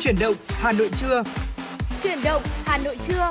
Chuyển động Hà Nội trưa. Chuyển động Hà Nội trưa.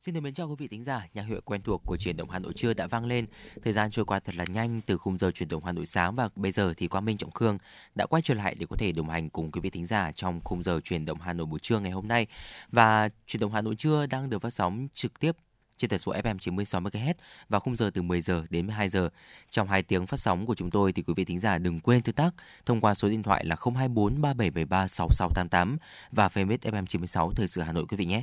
Xin được mến chào quý vị thính giả, nhạc hiệu quen thuộc của chuyển động Hà Nội trưa đã vang lên. Thời gian trôi qua thật là nhanh từ khung giờ chuyển động Hà Nội sáng và bây giờ thì Quang Minh Trọng Khương đã quay trở lại để có thể đồng hành cùng quý vị thính giả trong khung giờ chuyển động Hà Nội buổi trưa ngày hôm nay. Và chuyển động Hà Nội trưa đang được phát sóng trực tiếp trên tần số FM 96 MHz vào khung giờ từ 10 giờ đến 12 giờ. Trong 2 tiếng phát sóng của chúng tôi thì quý vị thính giả đừng quên tương tác thông qua số điện thoại là 024 3773 6688 và fanpage FM 96 Thời sự Hà Nội quý vị nhé.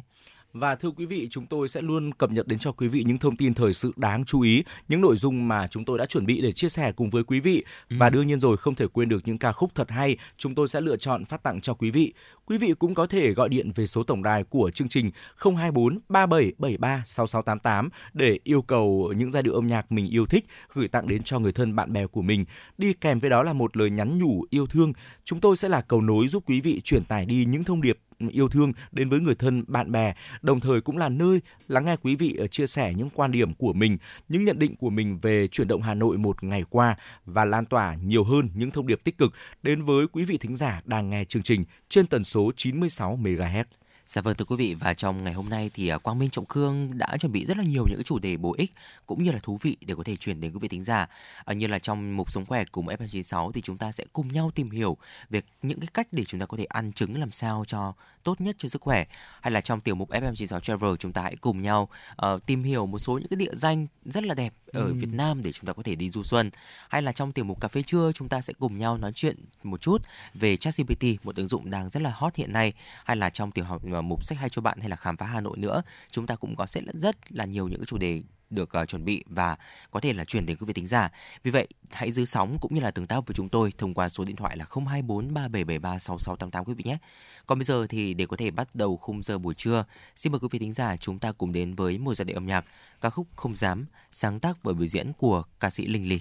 Và thưa quý vị, chúng tôi sẽ luôn cập nhật đến cho quý vị những thông tin thời sự đáng chú ý, những nội dung mà chúng tôi đã chuẩn bị để chia sẻ cùng với quý vị. Ừ. Và đương nhiên rồi, không thể quên được những ca khúc thật hay chúng tôi sẽ lựa chọn phát tặng cho quý vị. Quý vị cũng có thể gọi điện về số tổng đài của chương trình 024 3773 6688 để yêu cầu những giai điệu âm nhạc mình yêu thích gửi tặng đến cho người thân bạn bè của mình. Đi kèm với đó là một lời nhắn nhủ yêu thương. Chúng tôi sẽ là cầu nối giúp quý vị truyền tải đi những thông điệp yêu thương đến với người thân, bạn bè đồng thời cũng là nơi lắng nghe quý vị ờ, chia sẻ những quan điểm của mình, những nhận định của mình về chuyển động Hà Nội một ngày qua và lan tỏa nhiều hơn những thông điệp tích cực đến với quý vị thính giả đang nghe chương trình trên tần số 96 MHz. Dạ vâng thưa quý vị và trong ngày hôm nay thì à, Quang Minh Trọng Khương đã chuẩn bị rất là nhiều những chủ đề bổ ích cũng như là thú vị để có thể chuyển đến quý vị thính giả. À, như là trong mục sống khỏe cùng FM96 thì chúng ta sẽ cùng nhau tìm hiểu về những cái cách để chúng ta có thể ăn trứng làm sao cho tốt nhất cho sức khỏe. Hay là trong tiểu mục FM96 Travel chúng ta hãy cùng nhau uh, tìm hiểu một số những cái địa danh rất là đẹp ở ừ. Việt Nam để chúng ta có thể đi du xuân. Hay là trong tiểu mục cà phê trưa chúng ta sẽ cùng nhau nói chuyện một chút về ChatGPT, một ứng dụng đang rất là hot hiện nay. Hay là trong tiểu học mục sách hay cho bạn hay là khám phá Hà Nội nữa, chúng ta cũng có sẽ rất là nhiều những cái chủ đề được uh, chuẩn bị và có thể là chuyển đến quý vị tính giả. Vì vậy, hãy giữ sóng cũng như là tương tác với chúng tôi thông qua số điện thoại là 024 3773 6688 quý vị nhé. Còn bây giờ thì để có thể bắt đầu khung giờ buổi trưa, xin mời quý vị thính giả chúng ta cùng đến với một giai điệu âm nhạc ca khúc Không dám sáng tác bởi biểu diễn của ca sĩ Linh Ly.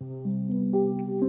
dám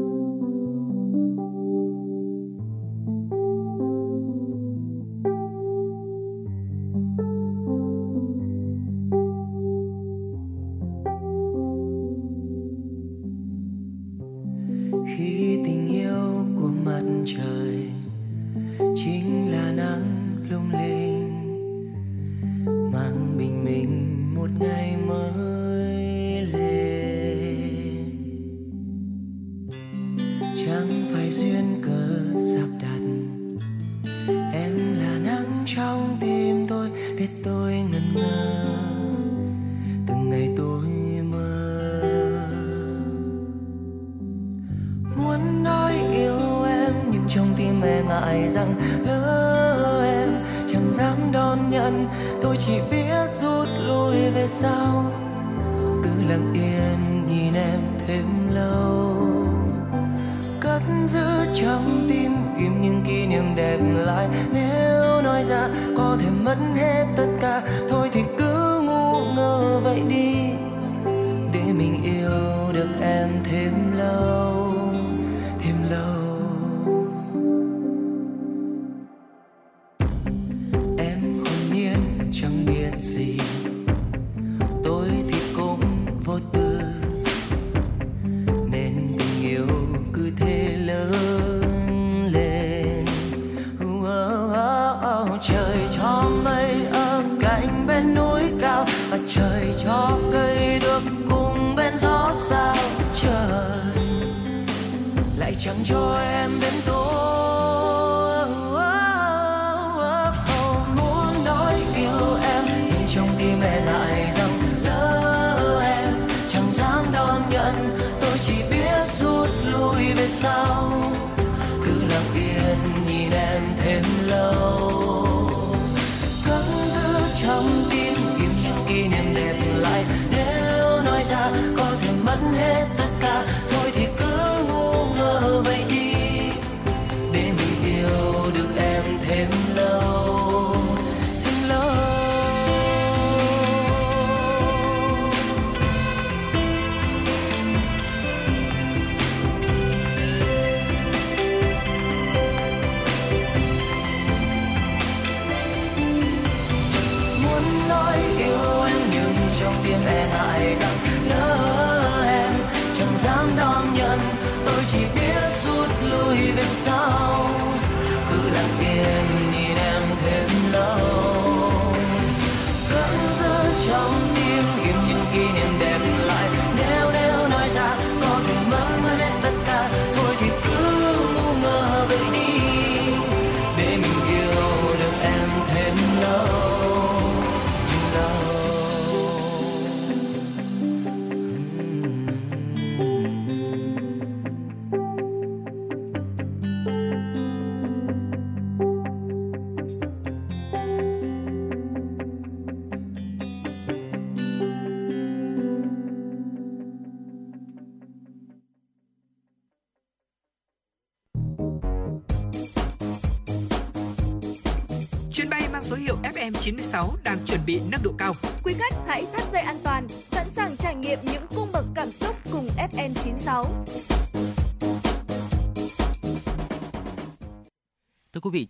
see.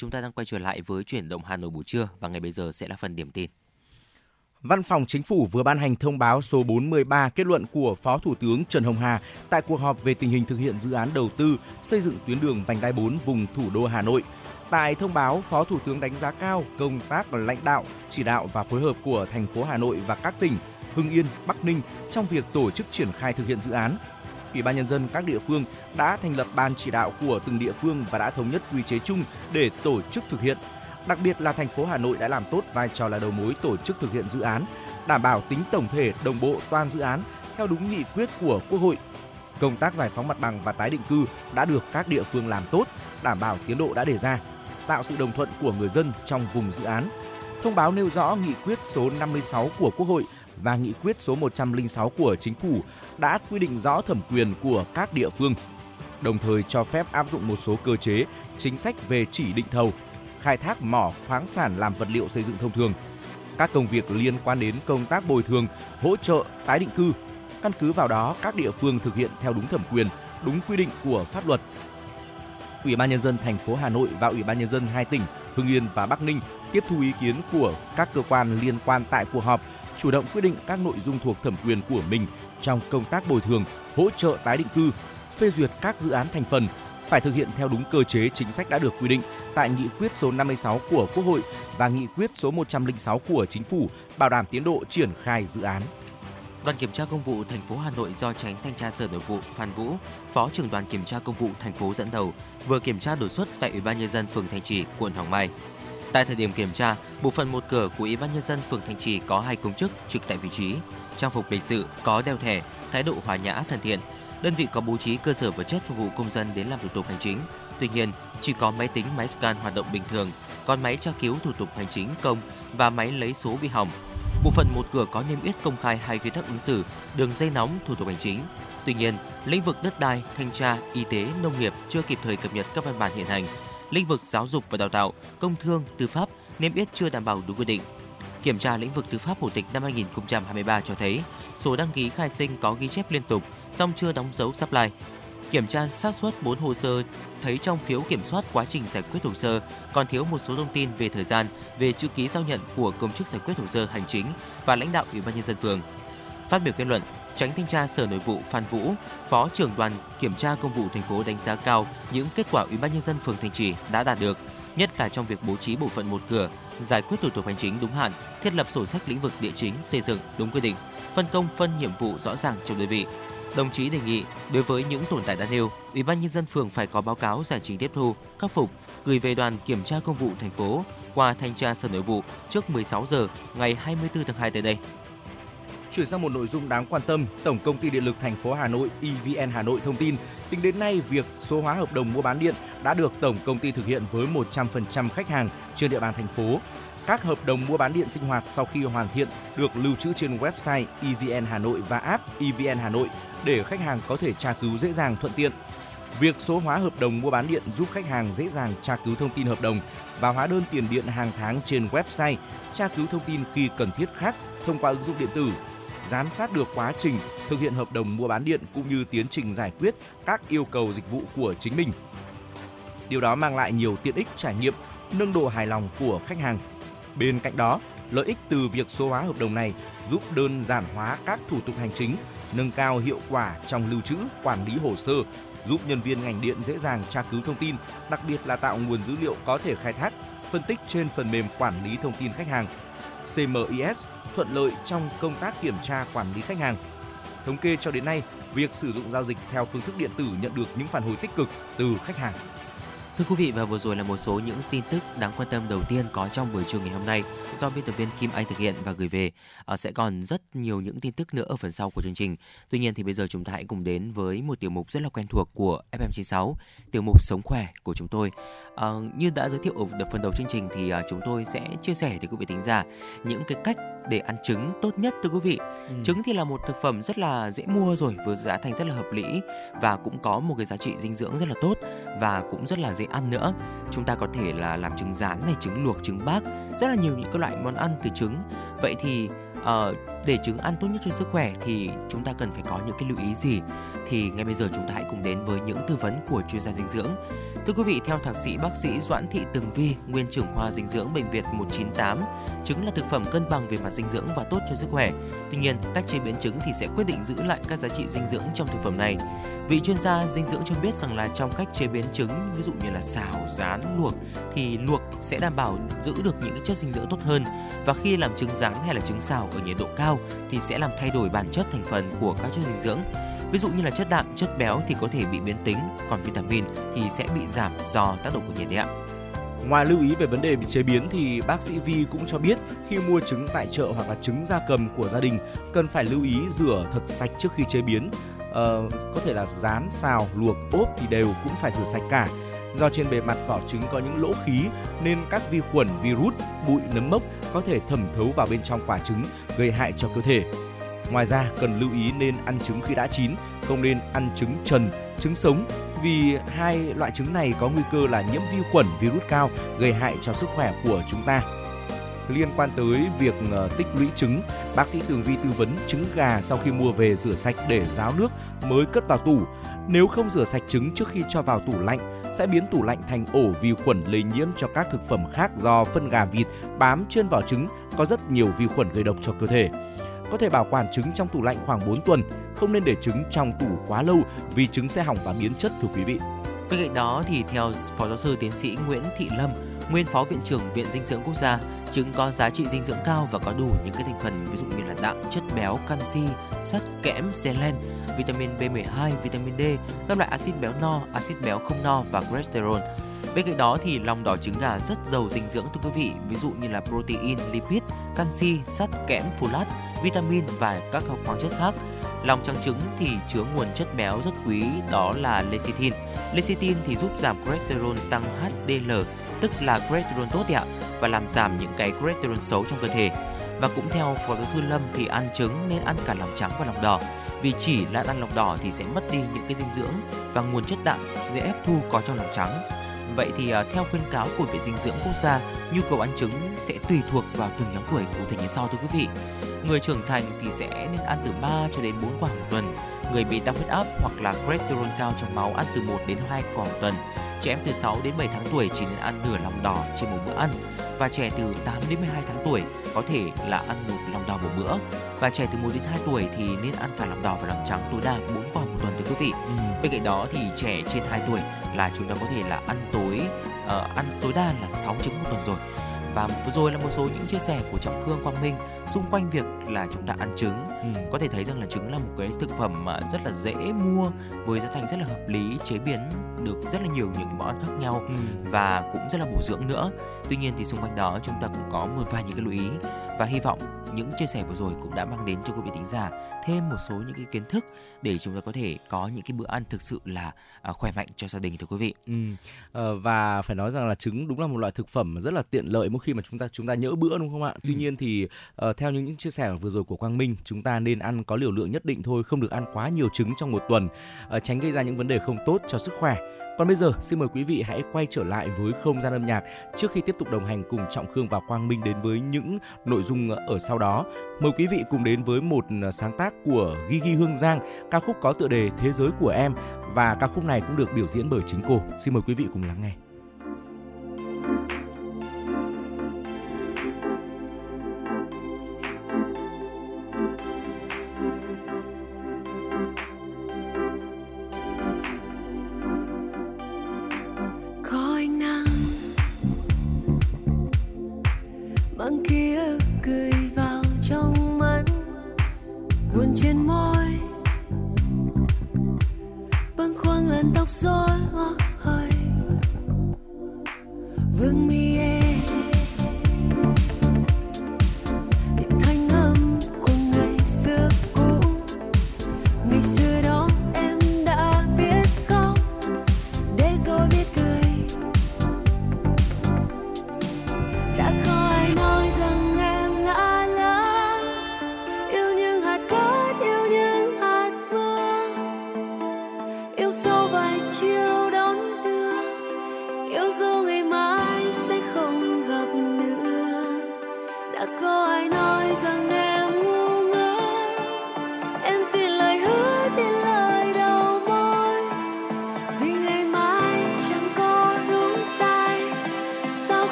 Chúng ta đang quay trở lại với chuyển động Hà Nội buổi trưa và ngay bây giờ sẽ là phần điểm tin. Văn phòng Chính phủ vừa ban hành thông báo số 43 kết luận của Phó Thủ tướng Trần Hồng Hà tại cuộc họp về tình hình thực hiện dự án đầu tư xây dựng tuyến đường vành đai 4 vùng thủ đô Hà Nội. Tại thông báo, Phó Thủ tướng đánh giá cao công tác lãnh đạo, chỉ đạo và phối hợp của thành phố Hà Nội và các tỉnh Hưng Yên, Bắc Ninh trong việc tổ chức triển khai thực hiện dự án. Ủy ban nhân dân các địa phương đã thành lập ban chỉ đạo của từng địa phương và đã thống nhất quy chế chung để tổ chức thực hiện. Đặc biệt là thành phố Hà Nội đã làm tốt vai trò là đầu mối tổ chức thực hiện dự án, đảm bảo tính tổng thể đồng bộ toàn dự án theo đúng nghị quyết của Quốc hội. Công tác giải phóng mặt bằng và tái định cư đã được các địa phương làm tốt, đảm bảo tiến độ đã đề ra, tạo sự đồng thuận của người dân trong vùng dự án. Thông báo nêu rõ nghị quyết số 56 của Quốc hội và nghị quyết số 106 của Chính phủ đã quy định rõ thẩm quyền của các địa phương, đồng thời cho phép áp dụng một số cơ chế, chính sách về chỉ định thầu, khai thác mỏ khoáng sản làm vật liệu xây dựng thông thường. Các công việc liên quan đến công tác bồi thường, hỗ trợ, tái định cư. Căn cứ vào đó, các địa phương thực hiện theo đúng thẩm quyền, đúng quy định của pháp luật. Ủy ban nhân dân thành phố Hà Nội và Ủy ban nhân dân hai tỉnh Hưng Yên và Bắc Ninh tiếp thu ý kiến của các cơ quan liên quan tại cuộc họp, chủ động quyết định các nội dung thuộc thẩm quyền của mình trong công tác bồi thường, hỗ trợ tái định cư, phê duyệt các dự án thành phần phải thực hiện theo đúng cơ chế chính sách đã được quy định tại nghị quyết số 56 của Quốc hội và nghị quyết số 106 của Chính phủ bảo đảm tiến độ triển khai dự án. Đoàn kiểm tra công vụ thành phố Hà Nội do tránh thanh tra Sở Nội vụ Phan Vũ, Phó trưởng đoàn kiểm tra công vụ thành phố dẫn đầu, vừa kiểm tra đột xuất tại Ủy ban nhân dân phường Thanh Trì, quận Hoàng Mai. Tại thời điểm kiểm tra, bộ phận một cửa của Ủy ban nhân dân phường Thanh Trì có hai công chức trực tại vị trí, trang phục lịch sự, có đeo thẻ, thái độ hòa nhã thân thiện. Đơn vị có bố trí cơ sở vật chất phục vụ công dân đến làm thủ tục hành chính. Tuy nhiên, chỉ có máy tính máy scan hoạt động bình thường, còn máy tra cứu thủ tục hành chính công và máy lấy số bị hỏng. Bộ phận một cửa có niêm yết công khai hai quy tắc ứng xử, đường dây nóng thủ tục hành chính. Tuy nhiên, lĩnh vực đất đai, thanh tra, y tế, nông nghiệp chưa kịp thời cập nhật các văn bản hiện hành. Lĩnh vực giáo dục và đào tạo, công thương, tư pháp niêm yết chưa đảm bảo đúng quy định. Kiểm tra lĩnh vực tư pháp hộ tịch năm 2023 cho thấy số đăng ký khai sinh có ghi chép liên tục, song chưa đóng dấu supply. Kiểm tra xác suất 4 hồ sơ thấy trong phiếu kiểm soát quá trình giải quyết hồ sơ còn thiếu một số thông tin về thời gian, về chữ ký giao nhận của công chức giải quyết hồ sơ hành chính và lãnh đạo Ủy ban nhân dân phường. Phát biểu kết luận, Tránh thanh tra Sở Nội vụ Phan Vũ, Phó trưởng đoàn kiểm tra công vụ thành phố đánh giá cao những kết quả Ủy ban nhân dân phường Thanh Trì đã đạt được, nhất là trong việc bố trí bộ phận một cửa, giải quyết thủ tục hành chính đúng hạn, thiết lập sổ sách lĩnh vực địa chính xây dựng đúng quy định, phân công phân nhiệm vụ rõ ràng trong đơn vị. Đồng chí đề nghị đối với những tồn tại đã nêu, Ủy ban nhân dân phường phải có báo cáo giải trình tiếp thu, khắc phục, gửi về đoàn kiểm tra công vụ thành phố qua thanh tra Sở Nội vụ trước 16 giờ ngày 24 tháng 2 tới đây. Chuyển sang một nội dung đáng quan tâm, Tổng công ty Điện lực thành phố Hà Nội EVN Hà Nội thông tin, tính đến nay việc số hóa hợp đồng mua bán điện đã được tổng công ty thực hiện với 100% khách hàng trên địa bàn thành phố. Các hợp đồng mua bán điện sinh hoạt sau khi hoàn thiện được lưu trữ trên website EVN Hà Nội và app EVN Hà Nội để khách hàng có thể tra cứu dễ dàng thuận tiện. Việc số hóa hợp đồng mua bán điện giúp khách hàng dễ dàng tra cứu thông tin hợp đồng và hóa đơn tiền điện hàng tháng trên website, tra cứu thông tin khi cần thiết khác thông qua ứng dụng điện tử, giám sát được quá trình thực hiện hợp đồng mua bán điện cũng như tiến trình giải quyết các yêu cầu dịch vụ của chính mình. Điều đó mang lại nhiều tiện ích trải nghiệm, nâng độ hài lòng của khách hàng. Bên cạnh đó, lợi ích từ việc số hóa hợp đồng này giúp đơn giản hóa các thủ tục hành chính, nâng cao hiệu quả trong lưu trữ, quản lý hồ sơ, giúp nhân viên ngành điện dễ dàng tra cứu thông tin, đặc biệt là tạo nguồn dữ liệu có thể khai thác, phân tích trên phần mềm quản lý thông tin khách hàng. CMIS thuận lợi trong công tác kiểm tra quản lý khách hàng. Thống kê cho đến nay, việc sử dụng giao dịch theo phương thức điện tử nhận được những phản hồi tích cực từ khách hàng. Thưa quý vị và vừa rồi là một số những tin tức đáng quan tâm đầu tiên có trong buổi trưa ngày hôm nay do biên tập viên Kim Anh thực hiện và gửi về. À, sẽ còn rất nhiều những tin tức nữa ở phần sau của chương trình. Tuy nhiên thì bây giờ chúng ta hãy cùng đến với một tiểu mục rất là quen thuộc của FM96, tiểu mục Sống khỏe của chúng tôi. À, như đã giới thiệu ở phần đầu chương trình thì à, chúng tôi sẽ chia sẻ với quý vị tính giả những cái cách để ăn trứng tốt nhất thưa quý vị. Ừ. Trứng thì là một thực phẩm rất là dễ mua rồi với giá thành rất là hợp lý và cũng có một cái giá trị dinh dưỡng rất là tốt và cũng rất là dễ ăn nữa. Chúng ta có thể là làm trứng rán này, trứng luộc, trứng bác, rất là nhiều những cái loại món ăn từ trứng. Vậy thì uh, để trứng ăn tốt nhất cho sức khỏe thì chúng ta cần phải có những cái lưu ý gì? Thì ngay bây giờ chúng ta hãy cùng đến với những tư vấn của chuyên gia dinh dưỡng. Thưa quý vị, theo thạc sĩ bác sĩ Doãn Thị Tường Vi, nguyên trưởng khoa dinh dưỡng bệnh viện 198, trứng là thực phẩm cân bằng về mặt dinh dưỡng và tốt cho sức khỏe. Tuy nhiên, cách chế biến trứng thì sẽ quyết định giữ lại các giá trị dinh dưỡng trong thực phẩm này. Vị chuyên gia dinh dưỡng cho biết rằng là trong cách chế biến trứng, ví dụ như là xào, rán, luộc thì luộc sẽ đảm bảo giữ được những chất dinh dưỡng tốt hơn và khi làm trứng rán hay là trứng xào ở nhiệt độ cao thì sẽ làm thay đổi bản chất thành phần của các chất dinh dưỡng Ví dụ như là chất đạm, chất béo thì có thể bị biến tính, còn vitamin thì sẽ bị giảm do tác động của nhiệt đấy ạ. Ngoài lưu ý về vấn đề bị chế biến thì bác sĩ Vi cũng cho biết khi mua trứng tại chợ hoặc là trứng gia cầm của gia đình cần phải lưu ý rửa thật sạch trước khi chế biến. Ờ, có thể là rán, xào, luộc, ốp thì đều cũng phải rửa sạch cả. Do trên bề mặt vỏ trứng có những lỗ khí nên các vi khuẩn, virus, bụi, nấm mốc có thể thẩm thấu vào bên trong quả trứng gây hại cho cơ thể. Ngoài ra, cần lưu ý nên ăn trứng khi đã chín, không nên ăn trứng trần, trứng sống vì hai loại trứng này có nguy cơ là nhiễm vi khuẩn, virus cao gây hại cho sức khỏe của chúng ta. Liên quan tới việc ờ, tích lũy trứng, bác sĩ Tường Vi tư vấn trứng gà sau khi mua về rửa sạch để ráo nước mới cất vào tủ. Nếu không rửa sạch trứng trước khi cho vào tủ lạnh, sẽ biến tủ lạnh thành ổ vi khuẩn lây nhiễm cho các thực phẩm khác do phân gà vịt bám trên vỏ trứng có rất nhiều vi khuẩn gây độc cho cơ thể có thể bảo quản trứng trong tủ lạnh khoảng 4 tuần, không nên để trứng trong tủ quá lâu vì trứng sẽ hỏng và biến chất thưa quý vị. Bên cạnh đó thì theo Phó giáo sư tiến sĩ Nguyễn Thị Lâm, nguyên Phó Viện trưởng Viện Dinh dưỡng Quốc gia, trứng có giá trị dinh dưỡng cao và có đủ những cái thành phần ví dụ như là đạm, chất béo, canxi, sắt, kẽm, selen, vitamin B12, vitamin D, các loại axit béo no, axit béo không no và cholesterol. Bên cạnh đó thì lòng đỏ trứng gà rất giàu dinh dưỡng thưa quý vị, ví dụ như là protein, lipid, canxi, sắt, kẽm, folate, vitamin và các khoáng chất khác. Lòng trắng trứng thì chứa nguồn chất béo rất quý đó là lecithin. Lecithin thì giúp giảm cholesterol tăng HDL, tức là cholesterol tốt ạ, và làm giảm những cái cholesterol xấu trong cơ thể. Và cũng theo Phó giáo sư Lâm thì ăn trứng nên ăn cả lòng trắng và lòng đỏ vì chỉ là ăn lòng đỏ thì sẽ mất đi những cái dinh dưỡng và nguồn chất đạm dễ hấp thu có trong lòng trắng. Vậy thì à, theo khuyên cáo của Viện Dinh dưỡng Quốc gia, nhu cầu ăn trứng sẽ tùy thuộc vào từng nhóm tuổi cụ thể như sau thưa quý vị. Người trưởng thành thì sẽ nên ăn từ 3 cho đến 4 quả một tuần. Người bị tăng huyết áp hoặc là cholesterol cao trong máu ăn từ 1 đến 2 quả một tuần. Trẻ em từ 6 đến 7 tháng tuổi chỉ nên ăn nửa lòng đỏ trên một bữa ăn và trẻ từ 8 đến 12 tháng tuổi có thể là ăn một lòng đỏ một bữa và trẻ từ 1 đến 2 tuổi thì nên ăn cả lòng đỏ và lòng trắng tối đa 4 quả một tuần thưa quý vị. Ừ. Bên cạnh đó thì trẻ trên 2 tuổi là chúng ta có thể là ăn tối uh, ăn tối đa là 6 trứng một tuần rồi và vừa rồi là một số những chia sẻ của trọng khương quang minh xung quanh việc là chúng ta ăn trứng ừ. có thể thấy rằng là trứng là một cái thực phẩm mà rất là dễ mua với giá thành rất là hợp lý chế biến được rất là nhiều những món ăn khác nhau ừ. và cũng rất là bổ dưỡng nữa tuy nhiên thì xung quanh đó chúng ta cũng có một vài những cái lưu ý và hy vọng những chia sẻ vừa rồi cũng đã mang đến cho quý vị thính giả thêm một số những cái kiến thức để chúng ta có thể có những cái bữa ăn thực sự là à, khỏe mạnh cho gia đình thưa quý vị. Ừ. À, và phải nói rằng là trứng đúng là một loại thực phẩm rất là tiện lợi mỗi khi mà chúng ta chúng ta nhỡ bữa đúng không ạ? Tuy ừ. nhiên thì uh, theo những, những chia sẻ vừa rồi của Quang Minh, chúng ta nên ăn có liều lượng nhất định thôi, không được ăn quá nhiều trứng trong một tuần, uh, tránh gây ra những vấn đề không tốt cho sức khỏe. Còn bây giờ, xin mời quý vị hãy quay trở lại với không gian âm nhạc trước khi tiếp tục đồng hành cùng Trọng Khương và Quang Minh đến với những nội dung ở sau đó. Mời quý vị cùng đến với một à, sáng tác của Gigi Hương Giang, ca khúc có tựa đề Thế giới của em và ca khúc này cũng được biểu diễn bởi chính cô. Xin mời quý vị cùng lắng nghe.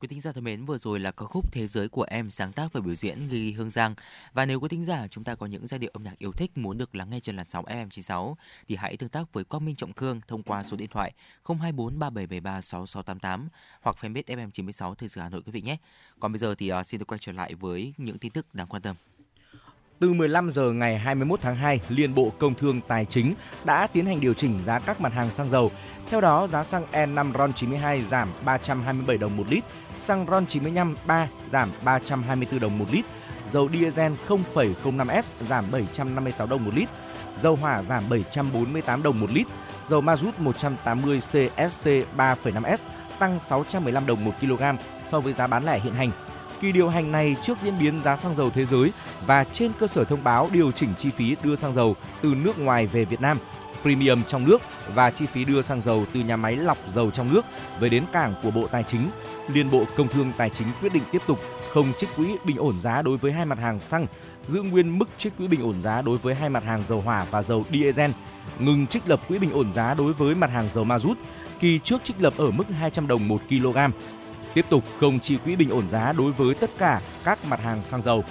Quý thính giả thân mến, vừa rồi là ca khúc Thế giới của em sáng tác và biểu diễn Ghi Hương Giang. Và nếu quý thính giả chúng ta có những giai điệu âm nhạc yêu thích muốn được lắng nghe trên làn sóng FM96 thì hãy tương tác với Quang Minh Trọng Khương thông qua số điện thoại 024 3773 6688 hoặc fanpage FM96 Thời sự Hà Nội quý vị nhé. Còn bây giờ thì uh, xin được quay trở lại với những tin tức đáng quan tâm. Từ 15 giờ ngày 21 tháng 2, Liên Bộ Công Thương Tài chính đã tiến hành điều chỉnh giá các mặt hàng xăng dầu. Theo đó, giá xăng E5 RON 92 giảm 327 đồng một lít, xăng RON 95 3 giảm 324 đồng một lít, dầu diesel 0,05S giảm 756 đồng một lít, dầu hỏa giảm 748 đồng một lít, dầu ma rút 180 CST 3,5S tăng 615 đồng một kg so với giá bán lẻ hiện hành. Kỳ điều hành này trước diễn biến giá xăng dầu thế giới và trên cơ sở thông báo điều chỉnh chi phí đưa xăng dầu từ nước ngoài về Việt Nam, premium trong nước và chi phí đưa xăng dầu từ nhà máy lọc dầu trong nước về đến cảng của Bộ Tài chính, Liên Bộ Công Thương Tài chính quyết định tiếp tục không trích quỹ bình ổn giá đối với hai mặt hàng xăng, giữ nguyên mức trích quỹ bình ổn giá đối với hai mặt hàng dầu hỏa và dầu diesel, ngừng trích lập quỹ bình ổn giá đối với mặt hàng dầu ma rút, kỳ trước trích lập ở mức 200 đồng 1 kg. Tiếp tục không chi quỹ bình ổn giá đối với tất cả các mặt hàng xăng dầu.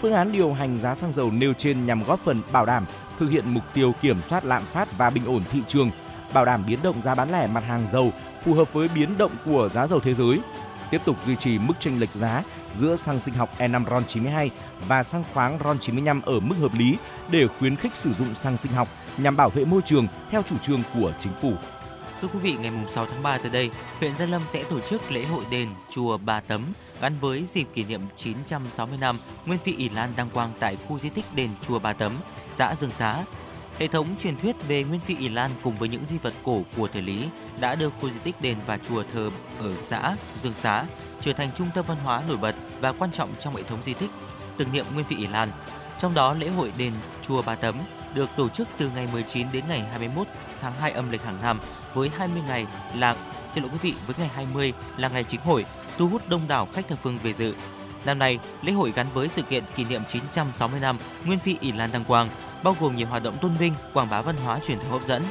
Phương án điều hành giá xăng dầu nêu trên nhằm góp phần bảo đảm thực hiện mục tiêu kiểm soát lạm phát và bình ổn thị trường, bảo đảm biến động giá bán lẻ mặt hàng dầu phù hợp với biến động của giá dầu thế giới, tiếp tục duy trì mức chênh lệch giá giữa xăng sinh học E5 RON 92 và xăng khoáng RON 95 ở mức hợp lý để khuyến khích sử dụng xăng sinh học nhằm bảo vệ môi trường theo chủ trương của chính phủ. Thưa quý vị, ngày 6 tháng 3 tới đây, huyện Gia Lâm sẽ tổ chức lễ hội đền chùa Ba Tấm gắn với dịp kỷ niệm 960 năm Nguyên Phi ỷ Lan đăng quang tại khu di tích đền chùa Ba Tấm, xã Dương Xá. Hệ thống truyền thuyết về Nguyên Phi ỷ Lan cùng với những di vật cổ của thời Lý đã đưa khu di tích đền và chùa thờ ở xã Dương Xá trở thành trung tâm văn hóa nổi bật và quan trọng trong hệ thống di tích tưởng niệm Nguyên Phi ỷ Lan. Trong đó, lễ hội đền chùa Ba Tấm được tổ chức từ ngày 19 đến ngày 21 tháng 2 âm lịch hàng năm với 20 ngày là xin lỗi quý vị với ngày 20 là ngày chính hội thu hút đông đảo khách thập phương về dự. Năm nay, lễ hội gắn với sự kiện kỷ niệm 960 năm Nguyên Phi ỷ Lan Đăng Quang, bao gồm nhiều hoạt động tôn vinh, quảng bá văn hóa truyền thống hấp dẫn.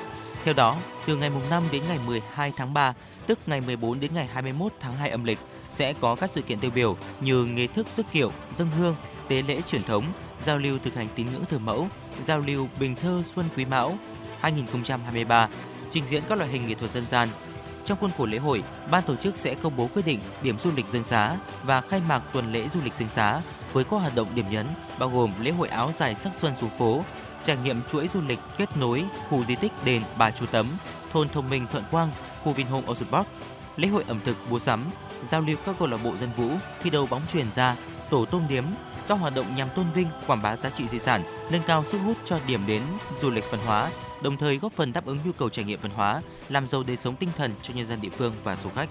Theo đó, từ ngày mùng 5 đến ngày 12 tháng 3, tức ngày 14 đến ngày 21 tháng 2 âm lịch, sẽ có các sự kiện tiêu biểu như nghi thức rước kiệu, dân hương, tế lễ truyền thống, giao lưu thực hành tín ngưỡng thờ mẫu, giao lưu bình thơ Xuân Quý Mão 2023, trình diễn các loại hình nghệ thuật dân gian. Trong khuôn khổ lễ hội, ban tổ chức sẽ công bố quyết định điểm du lịch Dương Xá và khai mạc tuần lễ du lịch Dương Xá với các hoạt động điểm nhấn bao gồm lễ hội áo dài sắc xuân xuống phố, trải nghiệm chuỗi du lịch kết nối khu di tích đền Bà Chú Tấm, thôn thông minh Thuận Quang, khu Vinhome Ocean Park, lễ hội ẩm thực mua sắm, giao lưu các câu lạc bộ dân vũ, thi đấu bóng truyền ra, tổ tôm điếm, các hoạt động nhằm tôn vinh, quảng bá giá trị di sản, nâng cao sức hút cho điểm đến du lịch văn hóa, đồng thời góp phần đáp ứng nhu cầu trải nghiệm văn hóa, làm giàu đời sống tinh thần cho nhân dân địa phương và du khách.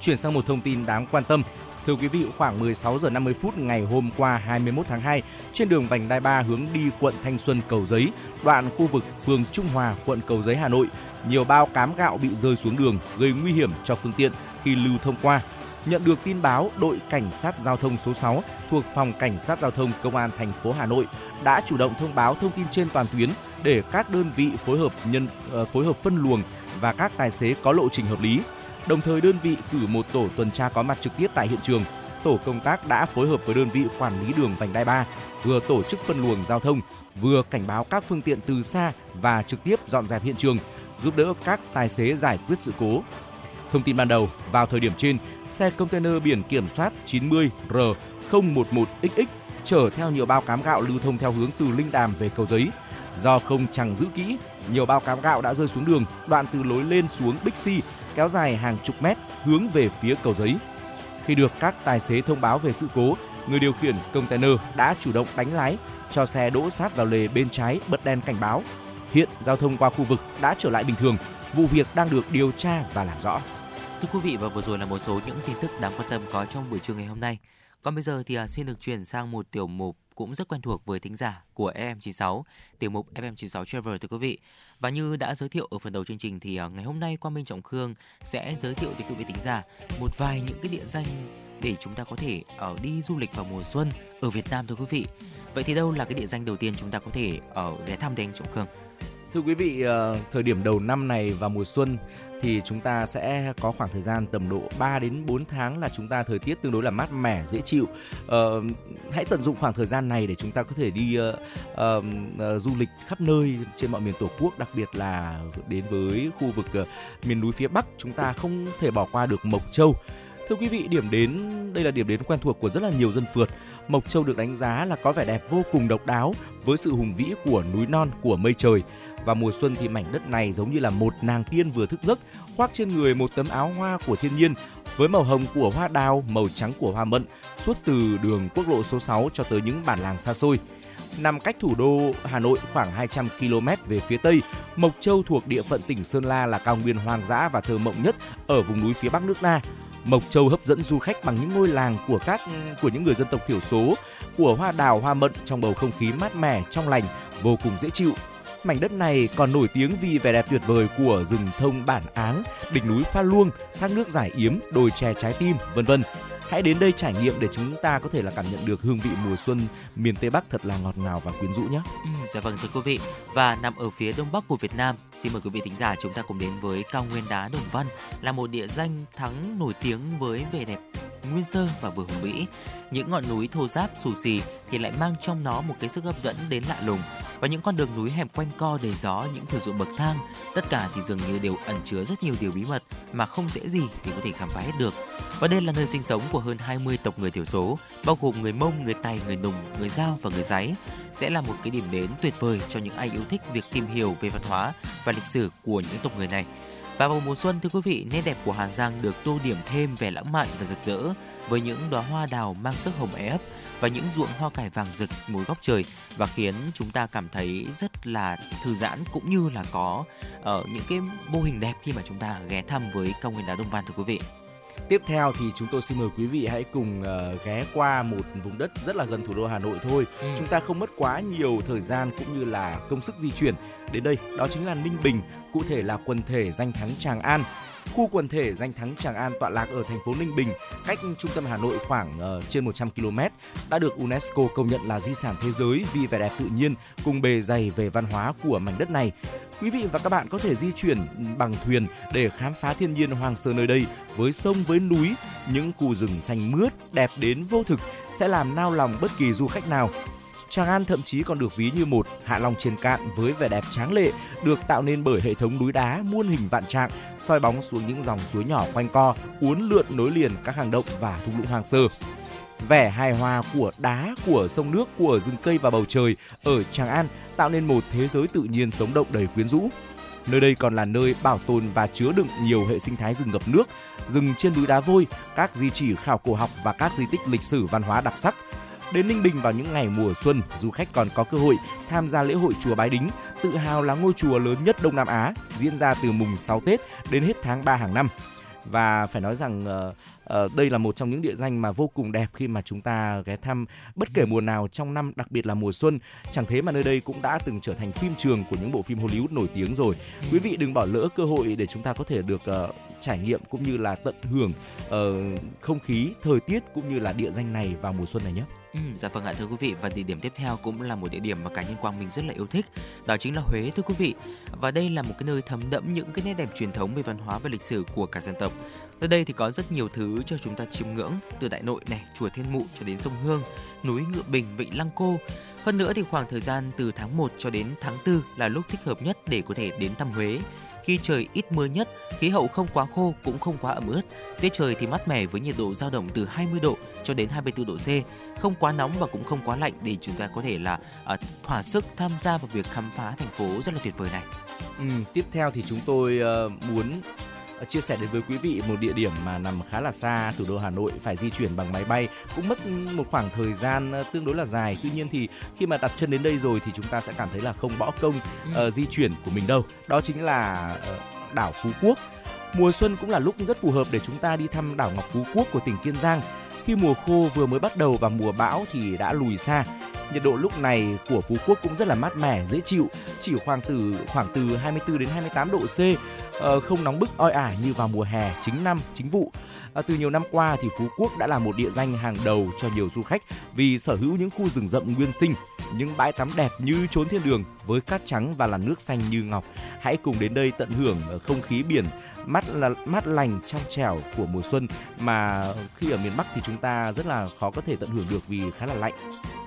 Chuyển sang một thông tin đáng quan tâm. Thưa quý vị, khoảng 16 giờ 50 phút ngày hôm qua 21 tháng 2, trên đường vành đai 3 hướng đi quận Thanh Xuân Cầu Giấy, đoạn khu vực phường Trung Hòa, quận Cầu Giấy, Hà Nội, nhiều bao cám gạo bị rơi xuống đường gây nguy hiểm cho phương tiện khi lưu thông qua. Nhận được tin báo, đội cảnh sát giao thông số 6 thuộc phòng cảnh sát giao thông công an thành phố Hà Nội đã chủ động thông báo thông tin trên toàn tuyến để các đơn vị phối hợp nhân ờ, phối hợp phân luồng và các tài xế có lộ trình hợp lý. Đồng thời đơn vị cử một tổ tuần tra có mặt trực tiếp tại hiện trường. Tổ công tác đã phối hợp với đơn vị quản lý đường vành đai 3 vừa tổ chức phân luồng giao thông, vừa cảnh báo các phương tiện từ xa và trực tiếp dọn dẹp hiện trường, giúp đỡ các tài xế giải quyết sự cố. Thông tin ban đầu, vào thời điểm trên, xe container biển kiểm soát 90R011XX chở theo nhiều bao cám gạo lưu thông theo hướng từ Linh Đàm về Cầu Giấy. Do không chẳng giữ kỹ, nhiều bao cám gạo đã rơi xuống đường, đoạn từ lối lên xuống Bixi kéo dài hàng chục mét hướng về phía Cầu Giấy. Khi được các tài xế thông báo về sự cố, người điều khiển container đã chủ động đánh lái cho xe đỗ sát vào lề bên trái bật đèn cảnh báo. Hiện giao thông qua khu vực đã trở lại bình thường, vụ việc đang được điều tra và làm rõ. Thưa quý vị và vừa rồi là một số những tin tức đáng quan tâm có trong buổi trưa ngày hôm nay. Còn bây giờ thì à, xin được chuyển sang một tiểu mục cũng rất quen thuộc với thính giả của FM96, tiểu mục FM96 Travel thưa quý vị. Và như đã giới thiệu ở phần đầu chương trình thì à, ngày hôm nay Quang Minh Trọng Khương sẽ giới thiệu tới quý vị thính giả một vài những cái địa danh để chúng ta có thể ở đi du lịch vào mùa xuân ở Việt Nam thưa quý vị. Vậy thì đâu là cái địa danh đầu tiên chúng ta có thể ở ghé thăm đến Trọng Khương? Thưa quý vị, ờ, thời điểm đầu năm này và mùa xuân thì chúng ta sẽ có khoảng thời gian tầm độ 3 đến 4 tháng là chúng ta thời tiết tương đối là mát mẻ, dễ chịu. Ờ, hãy tận dụng khoảng thời gian này để chúng ta có thể đi uh, uh, uh, du lịch khắp nơi trên mọi miền Tổ quốc, đặc biệt là đến với khu vực uh, miền núi phía Bắc chúng ta không thể bỏ qua được Mộc Châu. Thưa quý vị, điểm đến đây là điểm đến quen thuộc của rất là nhiều dân phượt. Mộc Châu được đánh giá là có vẻ đẹp vô cùng độc đáo với sự hùng vĩ của núi non, của mây trời. Và mùa xuân thì mảnh đất này giống như là một nàng tiên vừa thức giấc, khoác trên người một tấm áo hoa của thiên nhiên với màu hồng của hoa đào, màu trắng của hoa mận suốt từ đường quốc lộ số 6 cho tới những bản làng xa xôi. Nằm cách thủ đô Hà Nội khoảng 200 km về phía tây, Mộc Châu thuộc địa phận tỉnh Sơn La là cao nguyên hoang dã và thơ mộng nhất ở vùng núi phía Bắc nước ta. Mộc Châu hấp dẫn du khách bằng những ngôi làng của các của những người dân tộc thiểu số, của hoa đào hoa mận trong bầu không khí mát mẻ, trong lành, vô cùng dễ chịu. Mảnh đất này còn nổi tiếng vì vẻ đẹp tuyệt vời của rừng thông bản áng, đỉnh núi Pha Luông, thác nước giải yếm, đồi chè trái tim, vân vân. Hãy đến đây trải nghiệm để chúng ta có thể là cảm nhận được hương vị mùa xuân miền Tây Bắc thật là ngọt ngào và quyến rũ nhé. Ừ, dạ vâng thưa quý vị và nằm ở phía đông bắc của Việt Nam xin mời quý vị thính giả chúng ta cùng đến với cao nguyên đá Đồng Văn là một địa danh thắng nổi tiếng với vẻ đẹp nguyên sơ và vừa hùng vĩ những ngọn núi thô ráp xù xì thì lại mang trong nó một cái sức hấp dẫn đến lạ lùng. Và những con đường núi hẹp quanh co đầy gió những thửa ruộng bậc thang tất cả thì dường như đều ẩn chứa rất nhiều điều bí mật mà không dễ gì để có thể khám phá hết được. Và đây là nơi sinh sống của hơn 20 tộc người thiểu số bao gồm người Mông, người Tày, người Nùng, người Dao và người Giấy sẽ là một cái điểm đến tuyệt vời cho những ai yêu thích việc tìm hiểu về văn hóa và lịch sử của những tộc người này. Và vào mùa xuân thưa quý vị, nét đẹp của Hà Giang được tô điểm thêm vẻ lãng mạn và rực rỡ với những đóa hoa đào mang sắc hồng ấp và những ruộng hoa cải vàng rực mỗi góc trời và khiến chúng ta cảm thấy rất là thư giãn cũng như là có uh, những cái mô hình đẹp khi mà chúng ta ghé thăm với cao nguyên đá Đông Văn thưa quý vị. Tiếp theo thì chúng tôi xin mời quý vị hãy cùng uh, ghé qua một vùng đất rất là gần thủ đô Hà Nội thôi. Ừ. Chúng ta không mất quá nhiều thời gian cũng như là công sức di chuyển đến đây. Đó chính là Ninh Bình, cụ thể là quần thể danh thắng Tràng An. Khu quần thể danh thắng Tràng An tọa lạc ở thành phố Ninh Bình, cách trung tâm Hà Nội khoảng uh, trên 100 km, đã được UNESCO công nhận là di sản thế giới vì vẻ đẹp tự nhiên cùng bề dày về văn hóa của mảnh đất này. Quý vị và các bạn có thể di chuyển bằng thuyền để khám phá thiên nhiên hoang sơ nơi đây với sông với núi, những khu rừng xanh mướt đẹp đến vô thực sẽ làm nao lòng bất kỳ du khách nào. Tràng An thậm chí còn được ví như một hạ long trên cạn với vẻ đẹp tráng lệ, được tạo nên bởi hệ thống núi đá muôn hình vạn trạng, soi bóng xuống những dòng suối nhỏ quanh co, uốn lượn nối liền các hang động và thung lũng hoang sơ. Vẻ hài hòa của đá, của sông nước, của rừng cây và bầu trời ở Tràng An tạo nên một thế giới tự nhiên sống động đầy quyến rũ. Nơi đây còn là nơi bảo tồn và chứa đựng nhiều hệ sinh thái rừng ngập nước, rừng trên núi đá vôi, các di chỉ khảo cổ học và các di tích lịch sử văn hóa đặc sắc. Đến Ninh Bình vào những ngày mùa xuân, du khách còn có cơ hội tham gia lễ hội chùa Bái Đính, tự hào là ngôi chùa lớn nhất Đông Nam Á, diễn ra từ mùng 6 Tết đến hết tháng 3 hàng năm. Và phải nói rằng uh, uh, đây là một trong những địa danh mà vô cùng đẹp khi mà chúng ta ghé thăm bất kể mùa nào trong năm, đặc biệt là mùa xuân. Chẳng thế mà nơi đây cũng đã từng trở thành phim trường của những bộ phim Hollywood nổi tiếng rồi. Quý vị đừng bỏ lỡ cơ hội để chúng ta có thể được uh, trải nghiệm cũng như là tận hưởng uh, không khí, thời tiết cũng như là địa danh này vào mùa xuân này nhé. Ừ, dạ vâng ạ thưa quý vị. Và địa điểm tiếp theo cũng là một địa điểm mà cá nhân Quang mình rất là yêu thích đó chính là Huế thưa quý vị. Và đây là một cái nơi thấm đẫm những cái nét đẹp truyền thống về văn hóa và lịch sử của cả dân tộc. Nơi đây thì có rất nhiều thứ cho chúng ta chiêm ngưỡng từ Đại Nội này, chùa Thiên Mụ cho đến sông Hương, núi Ngựa Bình, Vịnh Lăng Cô. Hơn nữa thì khoảng thời gian từ tháng 1 cho đến tháng 4 là lúc thích hợp nhất để có thể đến thăm Huế khi trời ít mưa nhất, khí hậu không quá khô cũng không quá ẩm ướt. Tiết trời thì mát mẻ với nhiệt độ dao động từ 20 độ cho đến 24 độ C, không quá nóng và cũng không quá lạnh để chúng ta có thể là à, thỏa sức tham gia vào việc khám phá thành phố rất là tuyệt vời này. Ừ, tiếp theo thì chúng tôi uh, muốn chia sẻ đến với quý vị một địa điểm mà nằm khá là xa thủ đô Hà Nội phải di chuyển bằng máy bay cũng mất một khoảng thời gian ờ, tương đối là dài. Tuy nhiên thì khi mà đặt chân đến đây rồi thì chúng ta sẽ cảm thấy là không bỏ công ừ. uh, di chuyển của mình đâu. Đó chính là uh, đảo Phú Quốc. Mùa xuân cũng là lúc rất phù hợp để chúng ta đi thăm đảo Ngọc Phú Quốc của tỉnh Kiên Giang. Khi mùa khô vừa mới bắt đầu và mùa bão thì đã lùi xa. Nhiệt độ lúc này của Phú Quốc cũng rất là mát mẻ dễ chịu chỉ khoảng từ khoảng từ 24 đến 28 độ C. Ờ, Ờ, không nóng bức oi ả như vào mùa hè chính năm chính vụ. À, từ nhiều năm qua thì Phú Quốc đã là một địa danh hàng đầu cho nhiều du khách vì sở hữu những khu rừng rậm nguyên sinh những bãi tắm đẹp như chốn thiên đường với cát trắng và làn nước xanh như ngọc. Hãy cùng đến đây tận hưởng ờ, không khí biển mát là mát lành trong trẻo của mùa xuân mà khi ở miền Bắc thì chúng ta rất là khó có thể tận hưởng được vì khá là lạnh.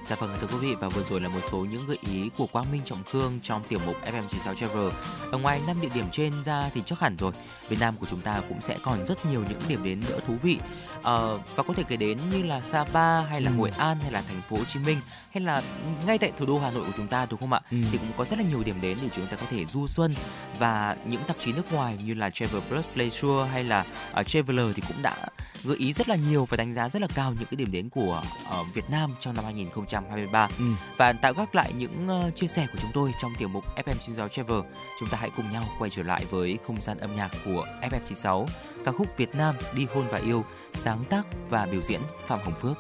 Dạ vâng thưa quý vị và vừa rồi là một số những gợi ý của Quang Minh Trọng Khương trong tiểu mục FM96 Travel. Ở ngoài năm địa điểm trên ra thì chắc hẳn rồi, Việt Nam của chúng ta cũng sẽ còn rất nhiều những điểm đến nữa thú vị. Ờ, và có thể kể đến như là Sapa hay là Ừ. Hội An hay là thành phố Hồ Chí Minh hay là ngay tại thủ đô Hà Nội của chúng ta đúng không ạ? Ừ. Thì cũng có rất là nhiều điểm đến để chúng ta có thể du xuân và những tạp chí nước ngoài như là Travel Plus Pleasure hay là uh, Traveler thì cũng đã gợi ý rất là nhiều và đánh giá rất là cao những cái điểm đến của ờ, Việt Nam trong năm 2023 Ừ. và tạo gác lại những ờ, chia sẻ của chúng tôi trong tiểu mục FM96 Travel. Chúng ta hãy cùng nhau quay trở lại với không gian âm nhạc của FM96, ca khúc Việt Nam đi hôn và yêu, sáng tác và biểu diễn Phạm Hồng Phước.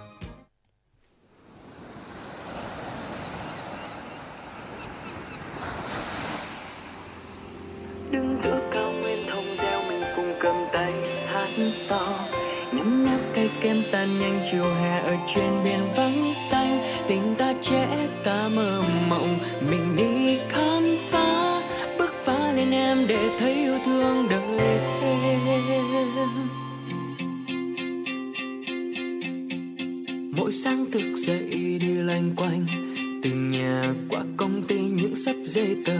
đứng giữa cao nguyên thông reo mình cùng cầm tay hát to cây kem tan nhanh chiều hè ở trên biển vắng xanh. Tình ta trẻ, ta mơ mộng, mình đi khám phá. Bước phá lên em để thấy yêu thương đời thêm. Mỗi sáng thức dậy đi loanh quanh, từ nhà qua công ty những sắp giấy tờ.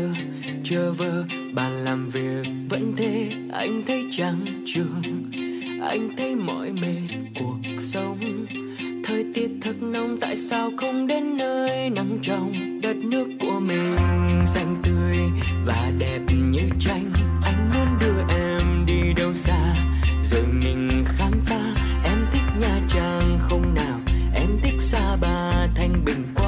Chờ vơ bàn làm việc vẫn thế, anh thấy chẳng trường anh thấy mỏi mệt cuộc sống. Thời tiết thật nóng, tại sao không đến nơi nắng trong đất nước của mình? Xanh tươi và đẹp như tranh, anh muốn đưa em đi đâu xa? Rồi mình khám phá, em thích nha trang không nào? Em thích xa ba, thanh bình quá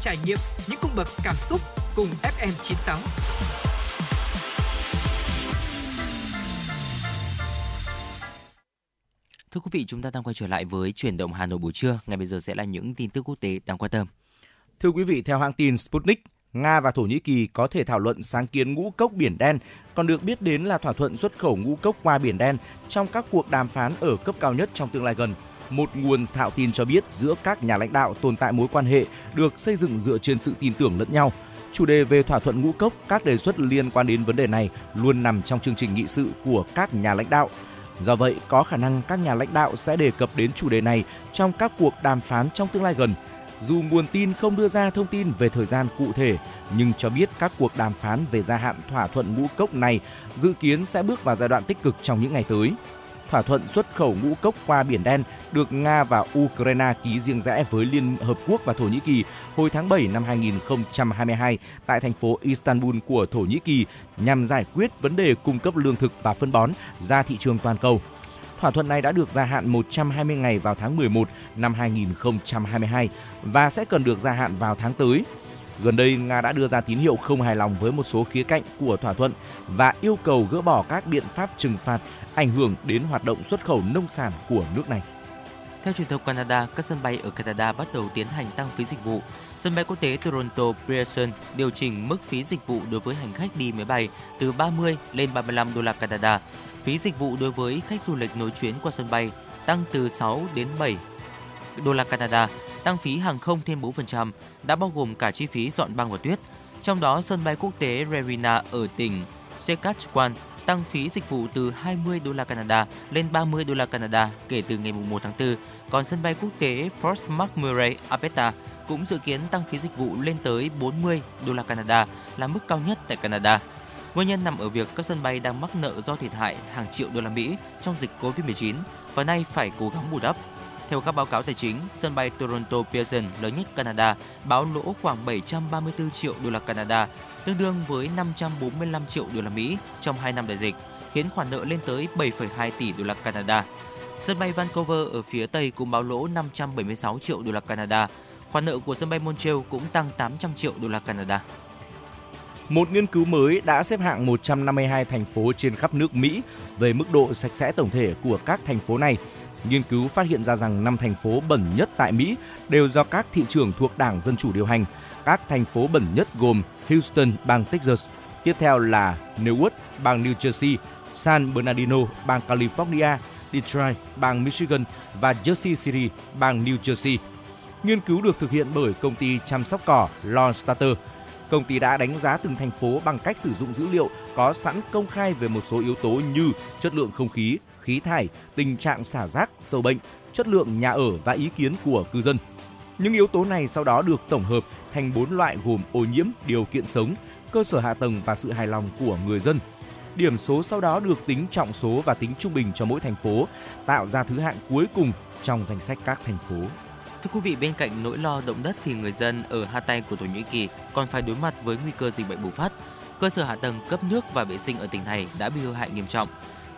trải nghiệm những cung bậc cảm xúc cùng FM96. Thưa quý vị, chúng ta đang quay trở lại với chuyển động Hà Nội buổi trưa. Ngay bây giờ sẽ là những tin tức quốc tế đáng quan tâm. Thưa quý vị, theo hãng tin Sputnik, Nga và Thổ Nhĩ Kỳ có thể thảo luận sáng kiến ngũ cốc Biển Đen, còn được biết đến là thỏa thuận xuất khẩu ngũ cốc qua Biển Đen trong các cuộc đàm phán ở cấp cao nhất trong tương lai gần. Một nguồn thạo tin cho biết giữa các nhà lãnh đạo tồn tại mối quan hệ được xây dựng dựa trên sự tin tưởng lẫn nhau. Chủ đề về thỏa thuận ngũ cốc, các đề xuất liên quan đến vấn đề này luôn nằm trong chương trình nghị sự của các nhà lãnh đạo. Do vậy, có khả năng các nhà lãnh đạo sẽ đề cập đến chủ đề này trong các cuộc đàm phán trong tương lai gần. Dù nguồn tin không đưa ra thông tin về thời gian cụ thể, nhưng cho biết các cuộc đàm phán về gia hạn thỏa thuận ngũ cốc này dự kiến sẽ bước vào giai đoạn tích cực trong những ngày tới. Thỏa thuận xuất khẩu ngũ cốc qua Biển Đen được Nga và Ukraine ký riêng rẽ với Liên Hợp Quốc và Thổ Nhĩ Kỳ hồi tháng 7 năm 2022 tại thành phố Istanbul của Thổ Nhĩ Kỳ nhằm giải quyết vấn đề cung cấp lương thực và phân bón ra thị trường toàn cầu. Thỏa thuận này đã được gia hạn 120 ngày vào tháng 11 năm 2022 và sẽ cần được gia hạn vào tháng tới. Gần đây, Nga đã đưa ra tín hiệu không hài lòng với một số khía cạnh của thỏa thuận và yêu cầu gỡ bỏ các biện pháp trừng phạt ảnh hưởng đến hoạt động xuất khẩu nông sản của nước này. Theo truyền thông Canada, các sân bay ở Canada bắt đầu tiến hành tăng phí dịch vụ. Sân bay quốc tế Toronto Pearson điều chỉnh mức phí dịch vụ đối với hành khách đi máy bay từ 30 lên 35 đô la Canada. Phí dịch vụ đối với khách du lịch nối chuyến qua sân bay tăng từ 6 đến 7 đô la Canada, tăng phí hàng không thêm 4%, đã bao gồm cả chi phí dọn băng và tuyết. Trong đó, sân bay quốc tế Regina ở tỉnh Saskatchewan tăng phí dịch vụ từ 20 đô la Canada lên 30 đô la Canada kể từ ngày 1 tháng 4. Còn sân bay quốc tế Fort McMurray, Alberta cũng dự kiến tăng phí dịch vụ lên tới 40 đô la Canada, là mức cao nhất tại Canada. Nguyên nhân nằm ở việc các sân bay đang mắc nợ do thiệt hại hàng triệu đô la Mỹ trong dịch Covid-19 và nay phải cố gắng bù đắp. Theo các báo cáo tài chính, sân bay Toronto Pearson lớn nhất Canada báo lỗ khoảng 734 triệu đô la Canada, tương đương với 545 triệu đô la Mỹ trong 2 năm đại dịch, khiến khoản nợ lên tới 7,2 tỷ đô la Canada. Sân bay Vancouver ở phía Tây cũng báo lỗ 576 triệu đô la Canada. Khoản nợ của sân bay Montreal cũng tăng 800 triệu đô la Canada. Một nghiên cứu mới đã xếp hạng 152 thành phố trên khắp nước Mỹ về mức độ sạch sẽ tổng thể của các thành phố này. Nghiên cứu phát hiện ra rằng năm thành phố bẩn nhất tại Mỹ đều do các thị trường thuộc Đảng Dân Chủ điều hành. Các thành phố bẩn nhất gồm Houston, bang Texas, tiếp theo là Newark, bang New Jersey, San Bernardino, bang California, Detroit, bang Michigan và Jersey City, bang New Jersey. Nghiên cứu được thực hiện bởi công ty chăm sóc cỏ Lawn Starter. Công ty đã đánh giá từng thành phố bằng cách sử dụng dữ liệu có sẵn công khai về một số yếu tố như chất lượng không khí, khí thải, tình trạng xả rác, sâu bệnh, chất lượng nhà ở và ý kiến của cư dân. Những yếu tố này sau đó được tổng hợp thành 4 loại gồm ô nhiễm, điều kiện sống, cơ sở hạ tầng và sự hài lòng của người dân. Điểm số sau đó được tính trọng số và tính trung bình cho mỗi thành phố, tạo ra thứ hạng cuối cùng trong danh sách các thành phố. Thưa quý vị, bên cạnh nỗi lo động đất thì người dân ở Hatay của Thổ Nhĩ Kỳ còn phải đối mặt với nguy cơ dịch bệnh bùng phát. Cơ sở hạ tầng cấp nước và vệ sinh ở tỉnh này đã bị hư hại nghiêm trọng.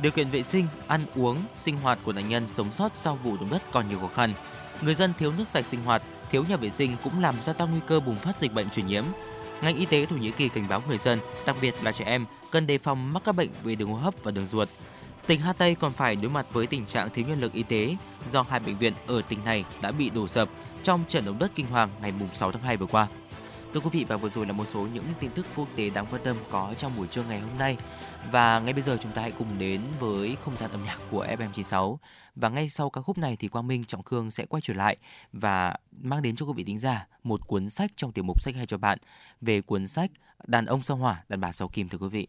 Điều kiện vệ sinh, ăn uống, sinh hoạt của nạn nhân sống sót sau vụ động đất còn nhiều khó khăn. Người dân thiếu nước sạch sinh hoạt, thiếu nhà vệ sinh cũng làm gia tăng nguy cơ bùng phát dịch bệnh truyền nhiễm. Ngành y tế Thổ Nhĩ Kỳ cảnh báo người dân, đặc biệt là trẻ em, cần đề phòng mắc các bệnh về đường hô hấp và đường ruột. Tỉnh Hatay còn phải đối mặt với tình trạng thiếu nhân lực y tế do hai bệnh viện ở tỉnh này đã bị đổ sập trong trận động đất kinh hoàng ngày 6 tháng 2 vừa qua. Thưa quý vị và vừa rồi là một số những tin tức quốc tế đáng quan tâm có trong buổi trưa ngày hôm nay. Và ngay bây giờ chúng ta hãy cùng đến với không gian âm nhạc của FM96. Và ngay sau ca khúc này thì Quang Minh Trọng Khương sẽ quay trở lại và mang đến cho quý vị tính giả một cuốn sách trong tiểu mục sách hay cho bạn về cuốn sách Đàn ông sao hỏa, đàn bà sao kim thưa quý vị.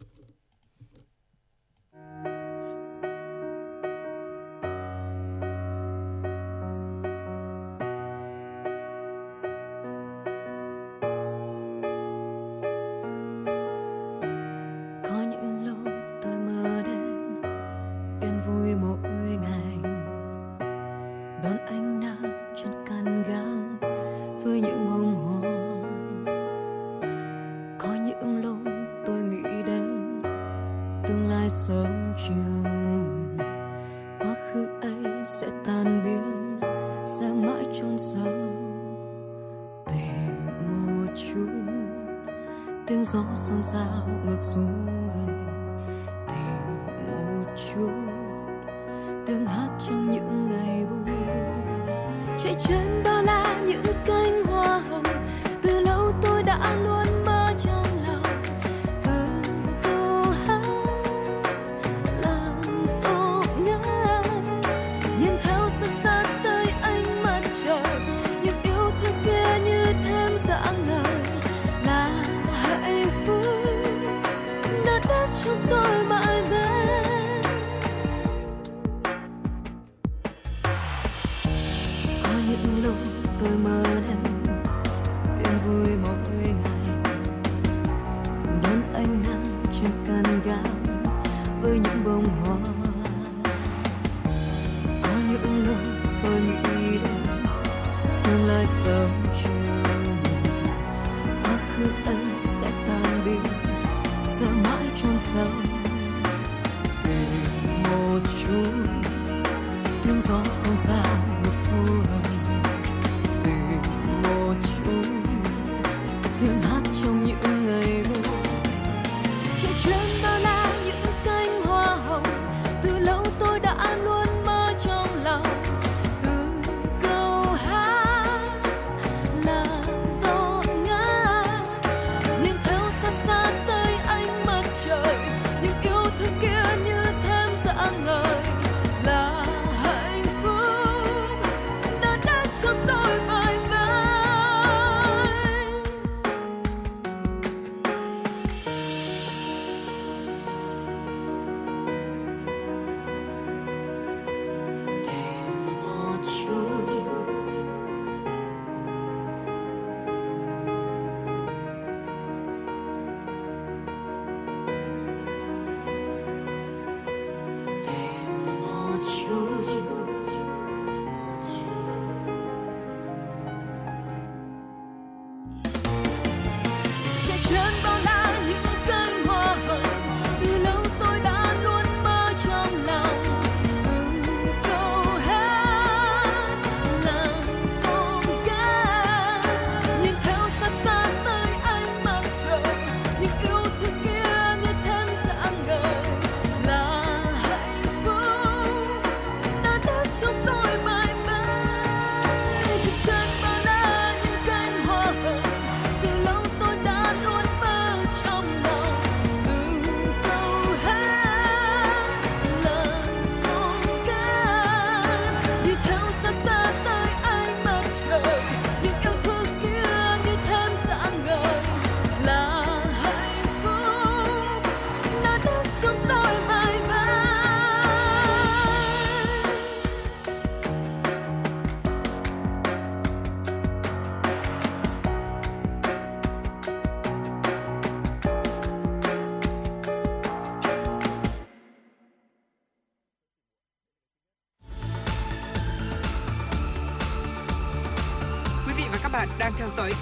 Tiếng gió xôn xao ngược xuôi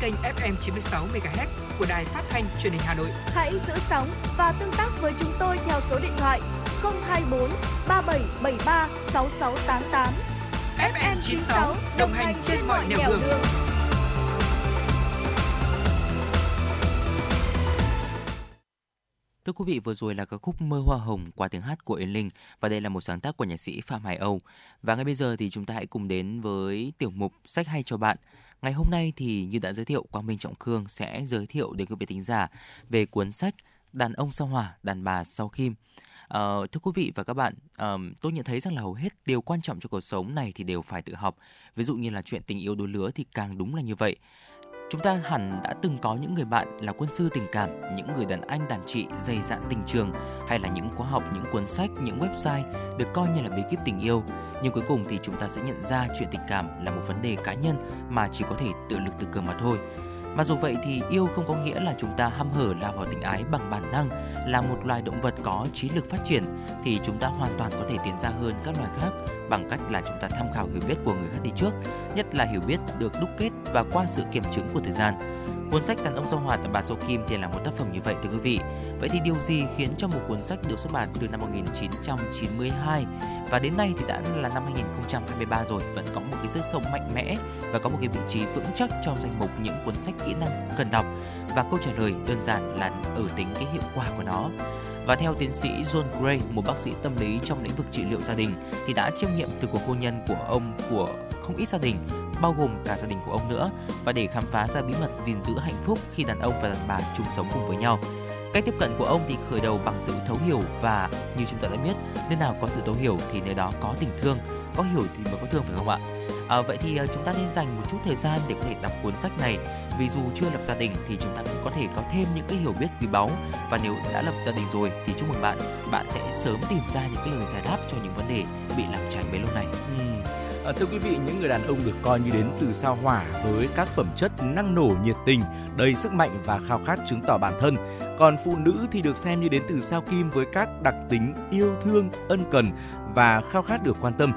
kênh FM 96 MHz của đài phát thanh truyền hình Hà Nội. Hãy giữ sóng và tương tác với chúng tôi theo số điện thoại 024 3773 6688. FM 96 đồng hành trên mọi nẻo đường. Thưa quý vị, vừa rồi là ca khúc Mơ Hoa Hồng qua tiếng hát của Yến Linh và đây là một sáng tác của nhạc sĩ Phạm Hải Âu. Và ngay bây giờ thì chúng ta hãy cùng đến với tiểu mục Sách hay cho bạn. Ngày hôm nay thì như đã giới thiệu, Quang Minh Trọng Khương sẽ giới thiệu đến quý vị thính giả về cuốn sách Đàn ông sau hỏa, đàn bà sau kim. Uh, thưa quý vị và các bạn, uh, tôi nhận thấy rằng là hầu hết điều quan trọng cho cuộc sống này thì đều phải tự học. Ví dụ như là chuyện tình yêu đôi lứa thì càng đúng là như vậy. Chúng ta hẳn đã từng có những người bạn là quân sư tình cảm, những người đàn anh đàn chị dày dạn tình trường hay là những khóa học, những cuốn sách, những website được coi như là bí kíp tình yêu. Nhưng cuối cùng thì chúng ta sẽ nhận ra chuyện tình cảm là một vấn đề cá nhân mà chỉ có thể tự lực tự cường mà thôi. Mà dù vậy thì yêu không có nghĩa là chúng ta hăm hở lao vào tình ái bằng bản năng, là một loài động vật có trí lực phát triển thì chúng ta hoàn toàn có thể tiến ra hơn các loài khác bằng cách là chúng ta tham khảo hiểu biết của người khác đi trước, nhất là hiểu biết được đúc kết và qua sự kiểm chứng của thời gian. Cuốn sách Đàn ông sao hỏa tầm bà Số Kim thì là một tác phẩm như vậy thưa quý vị. Vậy thì điều gì khiến cho một cuốn sách được xuất bản từ năm 1992 và đến nay thì đã là năm 2023 rồi vẫn có một cái sức sống mạnh mẽ và có một cái vị trí vững chắc trong danh mục những cuốn sách kỹ năng cần đọc và câu trả lời đơn giản là ở tính cái hiệu quả của nó. Và theo tiến sĩ John Gray, một bác sĩ tâm lý trong lĩnh vực trị liệu gia đình, thì đã chiêm nghiệm từ cuộc hôn nhân của ông của không ít gia đình, bao gồm cả gia đình của ông nữa, và để khám phá ra bí mật gìn giữ hạnh phúc khi đàn ông và đàn bà chung sống cùng với nhau. Cách tiếp cận của ông thì khởi đầu bằng sự thấu hiểu và như chúng ta đã biết, nơi nào có sự thấu hiểu thì nơi đó có tình thương, có hiểu thì mới có thương phải không ạ? À, vậy thì à, chúng ta nên dành một chút thời gian để có thể đọc cuốn sách này vì dù chưa lập gia đình thì chúng ta cũng có thể có thêm những cái hiểu biết quý báu và nếu đã lập gia đình rồi thì chúc mừng bạn bạn sẽ sớm tìm ra những cái lời giải đáp cho những vấn đề bị lãng tránh bấy lâu nay. Uhm À, thưa quý vị, những người đàn ông được coi như đến từ sao hỏa với các phẩm chất năng nổ nhiệt tình, đầy sức mạnh và khao khát chứng tỏ bản thân. Còn phụ nữ thì được xem như đến từ sao kim với các đặc tính yêu thương, ân cần và khao khát được quan tâm.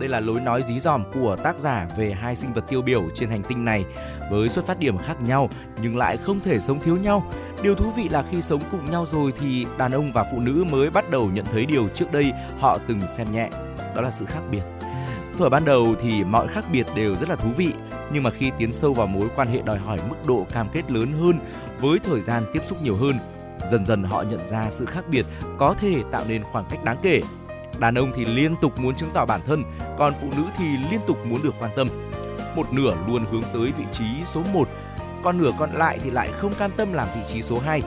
Đây là lối nói dí dòm của tác giả về hai sinh vật tiêu biểu trên hành tinh này với xuất phát điểm khác nhau nhưng lại không thể sống thiếu nhau. Điều thú vị là khi sống cùng nhau rồi thì đàn ông và phụ nữ mới bắt đầu nhận thấy điều trước đây họ từng xem nhẹ, đó là sự khác biệt. Thuở ban đầu thì mọi khác biệt đều rất là thú vị, nhưng mà khi tiến sâu vào mối quan hệ đòi hỏi mức độ cam kết lớn hơn với thời gian tiếp xúc nhiều hơn, dần dần họ nhận ra sự khác biệt có thể tạo nên khoảng cách đáng kể. Đàn ông thì liên tục muốn chứng tỏ bản thân, còn phụ nữ thì liên tục muốn được quan tâm. Một nửa luôn hướng tới vị trí số 1, còn nửa còn lại thì lại không cam tâm làm vị trí số 2.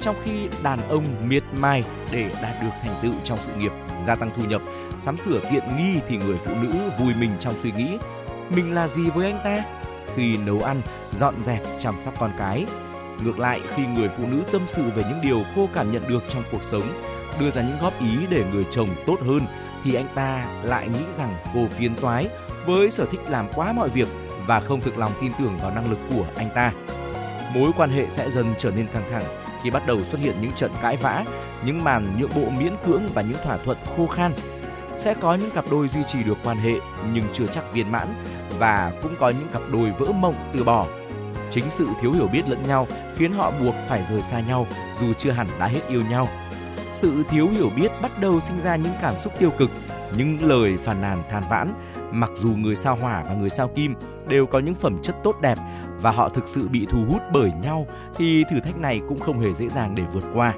Trong khi đàn ông miệt mài để đạt được thành tựu trong sự nghiệp, gia tăng thu nhập, sắm sửa tiện nghi thì người phụ nữ vui mình trong suy nghĩ mình là gì với anh ta khi nấu ăn, dọn dẹp, chăm sóc con cái. Ngược lại, khi người phụ nữ tâm sự về những điều cô cảm nhận được trong cuộc sống, đưa ra những góp ý để người chồng tốt hơn, thì anh ta lại nghĩ rằng cô phiền toái với sở thích làm quá mọi việc và không thực lòng tin tưởng vào năng lực của anh ta. Mối quan hệ sẽ dần trở nên căng thẳng khi bắt đầu xuất hiện những trận cãi vã, những màn nhượng bộ miễn cưỡng và những thỏa thuận khô khan. Sẽ có những cặp đôi duy trì được quan hệ nhưng chưa chắc viên mãn và cũng có những cặp đôi vỡ mộng từ bỏ. Chính sự thiếu hiểu biết lẫn nhau khiến họ buộc phải rời xa nhau dù chưa hẳn đã hết yêu nhau. Sự thiếu hiểu biết bắt đầu sinh ra những cảm xúc tiêu cực, những lời phàn nàn than vãn. Mặc dù người sao hỏa và người sao kim đều có những phẩm chất tốt đẹp và họ thực sự bị thu hút bởi nhau thì thử thách này cũng không hề dễ dàng để vượt qua.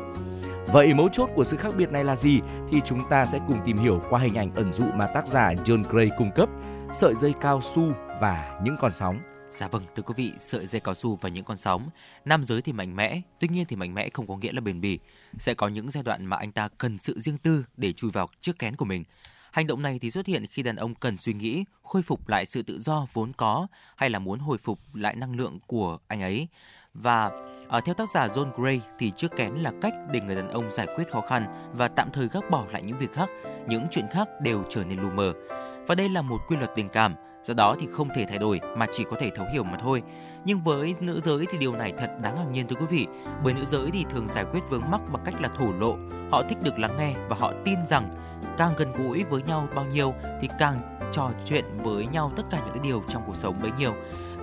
Vậy mấu chốt của sự khác biệt này là gì thì chúng ta sẽ cùng tìm hiểu qua hình ảnh ẩn dụ mà tác giả John Gray cung cấp, sợi dây cao su và những con sóng. Dạ vâng, thưa quý vị, sợi dây cao su và những con sóng. Nam giới thì mạnh mẽ, tuy nhiên thì mạnh mẽ không có nghĩa là bền bỉ. Sẽ có những giai đoạn mà anh ta cần sự riêng tư để chui vào chiếc kén của mình. Hành động này thì xuất hiện khi đàn ông cần suy nghĩ, khôi phục lại sự tự do vốn có hay là muốn hồi phục lại năng lượng của anh ấy. Và ở theo tác giả John Gray thì chiếc kén là cách để người đàn ông giải quyết khó khăn và tạm thời gác bỏ lại những việc khác, những chuyện khác đều trở nên lù mờ. Và đây là một quy luật tình cảm, do đó thì không thể thay đổi mà chỉ có thể thấu hiểu mà thôi. Nhưng với nữ giới thì điều này thật đáng ngạc nhiên thưa quý vị, bởi nữ giới thì thường giải quyết vướng mắc bằng cách là thổ lộ. Họ thích được lắng nghe và họ tin rằng càng gần gũi với nhau bao nhiêu thì càng trò chuyện với nhau tất cả những cái điều trong cuộc sống bấy nhiêu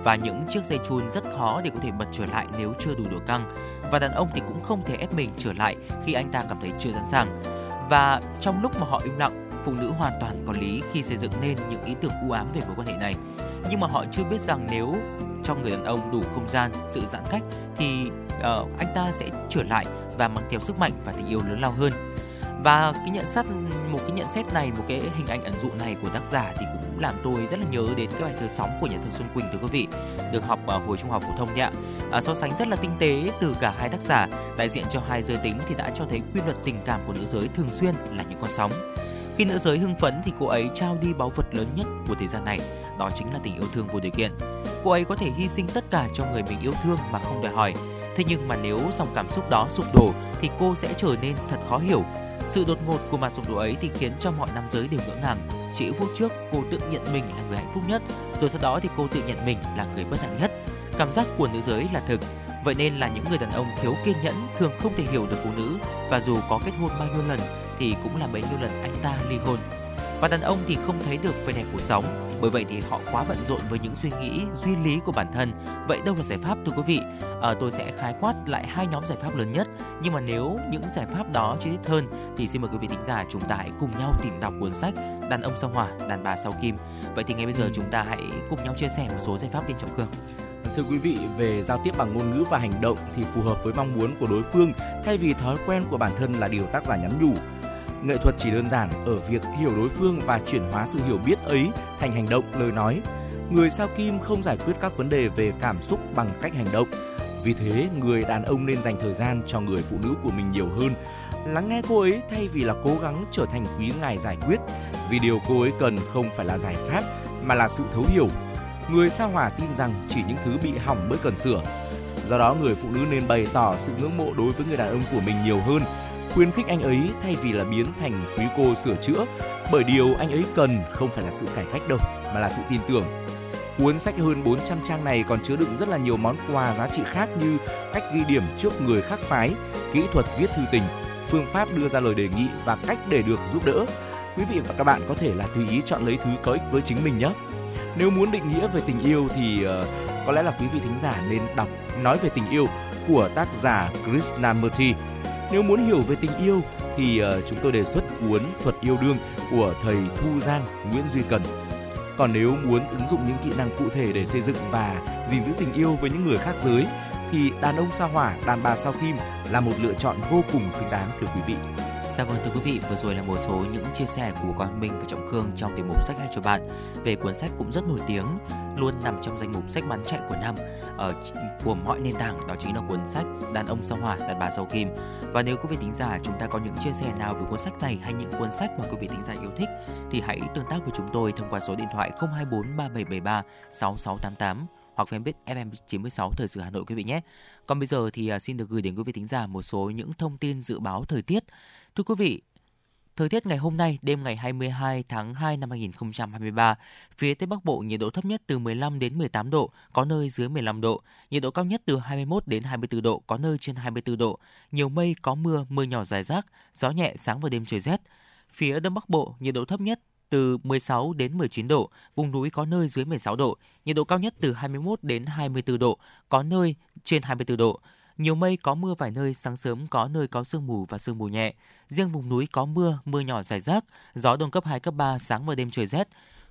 và những chiếc dây chun rất khó để có thể bật trở lại nếu chưa đủ độ căng. Và đàn ông thì cũng không thể ép mình trở lại khi anh ta cảm thấy chưa sẵn sàng. Và trong lúc mà họ im lặng phụ nữ hoàn toàn có lý khi xây dựng nên những ý tưởng u ám về mối quan hệ này. Nhưng mà họ chưa biết rằng nếu cho người đàn ông đủ không gian sự giãn cách thì uh, anh ta sẽ trở lại và mang theo sức mạnh và tình yêu lớn lao hơn. Và cái nhận xét một cái nhận xét này một cái hình ảnh ẩn dụ này của tác giả thì cũng làm tôi rất là nhớ đến cái bài thơ sóng của nhà thơ Xuân Quỳnh thưa quý vị được học ở hồi trung học phổ thông nhé à, so sánh rất là tinh tế từ cả hai tác giả đại diện cho hai giới tính thì đã cho thấy quy luật tình cảm của nữ giới thường xuyên là những con sóng. Khi nữ giới hưng phấn thì cô ấy trao đi báu vật lớn nhất của thế gian này đó chính là tình yêu thương vô điều kiện. Cô ấy có thể hy sinh tất cả cho người mình yêu thương mà không đòi hỏi. Thế nhưng mà nếu dòng cảm xúc đó sụp đổ thì cô sẽ trở nên thật khó hiểu sự đột ngột của màn sụp đổ ấy thì khiến cho mọi nam giới đều ngỡ ngàng. Chỉ phút trước cô tự nhận mình là người hạnh phúc nhất, rồi sau đó thì cô tự nhận mình là người bất hạnh nhất. Cảm giác của nữ giới là thực, vậy nên là những người đàn ông thiếu kiên nhẫn thường không thể hiểu được phụ nữ và dù có kết hôn bao nhiêu lần thì cũng là bấy nhiêu lần anh ta ly hôn và đàn ông thì không thấy được vẻ đẹp cuộc sống bởi vậy thì họ quá bận rộn với những suy nghĩ duy lý của bản thân. Vậy đâu là giải pháp thưa quý vị? À, tôi sẽ khái quát lại hai nhóm giải pháp lớn nhất. Nhưng mà nếu những giải pháp đó chi tiết hơn thì xin mời quý vị thính giả chúng ta hãy cùng nhau tìm đọc cuốn sách đàn ông sao hỏa đàn bà sao kim. Vậy thì ngay bây giờ Ừ. chúng ta hãy cùng nhau chia sẻ một số giải pháp tiên trọng cương. Thưa quý vị, về giao tiếp bằng ngôn ngữ và hành động thì phù hợp với mong muốn của đối phương thay vì thói quen của bản thân là điều tác giả nhắn nhủ. Nghệ thuật chỉ đơn giản ở việc hiểu đối phương và chuyển hóa sự hiểu biết ấy thành hành động, lời nói. Người sao kim không giải quyết các vấn đề về cảm xúc bằng cách hành động. Vì thế, người đàn ông nên dành thời gian cho người phụ nữ của mình nhiều hơn. Lắng nghe cô ấy thay vì là cố gắng trở thành quý ngài giải quyết. Vì điều cô ấy cần không phải là giải pháp mà là sự thấu hiểu. Người sao hỏa tin rằng chỉ những thứ bị hỏng mới cần sửa. Do đó người phụ nữ nên bày tỏ sự ngưỡng mộ đối với người đàn ông của mình nhiều hơn, khuyến khích anh ấy thay vì là biến thành quý cô sửa chữa, bởi điều anh ấy cần không phải là sự cải cách đâu, mà là sự tin tưởng. Cuốn sách hơn 400 trang này còn chứa đựng rất là nhiều món quà giá trị khác như cách ghi điểm trước người khác phái, kỹ thuật viết thư tình, phương pháp đưa ra lời đề nghị và cách để được giúp đỡ. Quý vị và các bạn có thể là tùy ý chọn lấy thứ có ích với chính mình nhé. Nếu muốn định nghĩa về tình yêu thì ờ, có lẽ là quý vị thính giả nên đọc Nói về tình yêu của tác giả Krishnamurti. Nếu muốn hiểu về tình yêu thì ờ, chúng tôi đề xuất cuốn Thuật yêu đương của thầy Thu Giang Nguyễn Duy Cần. Còn nếu muốn ứng dụng những kỹ năng cụ thể để xây dựng và gìn giữ tình yêu với những người khác giới thì đàn ông sao hỏa, đàn bà sao kim là một lựa chọn vô cùng xứng đáng thưa quý vị. Dạ vâng thưa quý vị, vừa rồi là một số những chia sẻ của Quang Minh và Trọng Khương trong tiểu mục sách hay cho bạn về cuốn sách cũng rất nổi tiếng, luôn nằm trong danh mục sách bán chạy của năm ờ, ở của mọi nền tảng đó chính là cuốn sách Đàn ông sao hỏa, đàn bà sao kim. Và nếu quý vị thính giả chúng ta có những chia sẻ nào về cuốn sách này hay những cuốn sách mà quý vị thính giả yêu thích thì hãy tương tác với chúng tôi thông qua số điện thoại 024 3773 6688 hoặc fanpage FM96 Thời sự Hà Nội quý vị nhé. Còn bây giờ thì à, xin được gửi đến quý vị thính giả một số những thông tin dự báo thời tiết. Thưa quý vị, Thời tiết ngày hôm nay, đêm ngày 22 tháng 2 năm 2023, phía Tây Bắc Bộ nhiệt độ thấp nhất từ 15 đến 18 độ, có nơi dưới 15 độ, nhiệt độ cao nhất từ 21 đến 24 độ, có nơi trên 24 độ, nhiều mây, có mưa, mưa nhỏ rải rác, gió nhẹ sáng và đêm trời rét. Phía Đông Bắc Bộ, nhiệt độ thấp nhất từ 16 đến 19 độ, vùng núi có nơi dưới 16 độ, nhiệt độ cao nhất từ 21 đến 24 độ, có nơi trên 24 độ. Nhiều mây có mưa vài nơi, sáng sớm có nơi có sương mù và sương mù nhẹ. Riêng vùng núi có mưa, mưa nhỏ rải rác, gió đông cấp 2, cấp 3, sáng và đêm trời rét.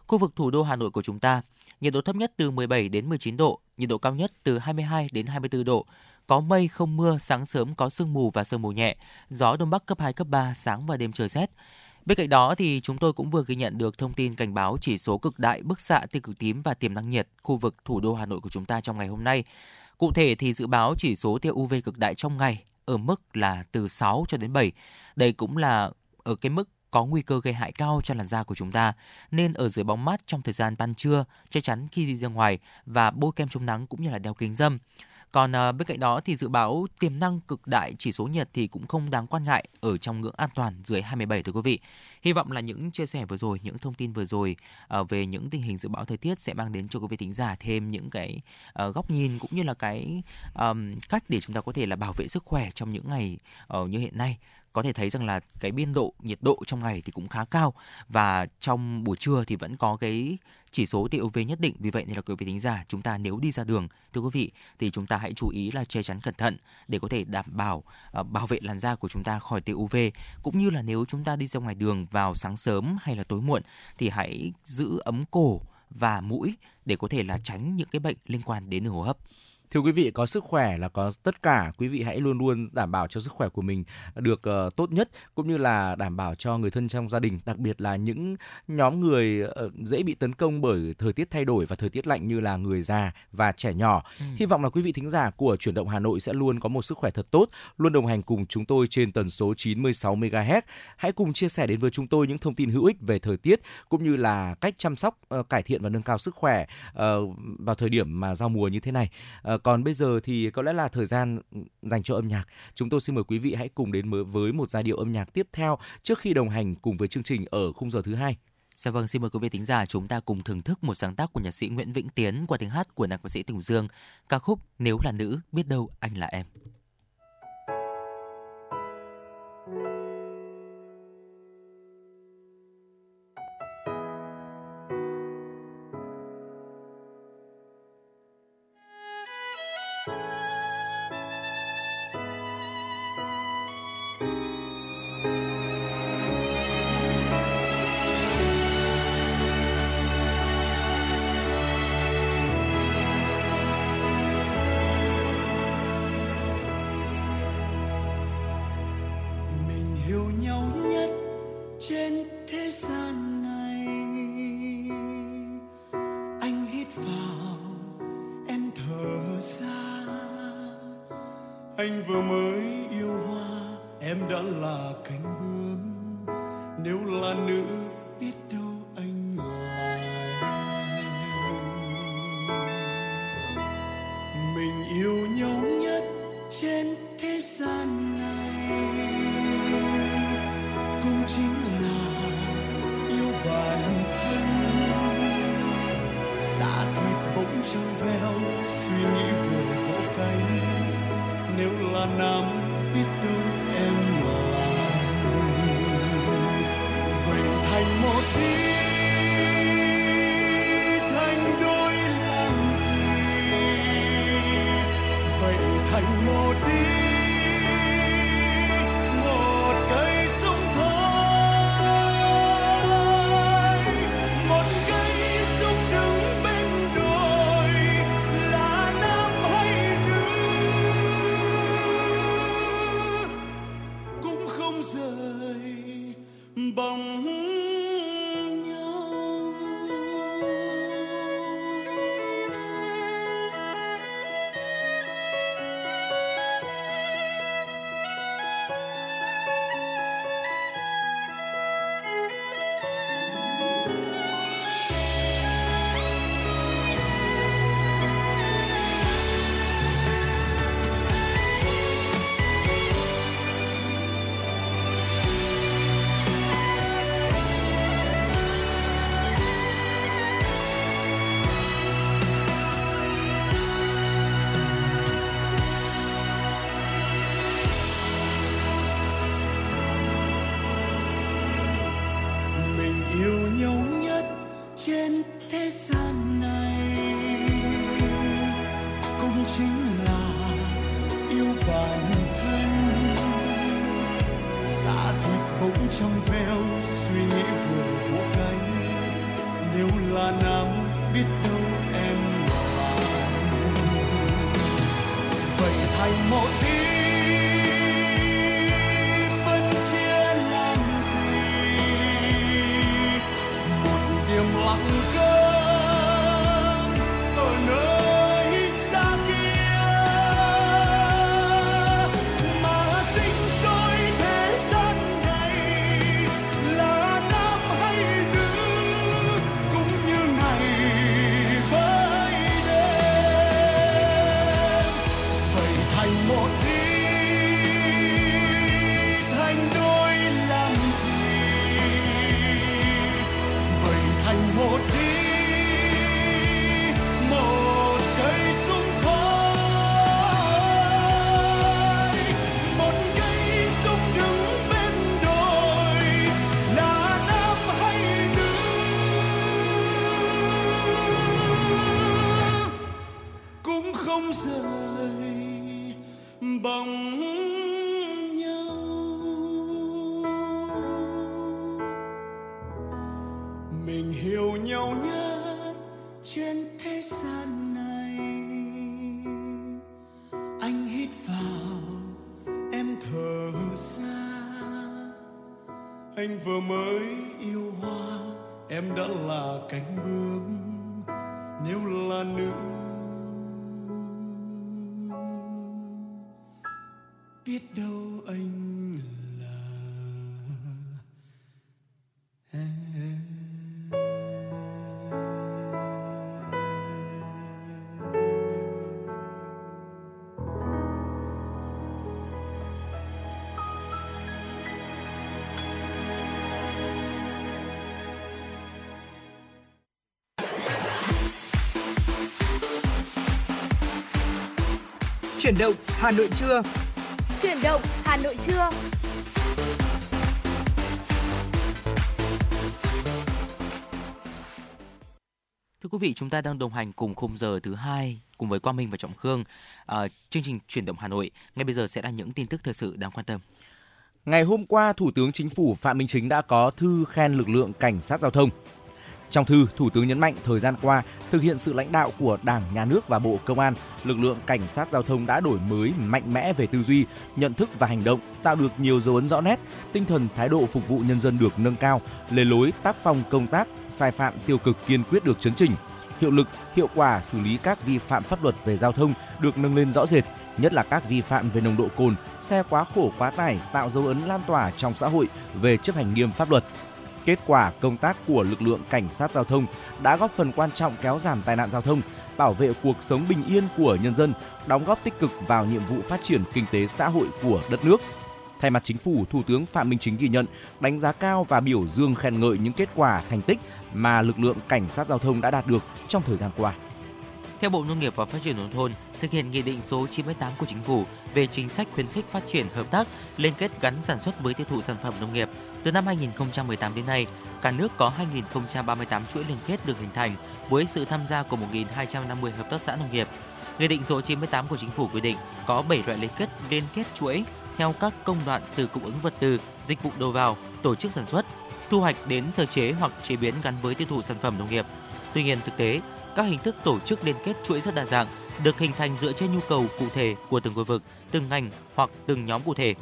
Khu vực thủ đô Hà Nội của chúng ta, nhiệt độ thấp nhất từ 17 đến 19 độ, nhiệt độ cao nhất từ 22 đến 24 độ. Có mây không mưa, sáng sớm có sương mù và sương mù nhẹ, gió đông bắc cấp 2, cấp 3, sáng và đêm trời rét. Bên cạnh đó thì chúng tôi cũng vừa ghi nhận được thông tin cảnh báo chỉ số cực đại, bức xạ tia cực tím và tiềm năng nhiệt khu vực thủ đô Hà Nội của chúng ta trong ngày hôm nay. Cụ thể thì dự báo chỉ số tia UV cực đại trong ngày ở mức là từ 6 cho đến 7. Đây cũng là ở cái mức có nguy cơ gây hại cao cho làn da của chúng ta nên ở dưới bóng mát trong thời gian ban trưa, chắc chắn khi đi ra ngoài và bôi kem chống nắng cũng như là đeo kính râm còn à, bên cạnh đó thì dự báo tiềm năng cực đại chỉ số nhiệt thì cũng không đáng quan ngại ở trong ngưỡng an toàn dưới 27 thưa quý vị. Hy vọng là những chia sẻ vừa rồi, những thông tin vừa rồi à, về những tình hình dự báo thời tiết sẽ mang đến cho quý vị thính giả thêm những cái à, góc nhìn cũng như là cái um, cách để chúng ta có thể là bảo vệ sức khỏe trong những ngày uh, như hiện nay có thể thấy rằng là cái biên độ nhiệt độ trong ngày thì cũng khá cao và trong buổi trưa thì vẫn có cái chỉ số tia UV nhất định vì vậy nên là quý vị thính giả chúng ta nếu đi ra đường thưa quý vị thì chúng ta hãy chú ý là che chắn cẩn thận để có thể đảm bảo uh, bảo vệ làn da của chúng ta khỏi tia UV cũng như là nếu chúng ta đi ra ngoài đường vào sáng sớm hay là tối muộn thì hãy giữ ấm cổ và mũi để có thể là tránh những cái bệnh liên quan đến đường hô hấp. Thưa quý vị, có sức khỏe là có tất cả. Quý vị hãy luôn luôn đảm bảo cho sức khỏe của mình được uh, tốt nhất cũng như là đảm bảo cho người thân trong gia đình, đặc biệt là những nhóm người uh, dễ bị tấn công bởi thời tiết thay đổi và thời tiết lạnh như là người già và trẻ nhỏ. Ừ. Hy vọng là quý vị thính giả của chuyển động Hà Nội sẽ luôn có một sức khỏe thật tốt, luôn đồng hành cùng chúng tôi trên tần số 96 MHz. Hãy cùng chia sẻ đến với chúng tôi những thông tin hữu ích về thời tiết cũng như là cách chăm sóc, uh, cải thiện và nâng cao sức khỏe uh, vào thời điểm mà giao mùa như thế này. Uh, còn bây giờ thì có lẽ là thời gian ừ, dành cho âm nhạc. Chúng tôi xin mời quý vị hãy cùng đến với một giai điệu âm nhạc tiếp theo trước khi đồng hành cùng với chương trình ở khung giờ thứ hai. Dạ vâng, xin mời quý vị thính giả chúng ta cùng thưởng thức một sáng tác của nhạc sĩ Nguyễn Vĩnh Tiến qua tiếng hát của nhạc sĩ Tùng Dương, ca khúc Nếu là nữ, biết đâu anh là em. Chuyển động Hà Nội trưa. Chuyển động Hà Nội trưa. Thưa quý vị, chúng ta đang đồng hành cùng khung giờ thứ hai cùng với Quang Minh và Trọng Khương. À, chương trình Chuyển động Hà Nội ngay bây giờ sẽ là những tin tức thời sự đáng quan tâm. Ngày hôm qua, Thủ tướng Chính phủ Phạm Minh Chính đã có thư khen lực lượng cảnh sát giao thông trong thư, Thủ tướng nhấn mạnh thời gian qua, thực hiện sự lãnh đạo của Đảng, Nhà nước và Bộ Công an, lực lượng cảnh sát giao thông đã đổi mới mạnh mẽ về tư duy, nhận thức và hành động, tạo được nhiều dấu ấn rõ nét, tinh thần thái độ phục vụ nhân dân được nâng cao, lề lối tác phong công tác, sai phạm tiêu cực kiên quyết được chấn chỉnh, hiệu lực, hiệu quả xử lý các vi phạm pháp luật về giao thông được nâng lên rõ rệt, nhất là các vi phạm về nồng độ cồn, xe quá khổ quá tải tạo dấu ấn lan tỏa trong xã hội về chấp hành nghiêm pháp luật. Kết quả công tác của lực lượng cảnh sát giao thông đã góp phần quan trọng kéo giảm tai nạn giao thông, bảo vệ cuộc sống bình yên của nhân dân, đóng góp tích cực vào nhiệm vụ phát triển kinh tế xã hội của đất nước. Thay mặt chính phủ, Thủ tướng Phạm Minh Chính ghi nhận, đánh giá cao và biểu dương khen ngợi những kết quả thành tích mà lực lượng cảnh sát giao thông đã đạt được trong thời gian qua. Theo Bộ Nông nghiệp và Phát triển nông thôn, thực hiện nghị định số 98 của Chính phủ về chính sách khuyến khích phát triển hợp tác, liên kết gắn sản xuất với tiêu thụ sản phẩm nông nghiệp, từ năm 2018 đến nay, cả nước có 2.038 chuỗi liên kết được hình thành với sự tham gia của 1.250 hợp tác xã nông nghiệp. Nghị định số 98 của Chính phủ quy định có 7 loại liên kết liên kết chuỗi theo các công đoạn từ cung ứng vật tư, dịch vụ đầu vào, tổ chức sản xuất, thu hoạch đến sơ chế hoặc chế biến gắn với tiêu thụ sản phẩm nông nghiệp. Tuy nhiên thực tế, các hình thức tổ chức liên kết chuỗi rất đa dạng, được hình thành dựa trên nhu cầu cụ thể của từng khu vực, từng ngành hoặc từng nhóm cụ thể.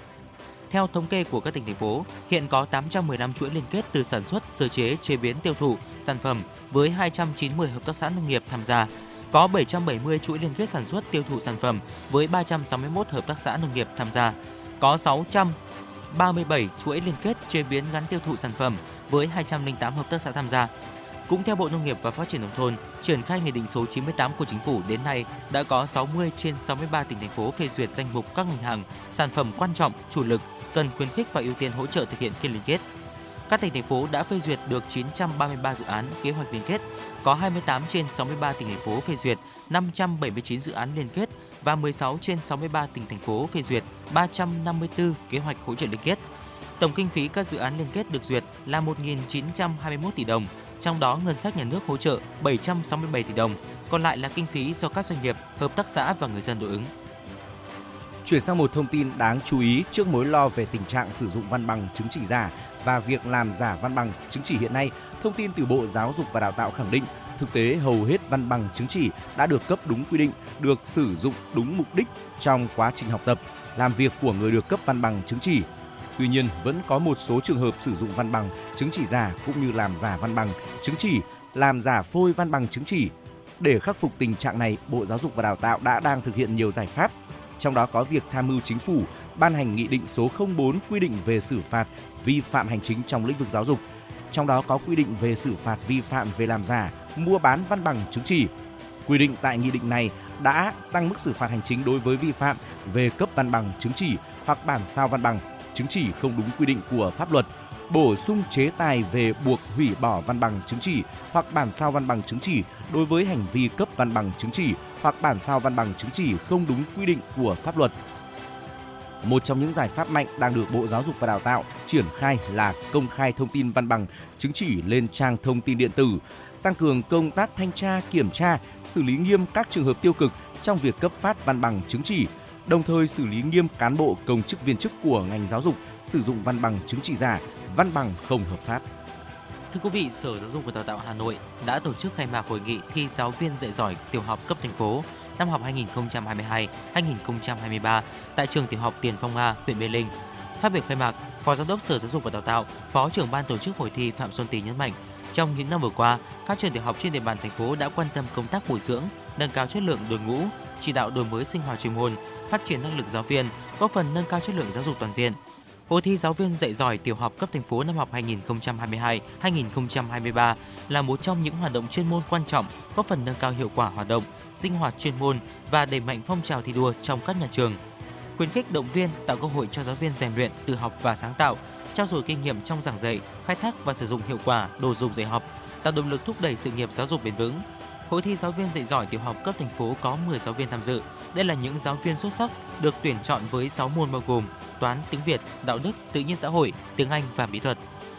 Theo thống kê của các tỉnh thành phố, hiện có 815 chuỗi liên kết từ sản xuất, sơ chế, chế biến, tiêu thụ sản phẩm với 290 hợp tác xã nông nghiệp tham gia. Có 770 chuỗi liên kết sản xuất tiêu thụ sản phẩm với 361 hợp tác xã nông nghiệp tham gia. Có 637 chuỗi liên kết chế biến gắn tiêu thụ sản phẩm với 208 hợp tác xã tham gia. Cũng theo Bộ Nông nghiệp và Phát triển nông thôn, triển khai nghị định số 98 của chính phủ đến nay đã có 60 trên 63 tỉnh thành phố phê duyệt danh mục các ngành hàng, sản phẩm quan trọng, chủ lực cần khuyến khích và ưu tiên hỗ trợ thực hiện phiên liên kết. Các tỉnh thành phố đã phê duyệt được 933 dự án kế hoạch liên kết, có 28 trên 63 tỉnh thành phố phê duyệt 579 dự án liên kết và 16 trên 63 tỉnh thành phố phê duyệt 354 kế hoạch hỗ trợ liên kết. Tổng kinh phí các dự án liên kết được duyệt là 1.921 tỷ đồng, trong đó ngân sách nhà nước hỗ trợ 767 tỷ đồng, còn lại là kinh phí do các doanh nghiệp, hợp tác xã và người dân đối ứng. Chuyển sang một thông tin đáng chú ý trước mối lo về tình trạng sử dụng văn bằng chứng chỉ giả và việc làm giả văn bằng chứng chỉ hiện nay, thông tin từ Bộ Giáo dục và Đào tạo khẳng định thực tế hầu hết văn bằng chứng chỉ đã được cấp đúng quy định, được sử dụng đúng mục đích trong quá trình học tập, làm việc của người được cấp văn bằng chứng chỉ. Tuy nhiên, vẫn có một số trường hợp sử dụng văn bằng chứng chỉ giả cũng như làm giả văn bằng chứng chỉ, làm giả phôi văn bằng chứng chỉ. Để khắc phục tình trạng này, Bộ Giáo dục và Đào tạo đã đang thực hiện nhiều giải pháp trong đó có việc tham mưu chính phủ ban hành nghị định số 04 quy định về xử phạt vi phạm hành chính trong lĩnh vực giáo dục. Trong đó có quy định về xử phạt vi phạm về làm giả, mua bán văn bằng chứng chỉ. Quy định tại nghị định này đã tăng mức xử phạt hành chính đối với vi phạm về cấp văn bằng chứng chỉ hoặc bản sao văn bằng chứng chỉ không đúng quy định của pháp luật bổ sung chế tài về buộc hủy bỏ văn bằng chứng chỉ hoặc bản sao văn bằng chứng chỉ đối với hành vi cấp văn bằng chứng chỉ hoặc bản sao văn bằng chứng chỉ không đúng quy định của pháp luật. Một trong những giải pháp mạnh đang được Bộ Giáo dục và Đào tạo triển khai là công khai thông tin văn bằng chứng chỉ lên trang thông tin điện tử, tăng cường công tác thanh tra, kiểm tra, xử lý nghiêm các trường hợp tiêu cực trong việc cấp phát văn bằng chứng chỉ, đồng thời xử lý nghiêm cán bộ công chức viên chức của ngành giáo dục sử dụng văn bằng chứng chỉ giả, văn bằng không hợp pháp. Thưa quý vị, Sở Giáo dục và Đào tạo Hà Nội đã tổ chức khai mạc hội nghị thi giáo viên dạy giỏi tiểu học cấp thành phố năm học 2022-2023 tại trường tiểu học Tiền Phong A, huyện Mê Linh. Phát biểu khai mạc, Phó Giám đốc Sở Giáo dục và Đào tạo, Phó trưởng ban tổ chức hội thi Phạm Xuân Tý nhấn mạnh, trong những năm vừa qua, các trường tiểu học trên địa bàn thành phố đã quan tâm công tác bồi dưỡng, nâng cao chất lượng đội ngũ, chỉ đạo đổi mới sinh hoạt chuyên môn, phát triển năng lực giáo viên, góp phần nâng cao chất lượng giáo dục toàn diện. Hội thi giáo viên dạy giỏi tiểu học cấp thành phố năm học 2022-2023 là một trong những hoạt động chuyên môn quan trọng góp phần nâng cao hiệu quả hoạt động, sinh hoạt chuyên môn và đẩy mạnh phong trào thi đua trong các nhà trường. Khuyến khích động viên tạo cơ hội cho giáo viên rèn luyện, tự học và sáng tạo, trao dồi kinh nghiệm trong giảng dạy, khai thác và sử dụng hiệu quả đồ dùng dạy học, tạo động lực thúc đẩy sự nghiệp giáo dục bền vững. Hội thi giáo viên dạy giỏi tiểu học cấp thành phố có 10 giáo viên tham dự. Đây là những giáo viên xuất sắc được tuyển chọn với 6 môn bao gồm toán, tiếng Việt, đạo đức, tự nhiên xã hội, tiếng Anh và mỹ thuật.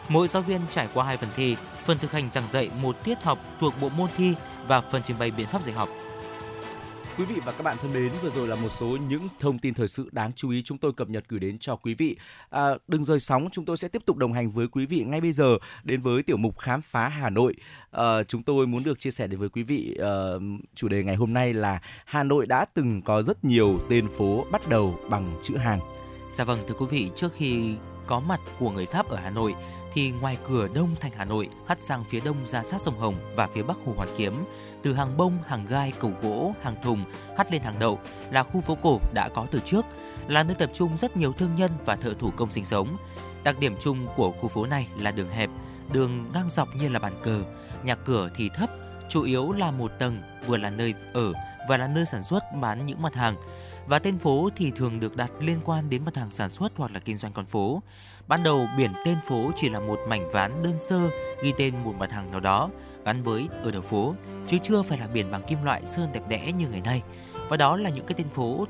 Mỗi giáo viên trải qua hai phần thi, phần thực hành giảng dạy một tiết học thuộc bộ môn thi và phần trình bày biện pháp dạy học. Quý vị và các bạn thân mến, vừa rồi là một số những thông tin thời sự đáng chú ý chúng tôi cập nhật gửi đến cho quý vị. À, đừng rời sóng, chúng tôi sẽ tiếp tục đồng hành với quý vị ngay bây giờ đến với tiểu mục khám phá Hà Nội. À, chúng tôi muốn được chia sẻ đến với quý vị à, chủ đề ngày hôm nay là Hà Nội đã từng có rất nhiều tên phố bắt đầu bằng chữ hàng. Dạ vâng thưa quý vị, trước khi có mặt của người Pháp ở Hà Nội thì ngoài cửa đông thành Hà Nội hắt sang phía đông ra sát sông Hồng và phía bắc Hồ Hoàn Kiếm, từ hàng bông, hàng gai, cầu gỗ, hàng thùng hắt lên hàng đậu là khu phố cổ đã có từ trước, là nơi tập trung rất nhiều thương nhân và thợ thủ công sinh sống. Đặc điểm chung của khu phố này là đường hẹp, đường ngang dọc như là bàn cờ, nhà cửa thì thấp, chủ yếu là một tầng, vừa là nơi ở và là nơi sản xuất bán những mặt hàng. Và tên phố thì thường được đặt liên quan đến mặt hàng sản xuất hoặc là kinh doanh con phố. Ban đầu biển tên phố chỉ là một mảnh ván đơn sơ ghi tên một mặt hàng nào đó gắn với ở đầu phố, chứ chưa phải là biển bằng kim loại sơn đẹp đẽ như ngày nay. Và đó là những cái tên phố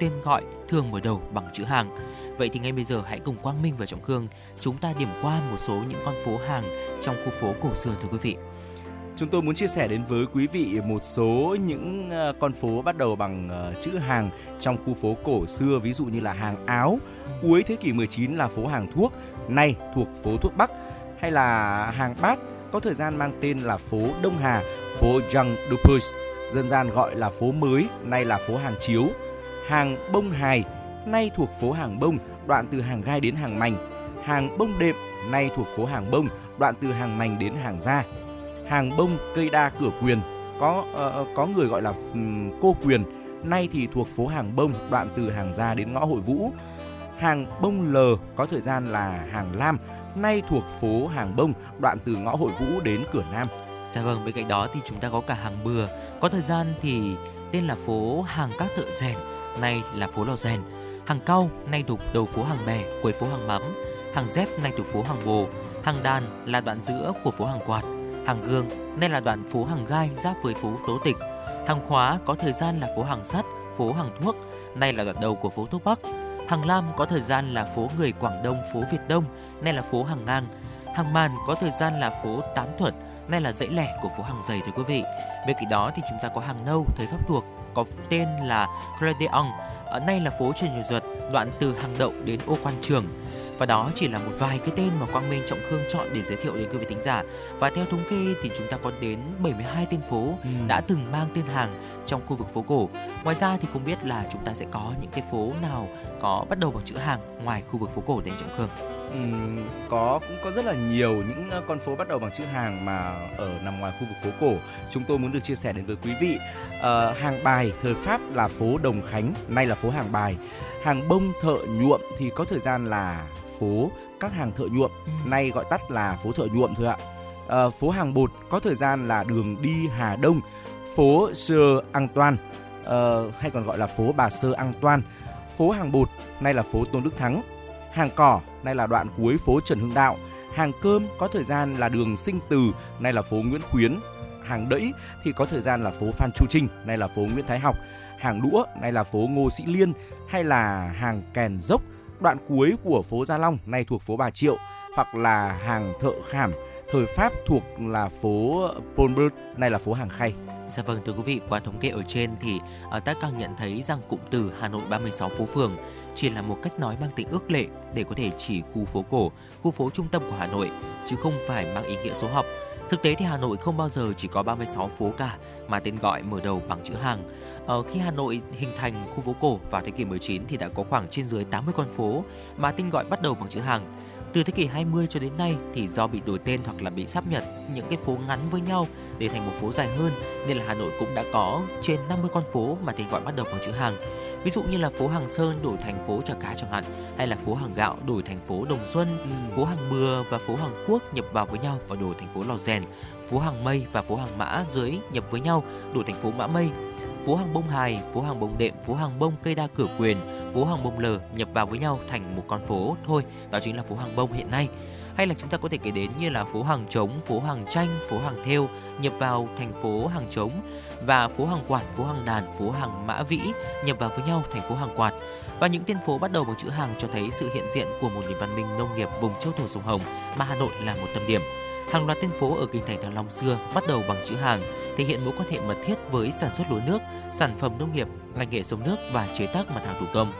tên gọi thường mở đầu bằng chữ hàng. Vậy thì ngay bây giờ hãy cùng Quang Minh và Trọng Khương chúng ta điểm qua một số những con phố hàng trong khu phố cổ xưa thưa quý vị. Chúng tôi muốn chia sẻ đến với quý vị một số những ờ, con phố bắt đầu bằng ờ, chữ hàng trong khu phố cổ xưa, ví dụ như là hàng áo, cuối thế kỷ 19 là phố hàng thuốc, nay thuộc phố thuốc Bắc, hay là hàng bát có thời gian mang tên là phố Đông Hà, phố Jean Dupuis, dân gian gọi là phố mới, nay là phố hàng chiếu. Hàng bông hài, nay thuộc phố hàng bông, đoạn từ hàng gai đến hàng mành, Hàng bông đệm, nay thuộc phố hàng bông, đoạn từ hàng mành đến hàng gia, hàng bông cây đa cửa quyền có uh, có người gọi là um, cô quyền nay thì thuộc phố hàng bông đoạn từ hàng gia đến ngõ hội vũ. Hàng bông lờ có thời gian là hàng lam nay thuộc phố hàng bông đoạn từ ngõ hội vũ đến cửa nam Dạ vâng, bên cạnh đó thì chúng ta có cả hàng bừa, có thời gian thì tên là phố hàng các thợ rèn, nay là phố lò rèn. Hàng cau, nay thuộc đầu phố hàng bè, cuối phố hàng mắm. Hàng dép, nay thuộc phố hàng bồ. Hàng đàn là đoạn giữa của phố hàng quạt. Hàng gương, nay là đoạn phố hàng gai giáp với phố tố tịch. Hàng khóa có thời gian là phố hàng sắt, phố hàng thuốc, nay là đoạn đầu của phố thuốc bắc. Hàng lam có thời gian là phố người Quảng Đông, phố Việt Đông, nay là phố hàng ngang. Hàng màn có thời gian là phố Tám Thuật, nay là dãy lẻ của phố hàng giày thưa quý vị. Bên cạnh đó thì chúng ta có hàng nâu thời Pháp thuộc có tên là Credeon, ở ờ, nay là phố Trần Nhật Duật, đoạn từ hàng đậu đến ô quan trường. Và đó chỉ là một vài cái tên mà Quang Minh Trọng Khương chọn để giới thiệu đến quý vị thính giả. Và theo thống kê thì chúng ta có đến 72 tên phố Ừ. đã từng mang tên hàng trong khu vực phố cổ. Ngoài ra thì không biết là chúng ta sẽ có những cái phố nào có bắt đầu bằng chữ hàng ngoài khu vực phố cổ đến Trọng Khương. Ừm, có cũng có rất là nhiều những con phố bắt đầu bằng chữ hàng mà ở nằm ngoài khu vực phố cổ chúng tôi muốn được chia sẻ đến với quý vị Ờ, hàng bài thời pháp là phố đồng khánh nay là phố hàng bài hàng bông thợ nhuộm thì có thời gian là phố các hàng thợ nhuộm nay gọi tắt là phố thợ nhuộm thôi ạ. Ờ, phố hàng bột có thời gian là đường đi hà đông phố sơ Antoine ờ, hay còn gọi là phố bà sơ Antoine phố hàng bột nay là phố tôn đức thắng. Hàng cỏ nay là đoạn cuối phố Trần Hưng Đạo, hàng cơm có thời gian là đường Sinh Từ, nay là phố Nguyễn Khuyến, hàng đẫy thì có thời gian là phố Phan Chu Trinh, nay là phố Nguyễn Thái Học, hàng đũa nay là phố Ngô Sĩ Liên hay là hàng kèn dốc, đoạn cuối của phố Gia Long nay thuộc phố Bà Triệu hoặc là hàng thợ khảm thời Pháp thuộc là phố Polbert, nay là phố hàng khay. Dạ vâng thưa quý vị, qua thống kê ở trên thì à, ta càng nhận thấy rằng cụm từ Hà Nội 36 phố phường chỉ là một cách nói mang tính ước lệ để có thể chỉ khu phố cổ, khu phố trung tâm của Hà Nội, chứ không phải mang ý nghĩa số học. Thực tế thì Hà Nội không bao giờ chỉ có 36 phố cả, mà tên gọi mở đầu bằng chữ hàng. Ờ, khi Hà Nội hình thành khu phố cổ vào thế kỷ 19 thì đã có khoảng trên dưới 80 con phố mà tên gọi bắt đầu bằng chữ hàng. Từ thế kỷ 20 cho đến nay thì do bị đổi tên hoặc là bị sáp nhập những cái phố ngắn với nhau để thành một phố dài hơn nên là Hà Nội cũng đã có trên 50 con phố mà tên gọi bắt đầu bằng chữ hàng. Ví dụ như là phố Hàng Sơn đổi thành phố Chả Cá chẳng hạn, hay là phố Hàng Gạo đổi thành phố Đồng Xuân, phố Hàng Bừa và phố Hàng Quốc nhập vào với nhau và đổi thành phố Lò Rèn, phố Hàng Mây và phố Hàng Mã dưới nhập với nhau đổi thành phố Mã Mây, phố Hàng Bông Hài, phố Hàng Bông Đệm, phố Hàng Bông Cây Đa Cửa Quyền, phố Hàng Bông Lờ nhập vào với nhau thành một con phố thôi, đó chính là phố Hàng Bông hiện nay. Hay là chúng ta có thể kể đến như là phố Hàng Trống, phố Hàng Tranh, phố Hàng Thêu nhập vào thành phố Hàng Trống và phố Hàng Quạt, phố Hàng Đàn, phố Hàng Mã Vĩ nhập vào với nhau thành phố Hàng Quạt. Và những tên phố bắt đầu bằng chữ hàng cho thấy sự hiện diện của một nền văn minh nông nghiệp vùng châu thổ sông Hồng mà Hà Nội là một tâm điểm. Hàng loạt tên phố ở kinh thành Thăng Long xưa bắt đầu bằng chữ hàng, thể hiện mối quan hệ mật thiết với sản xuất lúa nước, sản phẩm nông nghiệp, ngành nghề sông nước và chế tác mặt hàng thủ công.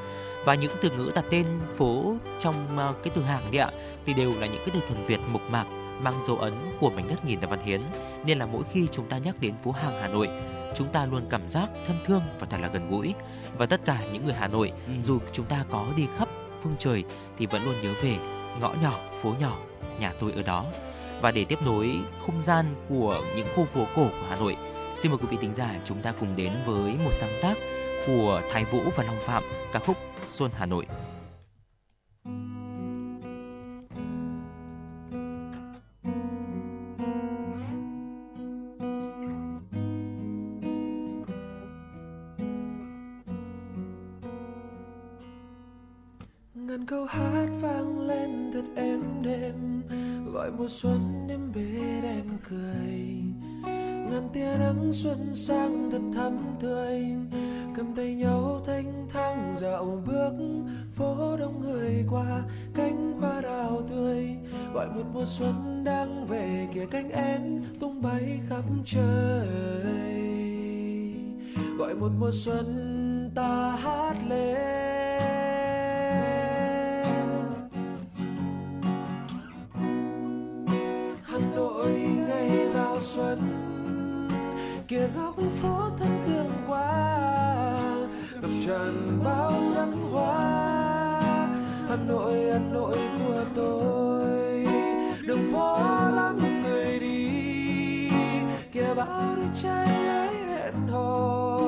Và những từ ngữ đặt tên phố trong ờ, cái từ hàng đấy ạ thì đều là những cái từ thuần Việt mộc mạc mang dấu ấn của mảnh đất nghìn năm văn hiến nên là mỗi khi chúng ta nhắc đến phố hàng Hà Nội chúng ta luôn cảm giác thân thương và thật là gần gũi. Và tất cả những người Hà Nội Ừ. dù chúng ta có đi khắp phương trời thì vẫn luôn nhớ về ngõ nhỏ phố nhỏ nhà tôi ở đó. Và để tiếp nối không gian của những khu phố cổ của Hà Nội xin mời quý vị tính giả chúng ta cùng đến với một sáng tác của Thái Vũ và Long Phạm ca khúc Xuân Hà Nội câu hát vang lên thật êm đềm. Gọi mùa xuân đến bên em cười. Ngàn tia nắng xuân sang thật thắm tươi. Cầm tay nhau thanh thang dạo bước, phố đông người qua, cánh hoa đào tươi. Gọi một mùa xuân đang về, kìa cánh én tung bay khắp trời. Gọi một mùa xuân ta hát lên. Kia góc phố thân thương quá. Ngập tràn bao sắc hoa. Hà Nội Hà Nội của tôi. Đường phố lắm người đi. Kia bao đứa trai ấy hẹn hò.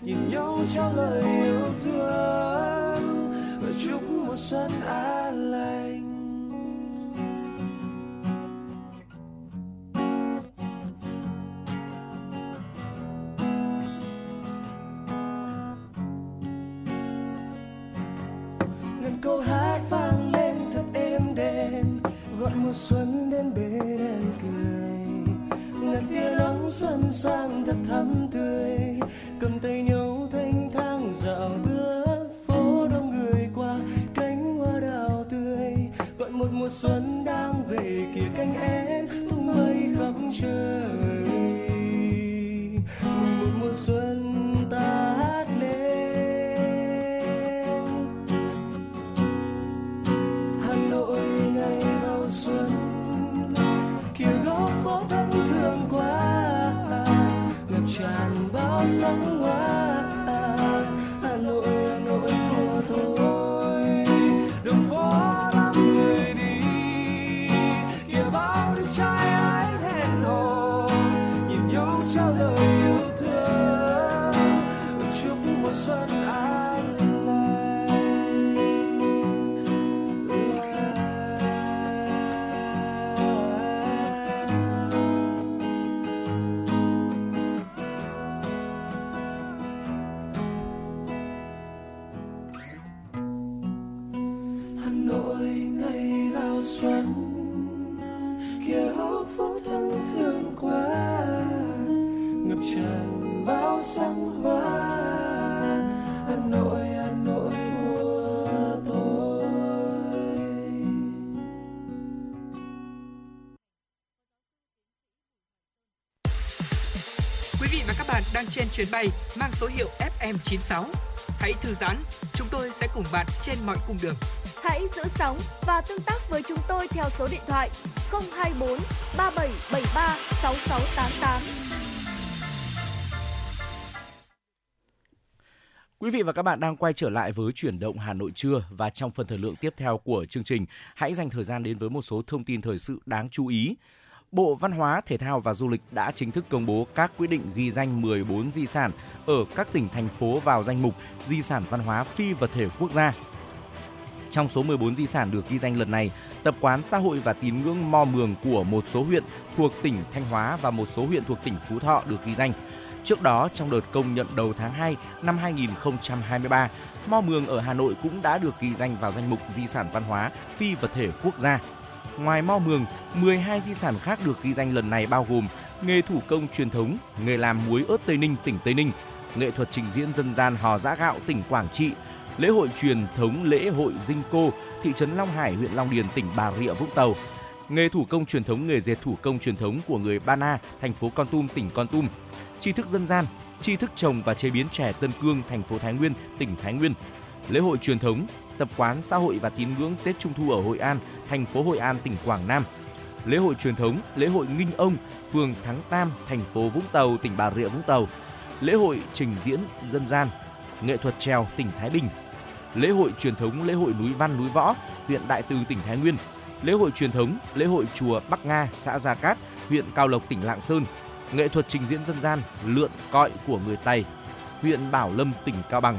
Nhìn nhau trao lời yêu thương. Và chúc mùa xuân an mùa xuân đến bên em cười. Ngàn tia nắng xuân sang thật thắm tươi. Cầm tay nhau thanh thang dạo bước phố đông người qua cánh hoa đào tươi. Gọi một mùa xuân đang về kìa cánh én, tung bay khắp trời. Bay mang số hiệu FM96. Hãy thư giãn, chúng tôi sẽ cùng bạn trên mọi cung đường. Hãy giữ sóng và tương tác với chúng tôi theo số điện thoại 024 3773 6688. Quý vị và các bạn đang quay trở lại với chuyển động Hà Nội trưa và trong phần thời lượng tiếp theo của chương trình, hãy dành thời gian đến với một số thông tin thời sự đáng chú ý. Bộ Văn hóa, Thể thao và Du lịch đã chính thức công bố các quyết định ghi danh 14 di sản ở các tỉnh thành phố vào danh mục di sản văn hóa phi vật thể quốc gia. Trong số 14 di sản được ghi danh lần này, tập quán xã hội và tín ngưỡng Mò Mường của một số huyện thuộc tỉnh Thanh Hóa và một số huyện thuộc tỉnh Phú Thọ được ghi danh. Trước đó, trong đợt công nhận đầu tháng 2 năm 2023, Mò Mường ở Hà Nội cũng đã được ghi danh vào danh mục di sản văn hóa phi vật thể quốc gia. Ngoài Mo Mường, 12 di sản khác được ghi danh lần này bao gồm nghề thủ công truyền thống, nghề làm muối ớt Tây Ninh, tỉnh Tây Ninh, nghệ thuật trình diễn dân gian hò giã gạo, tỉnh Quảng Trị, lễ hội truyền thống lễ hội Dinh Cô, thị trấn Long Hải, huyện Long Điền, tỉnh Bà Rịa Vũng Tàu, nghề thủ công truyền thống nghề dệt thủ công truyền thống của người Ba Na, thành phố Con Tum, tỉnh Con Tum, tri thức dân gian, tri thức trồng và chế biến chè Tân Cương, thành phố Thái Nguyên, tỉnh Thái Nguyên. Lễ hội truyền thống, tập quán xã hội và tín ngưỡng Tết Trung thu ở Hội An, thành phố Hội An, tỉnh Quảng Nam. Lễ hội truyền thống, lễ hội Nghinh Ông, phường Thắng Tam, thành phố Vũng Tàu, tỉnh Bà Rịa Vũng Tàu. Lễ hội trình diễn dân gian, nghệ thuật trèo tỉnh Thái Bình. Lễ hội truyền thống lễ hội núi Văn núi Võ, huyện Đại Từ tỉnh Thái Nguyên. Lễ hội truyền thống lễ hội chùa Bắc Nga, xã Gia Cát, huyện Cao Lộc tỉnh Lạng Sơn. Nghệ thuật trình diễn dân gian lượn cọi của người Tây, huyện Bảo Lâm tỉnh Cao Bằng.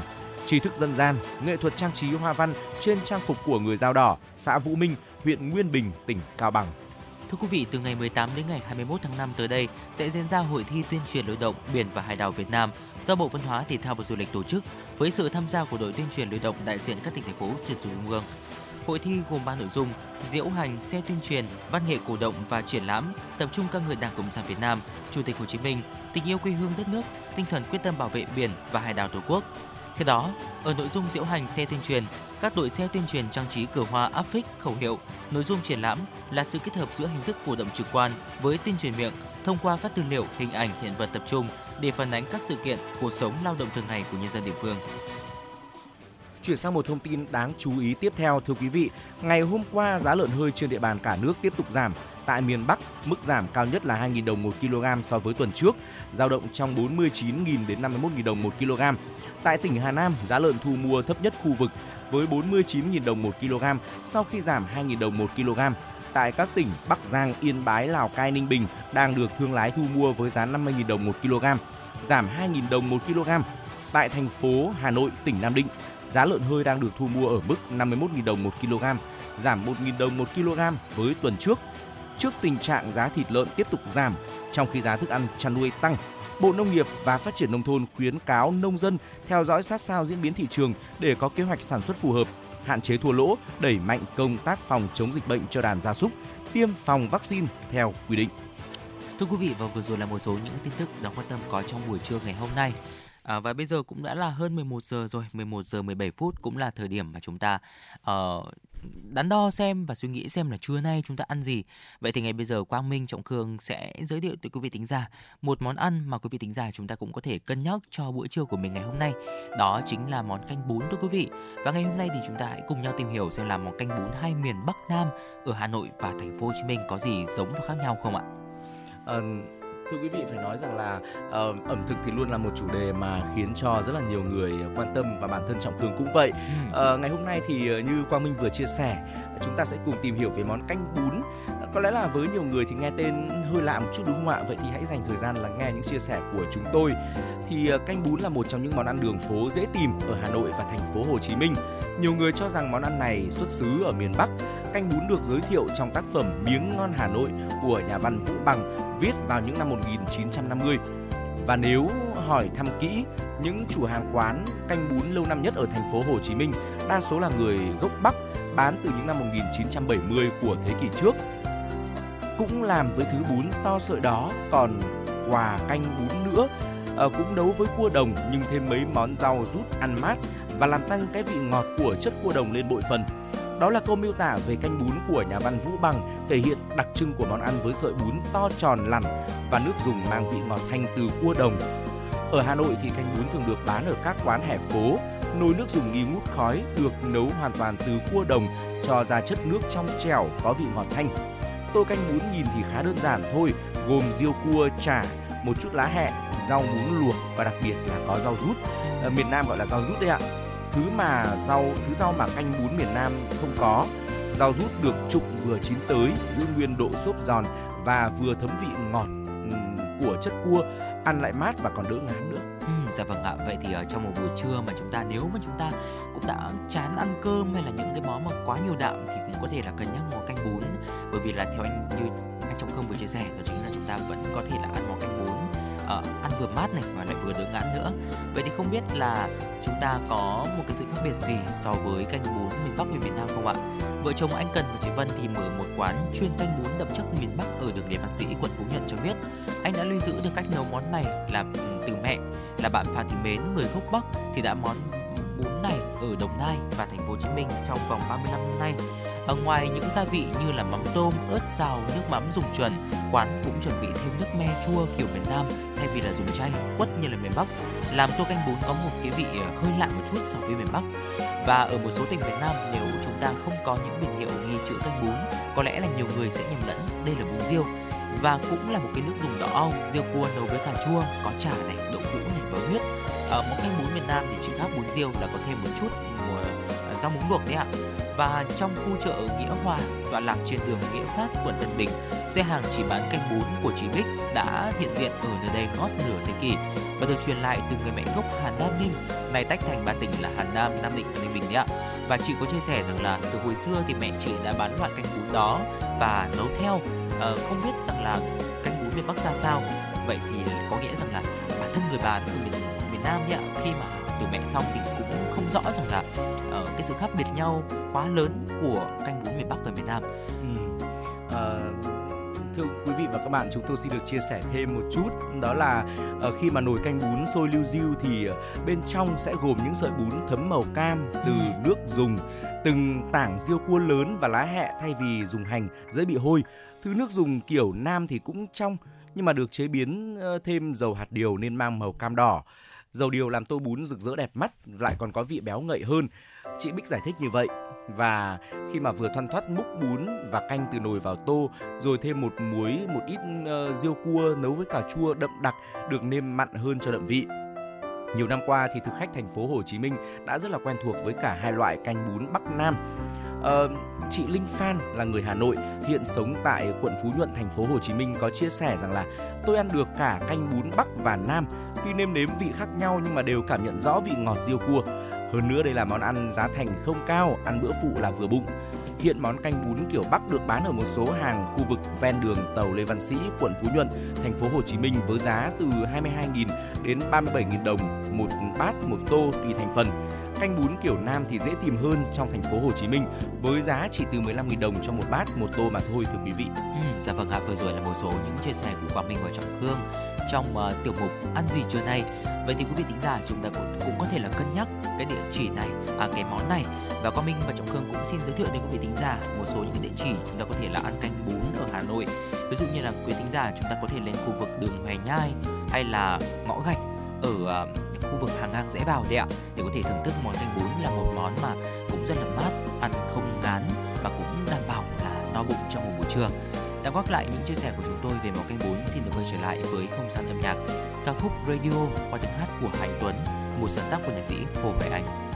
Tri thức dân gian, nghệ thuật trang trí hoa văn trên trang phục của người Dao Đỏ, xã Vũ Minh, huyện Nguyên Bình, tỉnh Cao Bằng. Thưa quý vị, từ ngày 18 đến ngày 21 tháng 5 tới đây sẽ diễn ra hội thi tuyên truyền lưu động biển và hải đảo Việt Nam do Bộ Văn hóa Thể thao và Du lịch tổ chức với sự tham gia của đội tuyên truyền lưu động đại diện các tỉnh thành phố trực thuộc trung ương. Hội thi gồm 3 nội dung: diễu hành, xe tuyên truyền, văn nghệ cổ động và triển lãm, tập trung ca ngợi Đảng Cộng sản Việt Nam, Chủ tịch Hồ Chí Minh, tình yêu quê hương đất nước, tinh thần quyết tâm bảo vệ biển và hải đảo Tổ quốc. Theo đó, ở nội dung diễu hành xe tuyên truyền, các đội xe tuyên truyền trang trí cửa hoa áp phích khẩu hiệu. Nội dung triển lãm là sự kết hợp giữa hình thức cổ động trực quan với tuyên truyền miệng thông qua các tư liệu, hình ảnh, hiện vật tập trung để phản ánh các sự kiện, cuộc sống lao động thường ngày của nhân dân địa phương. Chuyển sang một thông tin đáng chú ý tiếp theo thưa quý vị. Ngày hôm qua giá lợn hơi trên địa bàn cả nước tiếp tục giảm. Tại miền Bắc, mức giảm cao nhất là 2.000 đồng một kg so với tuần trước, giao động trong 49.000 đến 51.000 đồng 1 kg. Tại tỉnh Hà Nam, giá lợn thu mua thấp nhất khu vực với 49.000 đồng 1 kg sau khi giảm 2.000 đồng 1 kg. Tại các tỉnh Bắc Giang, Yên Bái, Lào Cai, Ninh Bình đang được thương lái thu mua với giá 50.000 đồng 1 kg, giảm 2.000 đồng 1 kg. Tại thành phố Hà Nội, tỉnh Nam Định, giá lợn hơi đang được thu mua ở mức 51.000 đồng 1 kg, giảm 1.000 đồng 1 kg với tuần trước. Trước tình trạng giá thịt lợn tiếp tục giảm, trong khi giá thức ăn chăn nuôi tăng, Bộ Nông nghiệp và Phát triển Nông thôn khuyến cáo nông dân theo dõi sát sao diễn biến thị trường để có kế hoạch sản xuất phù hợp, hạn chế thua lỗ, đẩy mạnh công tác phòng chống dịch bệnh cho đàn gia súc, tiêm phòng vaccine theo quy định. Thưa quý vị và vừa rồi là một số những tin tức đáng quan tâm có trong buổi trưa ngày hôm nay. À, và bây giờ cũng đã là hơn 11 giờ rồi, 11 giờ 17 phút cũng là thời điểm mà chúng ta uh, đắn đo xem và suy nghĩ xem là trưa nay chúng ta ăn gì. Vậy thì ngày bây giờ Quang Minh Trọng Khương sẽ giới thiệu tới quý vị tính giả một món ăn mà quý vị tính giả chúng ta cũng có thể cân nhắc cho bữa trưa của mình ngày hôm nay. Đó chính là món canh bún thưa quý vị. Và ngày hôm nay thì chúng ta hãy cùng nhau tìm hiểu xem là món canh bún hai miền Bắc Nam ở Hà Nội và thành phố Hồ Chí Minh có gì giống và khác nhau không ạ? Uh, thưa quý vị phải nói rằng là uh, ẩm thực thì luôn là một chủ đề mà khiến cho rất là nhiều người quan tâm và bản thân trọng cường cũng vậy. Uh, ngày hôm nay thì như quang minh vừa chia sẻ chúng ta sẽ cùng tìm hiểu về món canh bún có lẽ là với nhiều người thì nghe tên hơi lạ một chút đúng không ạ vậy thì hãy dành thời gian lắng nghe những chia sẻ của chúng tôi thì ờ, canh bún là một trong những món ăn đường phố dễ tìm ở Hà Nội và thành phố Hồ Chí Minh nhiều người cho rằng món ăn này xuất xứ ở miền Bắc canh bún được giới thiệu trong tác phẩm Miếng ngon Hà Nội của nhà văn Vũ Bằng viết vào những năm 1950. Và nếu hỏi thăm kỹ, những chủ hàng quán canh bún lâu năm nhất ở thành phố Hồ Chí Minh đa số là người gốc Bắc bán từ những năm 1970 của thế kỷ trước. Cũng làm với thứ bún to sợi đó còn quà canh bún nữa à, cũng nấu với cua đồng nhưng thêm mấy món rau rút ăn mát và làm tăng cái vị ngọt của chất cua đồng lên bội phần. Đó là câu miêu tả về canh bún của nhà văn Vũ Bằng, thể hiện đặc trưng của món ăn với sợi bún to tròn lằn và nước dùng mang vị ngọt thanh từ cua đồng. Ở Hà Nội thì canh bún thường được bán ở các quán hẻ phố. Nồi nước dùng nghi ngút khói được nấu hoàn toàn từ cua đồng cho ra chất nước trong trẻo có vị ngọt thanh. Tô canh bún nhìn thì khá đơn giản thôi, gồm riêu cua, chả, một chút lá hẹ, rau muống luộc và đặc biệt là có rau rút. Ở miền Nam gọi là rau rút đấy ạ thứ mà rau thứ rau mà canh bún miền Nam không có. Rau rút được trụng vừa chín tới, giữ nguyên độ xốp giòn và vừa thấm vị ngọt của chất cua, ăn lại mát và còn đỡ ngán dạ vâng ạ. Vậy thì ở trong một buổi trưa mà chúng ta, nếu mà chúng ta cũng đã chán ăn cơm hay là những cái món mà quá nhiều đạm thì cũng có thể là cân nhắc món canh bún. Bởi vì là theo anh, như anh trong không vừa chia sẻ, đó chính là chúng ta vẫn có thể là ăn món canh bún uh, ăn vừa mát này và lại vừa đỡ ngán nữa. Vậy thì không biết là chúng ta có một cái sự khác biệt gì so với canh bún miền Bắc và miền Nam không ạ? Vợ chồng anh Cần và chị Vân thì mở một quán chuyên canh bún đậm chất miền Bắc ở đường Lê Văn Sĩ quận Phú Nhuận cho biết. Anh đã lưu giữ được cách nấu món này là ừ, từ mẹ là bạn Phạm Thị Mến người gốc Bắc thì đã món bún này ở Đồng Nai và thành phố Hồ Chí Minh trong vòng 35 năm nay. Ở ngoài những gia vị như là mắm tôm, ớt xào, nước mắm dùng chuẩn, quán cũng chuẩn bị thêm nước me chua kiểu miền Nam thay vì là dùng chanh quất như là miền Bắc, làm tô canh bún có một cái vị ờ, hơi lạ một chút so với miền Bắc. Và ở một số tỉnh miền Nam nếu chúng ta không có những biển hiệu ghi chữ canh bún, có lẽ là nhiều người sẽ nhầm lẫn đây là bún riêu và cũng là một cái nước dùng đỏ ong riêu cua nấu với cà chua, có chả này, đậu hũ này và huyết. Ở món canh bún miền Nam thì chỉ khác bún riêu là có thêm một chút ờ, rau muống luộc đấy ạ. Và trong khu chợ Nghĩa Hòa, tọa lạc trên đường Nghĩa Phát, quận Tân Bình, xe hàng chỉ bán canh bún của chị Bích đã hiện diện ở nơi đây ngót nửa thế kỷ và được truyền lại từ người mẹ gốc Hà Nam Ninh, nay tách thành ba tỉnh là Hà Nam, Nam Định và Ninh Bình đấy ạ. Và chị có chia sẻ rằng là từ hồi xưa thì mẹ chị đã bán loại canh bún đó và nấu theo Ờ, không biết rằng là canh bún miền Bắc ra sao. Vậy thì có nghĩa rằng là bản thân người bán từ miền miền Nam nhỉ, khi mà từ mẹ xong thì không rõ rằng là uh, cái sự khác biệt nhau quá lớn của canh bún miền Bắc và miền Nam. Ừ. Ờ, thưa quý vị và các bạn chúng tôi xin được chia sẻ thêm một chút đó là uh, khi mà nồi canh bún sôi lưu diêu thì uh, bên trong sẽ gồm những sợi bún thấm màu cam từ Ừ. nước dùng từng tảng riêu cua lớn và lá hẹ thay vì dùng hành dễ bị hôi thứ nước dùng kiểu nam thì cũng trong nhưng mà được chế biến uh, thêm dầu hạt điều nên mang màu cam đỏ dầu điều làm tô bún rực rỡ đẹp mắt lại còn có vị béo ngậy hơn. Chị Bích giải thích như vậy. Và khi mà vừa thoăn thoắt múc bún và canh từ nồi vào tô rồi thêm một muối một ít uh, riêu cua nấu với cà chua đậm đặc được nêm mặn hơn cho đậm vị. Nhiều năm qua thì thực khách thành phố Hồ Chí Minh đã rất là quen thuộc với cả hai loại canh bún Bắc Nam. Uh, chị Linh Phan là người Hà Nội, hiện sống tại quận Phú Nhuận, thành phố Hồ Chí Minh có chia sẻ rằng là tôi ăn được cả canh bún Bắc và Nam, tuy nêm nếm vị khác nhau nhưng mà đều cảm nhận rõ vị ngọt riêu cua. Hơn nữa đây là món ăn giá thành không cao, ăn bữa phụ là vừa bụng. Hiện món canh bún kiểu Bắc được bán ở một số hàng khu vực ven đường tàu Lê Văn Sĩ, quận Phú Nhuận, thành phố Hồ Chí Minh với giá từ 22.000 đến 37.000 đồng một bát một tô tùy thành phần. Canh bún kiểu Nam thì dễ tìm hơn trong thành phố Hồ Chí Minh với giá chỉ từ 15.000 đồng cho một bát một tô mà thôi thưa quý vị. Ừ, dạ vâng ạ, vừa rồi là một số những chia sẻ của Quang Minh và Trọng Khương trong uh, tiểu mục ăn gì trưa nay. Vậy thì quý vị thính giả chúng ta cũng, cũng có thể là cân nhắc cái địa chỉ này, à, cái món này và Quang Minh và Trọng Khương cũng xin giới thiệu đến quý vị thính giả một số những cái địa chỉ chúng ta có thể là ăn canh bún ở Hà Nội. Ví dụ như là quý thính giả chúng ta có thể lên khu vực đường Hoài Nhai hay là ngõ gạch ở uh, khu vực hàng ngang dễ vào đấy ạ để có thể thưởng thức món canh bún là một món mà cũng rất là mát, ăn không ngán và cũng đảm bảo là no bụng trong một buổi trưa. Tạm gác lại những chia sẻ của chúng tôi về món canh bún xin được quay trở lại với không gian âm nhạc ca khúc Radio qua tiếng hát của Hải Tuấn, một sáng tác của nhạc sĩ Hồ Hoài Anh.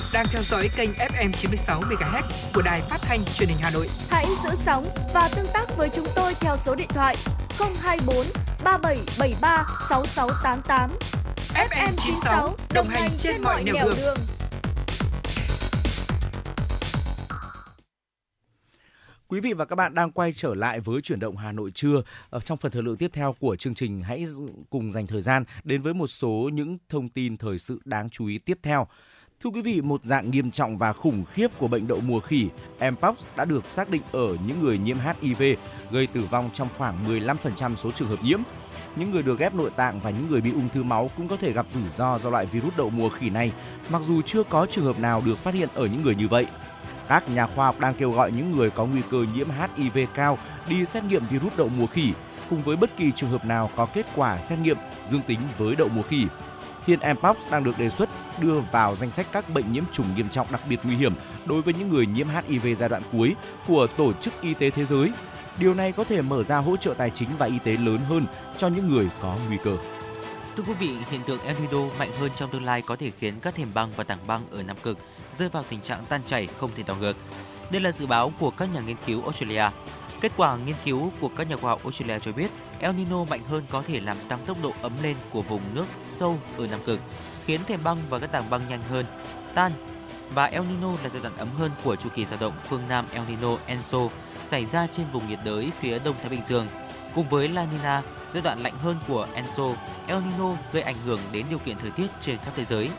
Bạn đang theo dõi kênh FM 96 MHz của đài phát thanh truyền hình Hà Nội. Hãy giữ sóng và tương tác với chúng tôi theo số điện thoại 024 3773 6688. FM 96 đồng hành trên mọi nẻo đường. Quý vị và các bạn đang quay trở lại với chuyển động Hà Nội trưa. Ở trong phần thời lượng tiếp theo của chương trình hãy cùng dành thời gian đến với một số những thông tin thời sự đáng chú ý tiếp theo. Thưa quý vị, một dạng nghiêm trọng và khủng khiếp của bệnh đậu mùa khỉ Mpox đã được xác định ở những người nhiễm HIV, gây tử vong trong khoảng 15% số trường hợp nhiễm. Những người được ghép nội tạng và những người bị ung thư máu cũng có thể gặp rủi ro do loại virus đậu mùa khỉ này, mặc dù chưa có trường hợp nào được phát hiện ở những người như vậy. Các nhà khoa học đang kêu gọi những người có nguy cơ nhiễm HIV cao đi xét nghiệm virus đậu mùa khỉ cùng với bất kỳ trường hợp nào có kết quả xét nghiệm dương tính với đậu mùa khỉ. Hiện Mpox đang được đề xuất đưa vào danh sách các bệnh nhiễm trùng nghiêm trọng đặc biệt nguy hiểm đối với những người nhiễm HIV giai đoạn cuối của Tổ chức Y tế Thế giới. Điều này có thể mở ra hỗ trợ tài chính và y tế lớn hơn cho những người có nguy cơ. Thưa quý vị, hiện tượng El Nino mạnh hơn trong tương lai có thể khiến các thềm băng và tảng băng ở Nam Cực rơi vào tình trạng tan chảy không thể đảo ngược. Đây là dự báo của các nhà nghiên cứu Australia. Kết quả nghiên cứu của các nhà khoa học Australia cho biết El Nino mạnh hơn có thể làm tăng tốc độ ấm lên của vùng nước sâu ở Nam Cực, khiến thềm băng và các tảng băng nhanh hơn tan và El Nino là giai đoạn ấm hơn của chu kỳ dao động phương Nam El Nino Enso xảy ra trên vùng nhiệt đới phía Đông Thái Bình Dương. Cùng với La Nina, giai đoạn lạnh hơn của Enso, El Nino gây ảnh hưởng đến điều kiện thời tiết trên khắp thế giới.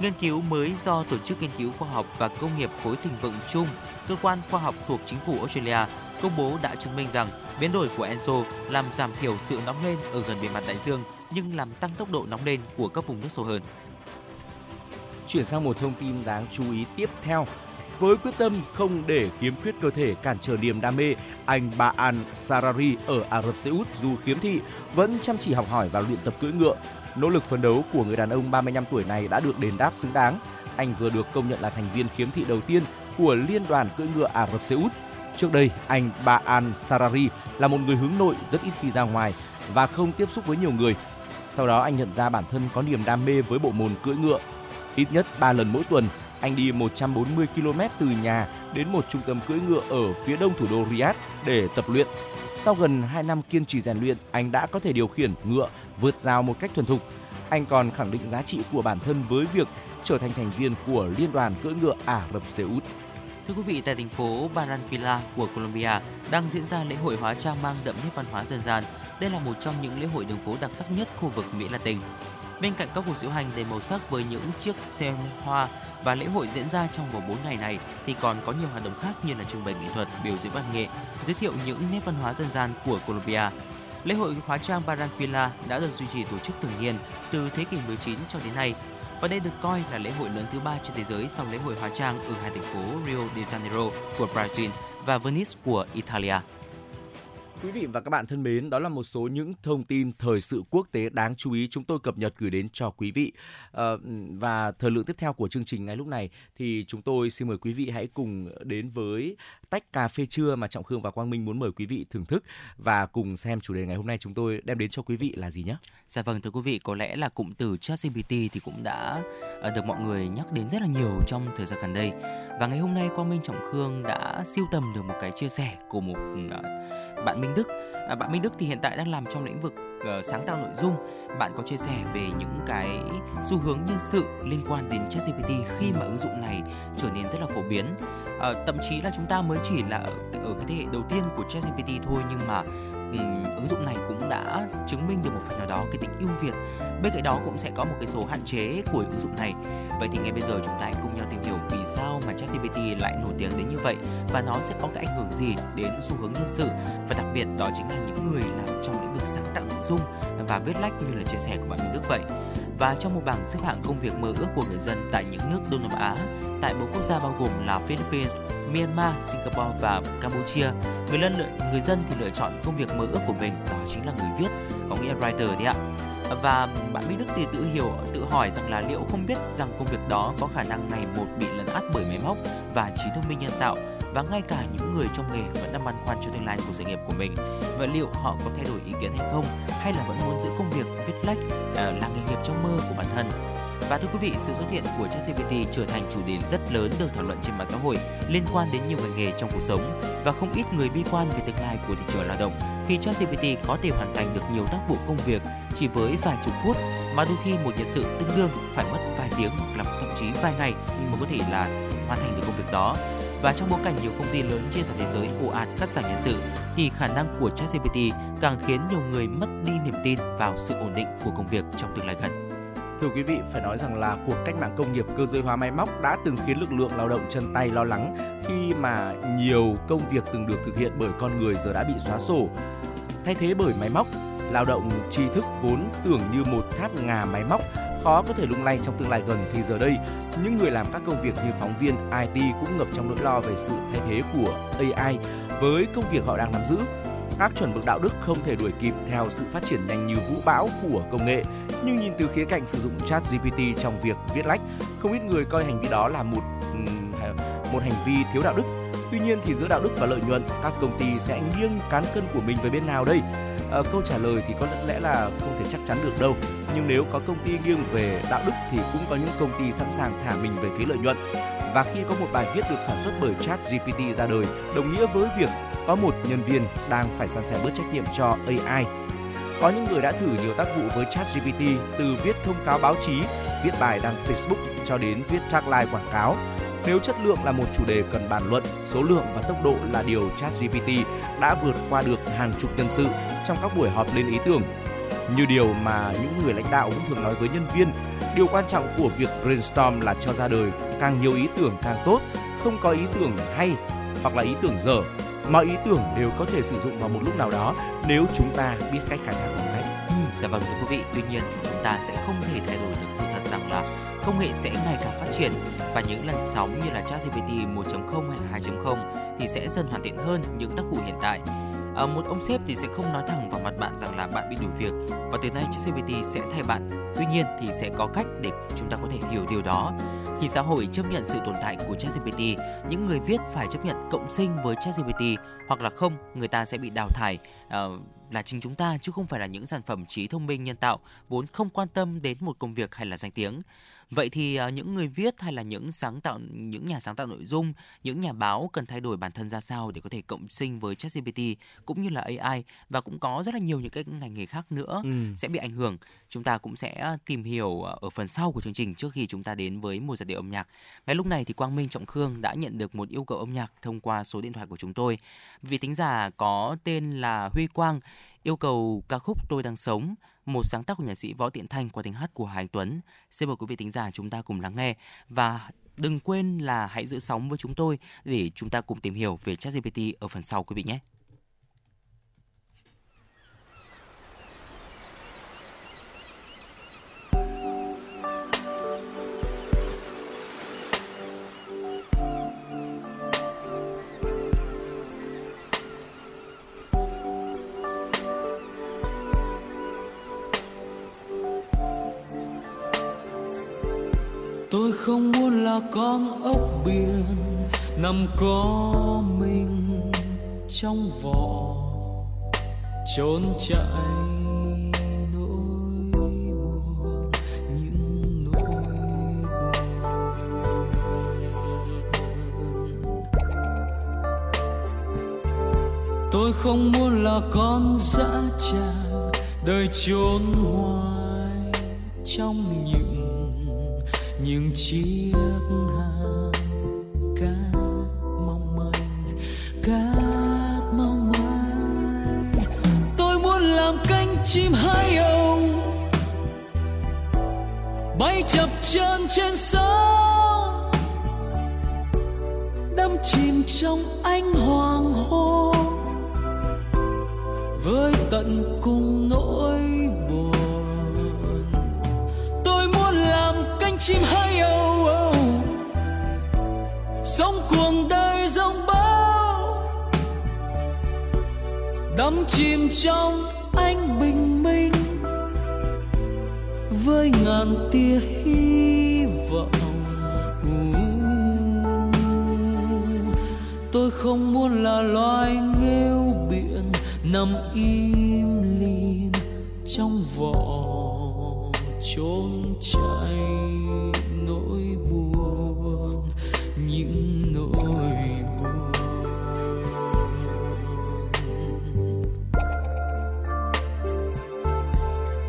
Nghiên cứu mới do Tổ chức Nghiên cứu Khoa học và Công nghiệp Khối Thịnh vượng chung, cơ quan khoa học thuộc chính phủ Australia, công bố đã chứng minh rằng biến đổi của Enso làm giảm thiểu sự nóng lên ở gần bề mặt đại dương nhưng làm tăng tốc độ nóng lên của các vùng nước sâu hơn. Chuyển sang một thông tin đáng chú ý tiếp theo. Với quyết tâm không để khiếm khuyết cơ thể cản trở niềm đam mê, anh Baan Sarari ở Ả Rập Xê Út dù khiếm thị vẫn chăm chỉ học hỏi và luyện tập cưỡi ngựa. Nỗ lực phấn đấu của người đàn ông 35 tuổi này đã được đền đáp xứng đáng. Anh vừa được công nhận là thành viên khiếm thị đầu tiên của Liên đoàn cưỡi ngựa Ả Rập Xê Út. Trước đây, anh Baan Sarari là một người hướng nội rất ít khi ra ngoài và không tiếp xúc với nhiều người. Sau đó anh nhận ra bản thân có niềm đam mê với bộ môn cưỡi ngựa. Ít nhất 3 lần mỗi tuần, anh đi 140 km từ nhà đến một trung tâm cưỡi ngựa ở phía đông thủ đô Riyadh để tập luyện. Sau gần 2 năm kiên trì rèn luyện, anh đã có thể điều khiển ngựa vượt rào một cách thuần thục. Anh còn khẳng định giá trị của bản thân với việc trở thành thành viên của Liên đoàn cưỡi ngựa Ả Rập Xê Út. Thưa quý vị, tại thành phố Barranquilla của Colombia đang diễn ra lễ hội hóa trang mang đậm nét văn hóa dân gian. Đây là một trong những lễ hội đường phố đặc sắc nhất khu vực Mỹ Latin. Bên cạnh các cuộc diễu hành đầy màu sắc với những chiếc xe hoa và lễ hội diễn ra trong vòng 4 ngày này thì còn có nhiều hoạt động khác như là trưng bày nghệ thuật, biểu diễn văn nghệ, giới thiệu những nét văn hóa dân gian của Colombia. Lễ hội hóa trang Barranquilla đã được duy trì tổ chức thường niên từ thế kỷ 19 cho đến nay và đây được coi là lễ hội lớn thứ ba trên thế giới sau lễ hội hóa trang ở hai thành phố Rio de Janeiro của Brazil và Venice của Italia. Quý vị và các bạn thân mến, đó là một số những thông tin thời sự quốc tế đáng chú ý chúng tôi cập nhật gửi đến cho quý vị. À, và thời lượng tiếp theo của chương trình ngay lúc này thì chúng tôi xin mời quý vị hãy cùng đến với tách cà phê trưa mà Trọng Khương và Quang Minh muốn mời quý vị thưởng thức và cùng xem chủ đề ngày hôm nay chúng tôi đem đến cho quý vị là gì nhé. Dạ vâng thưa quý vị, có lẽ là cụm từ ChatGPT thì cũng đã ờ, được mọi người nhắc đến rất là nhiều trong thời gian gần đây. Và ngày hôm nay Quang Minh Trọng Khương đã siêu tầm được một cái chia sẻ của một ờ, bạn Minh Đức. À, bạn Minh Đức thì hiện tại đang làm trong lĩnh vực uh, sáng tạo nội dung. Bạn có chia sẻ về những cái xu hướng nhân sự liên quan đến ChatGPT khi mà ứng dụng này trở nên rất là phổ biến. À, thậm chí là chúng ta mới chỉ là ở, ở cái thế hệ đầu tiên của ChatGPT thôi nhưng mà um, ứng dụng này cũng đã chứng minh được một phần nào đó cái tính ưu việt. Bên cạnh đó cũng sẽ có một cái số hạn chế của ứng dụng này. Vậy thì ngay bây giờ chúng ta hãy cùng nhau tìm hiểu vì sao mà ChatGPT lại nổi tiếng đến như vậy và nó sẽ có cái ảnh hưởng gì đến xu hướng nhân sự. Và đặc biệt đó chính là những người làm trong lĩnh vực sáng tạo nội dung và viết lách như là chia sẻ của bạn Minh Đức vậy và trong một bảng xếp hạng công việc mơ ước của người dân tại những nước Đông Nam Á, tại bốn quốc gia bao gồm là Philippines, Myanmar, Singapore và Campuchia, người dân lựa, người dân thì lựa chọn công việc mơ ước của mình đó chính là người viết, có nghĩa writer đấy ạ. Và bạn mỹ Đức thì tự hiểu, tự hỏi rằng là liệu không biết rằng công việc đó có khả năng ngày một bị lấn át bởi máy móc và trí thông minh nhân tạo và ngay cả những người trong nghề vẫn đang băn khoăn cho tương lai của sự nghiệp của mình. Vậy liệu họ có thay đổi ý kiến hay không hay là vẫn muốn giữ công việc viết lách ờ, là nghề nghiệp trong mơ của bản thân? Và thưa quý vị, sự xuất hiện của ChatGPT trở thành chủ đề rất lớn được thảo luận trên mạng xã hội liên quan đến nhiều ngành nghề trong cuộc sống và không ít người bi quan về tương lai của thị trường lao động khi ChatGPT có thể hoàn thành được nhiều tác vụ công việc chỉ với vài chục phút mà đôi khi một nhân sự tương đương phải mất vài tiếng hoặc là thậm chí vài ngày mới có thể là hoàn thành được công việc đó và trong bối cảnh nhiều công ty lớn trên toàn thế giới ồ ạt cắt giảm nhân sự thì khả năng của ChatGPT càng khiến nhiều người mất đi niềm tin vào sự ổn định của công việc trong tương lai gần. Thưa quý vị, phải nói rằng là cuộc cách mạng công nghiệp cơ giới hóa máy móc đã từng khiến lực lượng lao động chân tay lo lắng khi mà nhiều công việc từng được thực hiện bởi con người giờ đã bị xóa sổ, thay thế bởi máy móc. Lao động tri thức vốn tưởng như một tháp ngà máy móc khó có thể lung lay trong tương lai gần thì giờ đây những người làm các công việc như phóng viên IT cũng ngập trong nỗi lo về sự thay thế của AI với công việc họ đang nắm giữ các chuẩn mực đạo đức không thể đuổi kịp theo sự phát triển nhanh như vũ bão của công nghệ. Nhưng nhìn từ khía cạnh sử dụng chat GPT trong việc viết lách, không ít người coi hành vi đó là một một hành vi thiếu đạo đức. Tuy nhiên thì giữa đạo đức và lợi nhuận, các công ty sẽ nghiêng cán cân của mình về bên nào đây? À, câu trả lời thì có lẽ là không thể chắc chắn được đâu. Nhưng nếu có công ty nghiêng về đạo đức thì cũng có những công ty sẵn sàng thả mình về phía lợi nhuận. Và khi có một bài viết được sản xuất bởi chat GPT ra đời, đồng nghĩa với việc có một nhân viên đang phải san sẻ bớt trách nhiệm cho AI. Có những người đã thử nhiều tác vụ với ChatGPT từ viết thông cáo báo chí, viết bài đăng Facebook cho đến viết tagline quảng cáo. Nếu chất lượng là một chủ đề cần bàn luận, số lượng và tốc độ là điều ChatGPT đã vượt qua được hàng chục nhân sự trong các buổi họp lên ý tưởng. Như điều mà những người lãnh đạo cũng thường nói với nhân viên, điều quan trọng của việc brainstorm là cho ra đời càng nhiều ý tưởng càng tốt, không có ý tưởng hay hoặc là ý tưởng dở mọi ý tưởng đều có thể sử dụng vào một lúc nào đó nếu chúng ta biết cách khai thác đúng cách. Ừ, dạ vâng thưa quý vị, tuy nhiên thì chúng ta sẽ không thể thay đổi được sự thật rằng là công nghệ sẽ ngày càng phát triển và những làn sóng như là ChatGPT 1.0 hay 2.0 thì sẽ dần hoàn thiện hơn những tác vụ hiện tại. À, một ông sếp thì sẽ không nói thẳng vào mặt bạn rằng là bạn bị đuổi việc và từ nay ChatGPT sẽ thay bạn. Tuy nhiên thì sẽ có cách để chúng ta có thể hiểu điều đó khi xã hội chấp nhận sự tồn tại của ChatGPT, những người viết phải chấp nhận cộng sinh với ChatGPT hoặc là không, người ta sẽ bị đào thải À, là chính chúng ta chứ không phải là những sản phẩm trí thông minh nhân tạo vốn không quan tâm đến một công việc hay là danh tiếng. Vậy thì uh, những người viết hay là những sáng tạo những nhà sáng tạo nội dung, những nhà báo cần thay đổi bản thân ra sao để có thể cộng sinh với ChatGPT cũng như là AI và cũng có rất là nhiều những cái ngành nghề khác nữa ừ. sẽ bị ảnh hưởng. Chúng ta cũng sẽ tìm hiểu ở phần sau của chương trình trước khi chúng ta đến với một giai điệu âm nhạc. Ngay lúc này thì Quang Minh Trọng Khương đã nhận được một yêu cầu âm nhạc thông qua số điện thoại của chúng tôi. Vị tính giả có tên là Huy Quang yêu cầu ca khúc Tôi đang sống một sáng tác của nhạc sĩ Võ Tiện Thanh qua tiếng hát của Hà Anh Tuấn. Xin mời quý vị thính giả chúng ta cùng lắng nghe và đừng quên là hãy giữ sóng với chúng tôi để chúng ta cùng tìm hiểu về ChatGPT ở phần sau quý vị nhé. Không muốn là con ốc biển nằm có mình trong vỏ, trốn chạy nỗi buồn, những nỗi buồn. Tôi không muốn là con dã tràng đời trốn hoài trong những những chiếc hàng cát mong manh, cát mong manh. Tôi muốn làm cánh chim hai âu bay chập chờn trên sóng đắm chìm trong ánh hoàng hôn, với tận cùng nỗi buồn. Chim hay âu âu. Sống cuồng đời rông bão đắm chìm trong ánh bình minh. Với ngàn tia hy vọng. Tôi không muốn là loài nghêu biển nằm im lìm trong vỏ trốn chạy.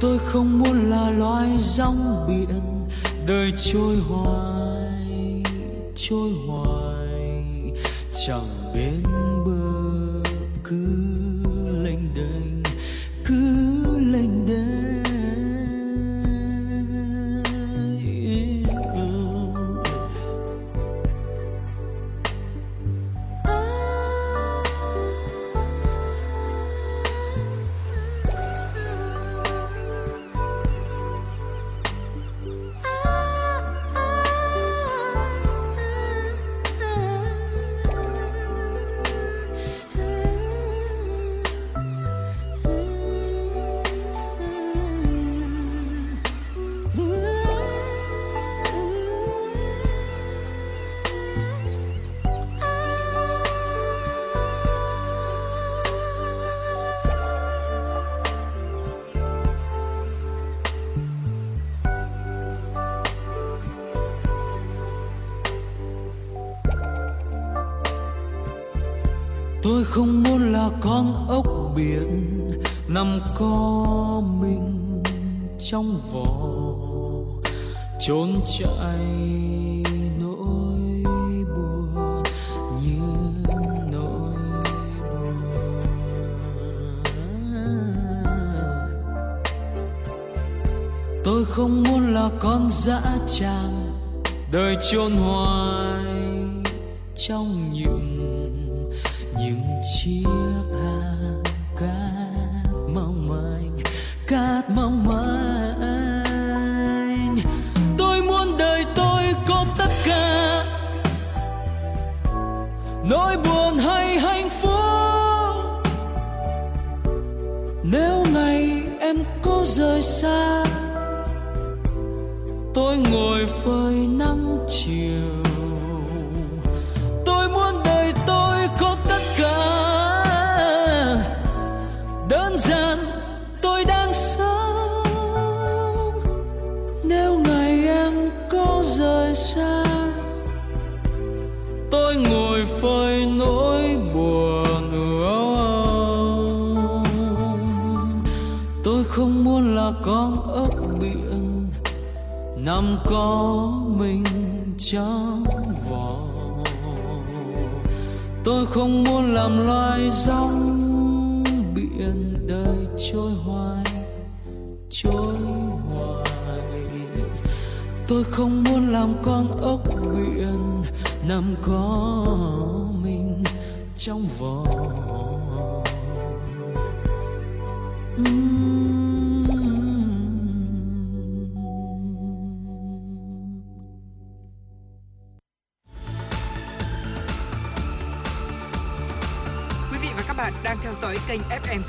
Tôi không muốn là loài rong biển. Đời trôi hoài trôi hoài chẳng bên tôi không muốn là con ốc biển nằm co mình trong vỏ trốn chạy nỗi buồn như nỗi buồn. Tôi không muốn là con dã tràng đời chôn hoài trong những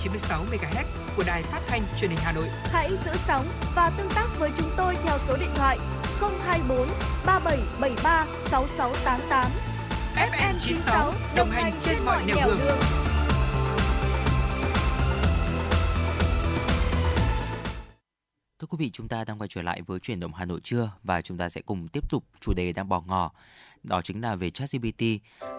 96 MHz của đài phát thanh truyền hình Hà Nội. Hãy giữ sóng và tương tác với chúng tôi theo số điện thoại 024 3773 6688. FM 96 đồng hành trên mọi nẻo đường. đường. Thưa quý vị, chúng ta đang quay trở lại với chuyển động Hà Nội trưa và chúng ta sẽ cùng tiếp tục chủ đề đang bỏ ngỏ đó chính là về ChatGPT.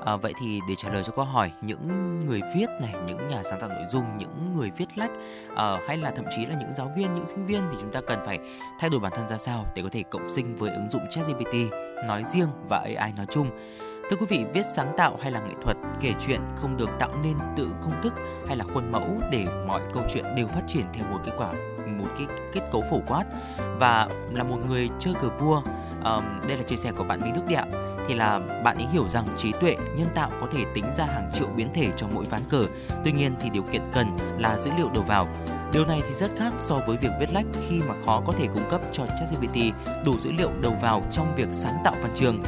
À, vậy thì để trả lời cho câu hỏi những người viết này, những nhà sáng tạo nội dung, những người viết lách à, hay là thậm chí là những giáo viên, những sinh viên thì chúng ta cần phải thay đổi bản thân ra sao để có thể cộng sinh với ứng dụng ChatGPT nói riêng và AI nói chung. Thưa quý vị, viết sáng tạo hay là nghệ thuật, kể chuyện không được tạo nên tự công thức hay là khuôn mẫu để mọi câu chuyện đều phát triển theo một kết quả một cái kết cấu phổ quát và là một người chơi cờ vua um, đây là chia sẻ của bạn Minh Đức Địa thì là bạn ấy hiểu rằng trí tuệ nhân tạo có thể tính ra hàng triệu biến thể cho mỗi ván cờ. Tuy nhiên thì điều kiện cần là dữ liệu đầu vào. Điều này thì rất khác so với việc viết lách khi mà khó có thể cung cấp cho ChatGPT đủ dữ liệu đầu vào trong việc sáng tạo văn chương.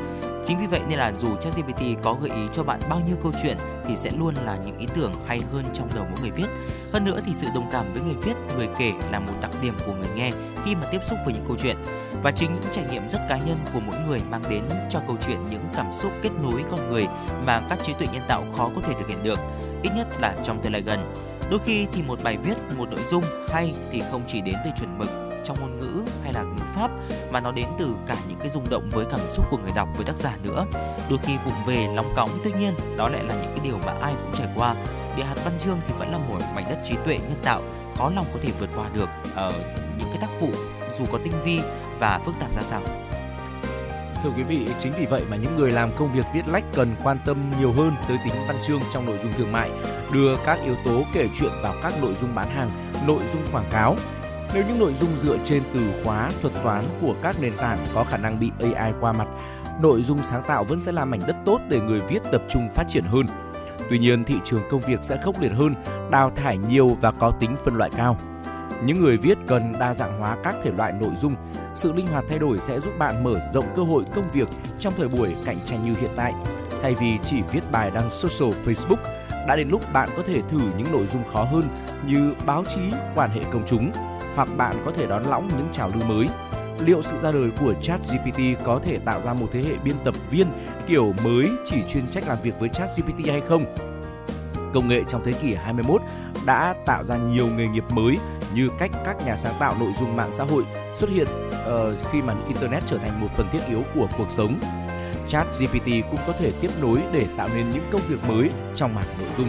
Chính vì vậy nên là dù ChatGPT có gợi ý cho bạn bao nhiêu câu chuyện thì sẽ luôn là những ý tưởng hay hơn trong đầu mỗi người viết. Hơn nữa thì sự đồng cảm với người viết, người kể là một đặc điểm của người nghe khi mà tiếp xúc với những câu chuyện. Và chính những trải nghiệm rất cá nhân của mỗi người mang đến cho câu chuyện những cảm xúc kết nối con người mà các trí tuệ nhân tạo khó có thể thực hiện được, ít nhất là trong tương lai gần. Đôi khi thì một bài viết, một nội dung hay thì không chỉ đến từ chuẩn mực trong ngôn ngữ hay là ngữ pháp mà nó đến từ cả những cái rung động với cảm xúc của người đọc với tác giả nữa đôi khi vụng về lòng cóng tuy nhiên đó lại là những cái điều mà ai cũng trải qua địa hạt văn chương thì vẫn là một mảnh đất trí tuệ nhân tạo khó lòng có thể vượt qua được ở những cái tác vụ dù có tinh vi và phức tạp ra sao Thưa quý vị, chính vì vậy mà những người làm công việc viết lách cần quan tâm nhiều hơn tới tính văn chương trong nội dung thương mại, đưa các yếu tố kể chuyện vào các nội dung bán hàng, nội dung quảng cáo nếu những nội dung dựa trên từ khóa thuật toán của các nền tảng có khả năng bị AI qua mặt, nội dung sáng tạo vẫn sẽ là mảnh đất tốt để người viết tập trung phát triển hơn. Tuy nhiên, thị trường công việc sẽ khốc liệt hơn, đào thải nhiều và có tính phân loại cao. Những người viết cần đa dạng hóa các thể loại nội dung. Sự linh hoạt thay đổi sẽ giúp bạn mở rộng cơ hội công việc trong thời buổi cạnh tranh như hiện tại. Thay vì chỉ viết bài đăng social Facebook, đã đến lúc bạn có thể thử những nội dung khó hơn như báo chí, quan hệ công chúng, hoặc bạn có thể đón lõng những trào lưu mới. Liệu sự ra đời của ChatGPT có thể tạo ra một thế hệ biên tập viên kiểu mới chỉ chuyên trách làm việc với ChatGPT hay không? Công nghệ trong thế kỷ 21 đã tạo ra nhiều nghề nghiệp mới như cách các nhà sáng tạo nội dung mạng xã hội xuất hiện uh, khi mà internet trở thành một phần thiết yếu của cuộc sống. ChatGPT cũng có thể tiếp nối để tạo nên những công việc mới trong mảng nội dung.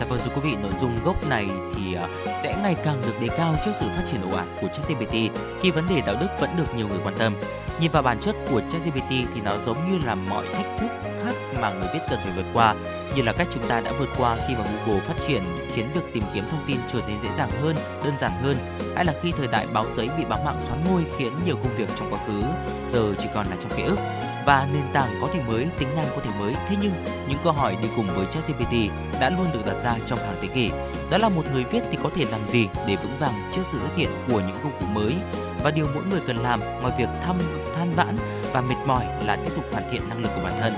Dạ vâng thưa quý vị, nội dung gốc này thì à, sẽ ngày càng được đề cao trước sự phát triển ồ ạt của ChatGPT khi vấn đề đạo đức vẫn được nhiều người quan tâm. Nhìn vào bản chất của ChatGPT thì nó giống như là mọi thách thức khác mà người viết cần phải vượt qua, như là cách chúng ta đã vượt qua khi mà Google phát triển khiến việc tìm kiếm thông tin trở nên dễ dàng hơn, đơn giản hơn, hay là khi thời đại báo giấy bị báo mạng xoắn ngôi khiến nhiều công việc trong quá khứ giờ chỉ còn là trong ký ức và nền tảng có thể mới, tính năng có thể mới. Thế nhưng những câu hỏi đi cùng với ChatGPT đã luôn được đặt ra trong hàng thế kỷ. Đó là một người viết thì có thể làm gì để vững vàng trước sự xuất hiện của những công cụ mới và điều mỗi người cần làm ngoài việc thăm than vãn và mệt mỏi là tiếp tục hoàn thiện năng lực của bản thân.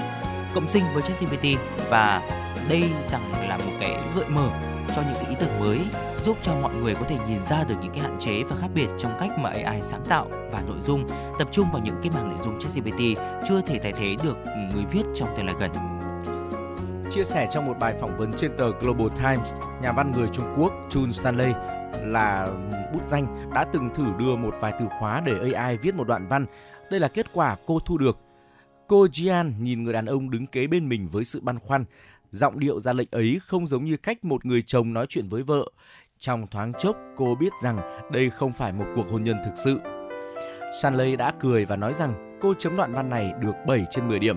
Cộng sinh với ChatGPT và đây rằng là một cái gợi mở cho những cái ý tưởng mới giúp cho mọi người có thể nhìn ra được những cái hạn chế và khác biệt trong cách mà AI sáng tạo và nội dung tập trung vào những cái mảng nội dung ChatGPT chưa thể thay thế được người viết trong tương lai gần. Chia sẻ trong một bài phỏng vấn trên tờ Global Times, nhà văn người Trung Quốc Chun Stanley là bút danh đã từng thử đưa một vài từ khóa để AI viết một đoạn văn. Đây là kết quả cô thu được. Cô Jian nhìn người đàn ông đứng kế bên mình với sự băn khoăn. Giọng điệu ra lệnh ấy không giống như cách một người chồng nói chuyện với vợ. Trong thoáng chốc, cô biết rằng đây không phải một cuộc hôn nhân thực sự. Stanley đã cười và nói rằng cô chấm đoạn văn này được 7 trên 10 điểm.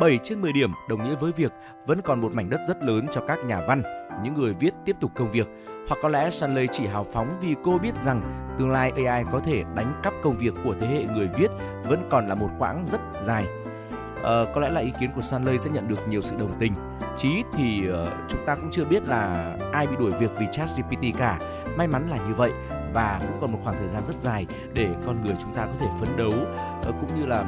7 trên 10 điểm đồng nghĩa với việc vẫn còn một mảnh đất rất lớn cho các nhà văn, những người viết tiếp tục công việc. Hoặc có lẽ Stanley chỉ hào phóng vì cô biết rằng tương lai AI có thể đánh cắp công việc của thế hệ người viết vẫn còn là một quãng rất dài. Uh, có lẽ là ý kiến của Sanley sẽ nhận được nhiều sự đồng tình. Chí thì uh, chúng ta cũng chưa biết là ai bị đuổi việc vì ChatGPT cả. May mắn là như vậy và cũng còn một khoảng thời gian rất dài để con người chúng ta có thể phấn đấu uh, cũng như là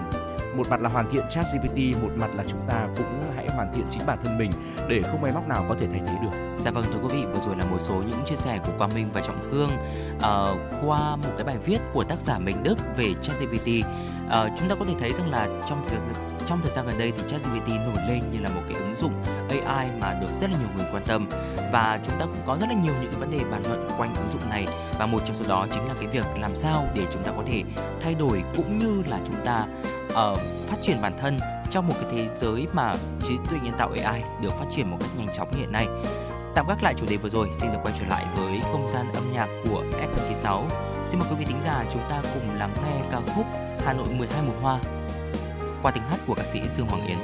một mặt là hoàn thiện ChatGPT, một mặt là chúng ta cũng hoàn thiện chính bản thân mình để không máy móc nào có thể thay thế được. Dạ vâng thưa quý vị, vừa rồi là một số những chia sẻ của Quang Minh và Trọng Khương uh, qua một cái bài viết của tác giả Minh Đức về ChatGPT. Uh, chúng ta có thể thấy rằng là trong trong thời gian gần đây thì ChatGPT nổi lên như là một cái ứng dụng AI mà được rất là nhiều người quan tâm và chúng ta cũng có rất là nhiều những cái vấn đề bàn luận quanh ứng dụng này và một trong số đó chính là cái việc làm sao để chúng ta có thể thay đổi cũng như là chúng ta uh, phát triển bản thân trong một cái thế giới mà trí tuệ nhân tạo AI được phát triển một cách nhanh chóng hiện nay. Tạm gác lại chủ đề vừa rồi, xin được quay trở lại với không gian âm nhạc của FM96. Xin mời quý vị thính giả chúng ta cùng lắng nghe ca khúc Hà Nội 12 mùa hoa qua tiếng hát của ca sĩ Dương Hoàng Yến.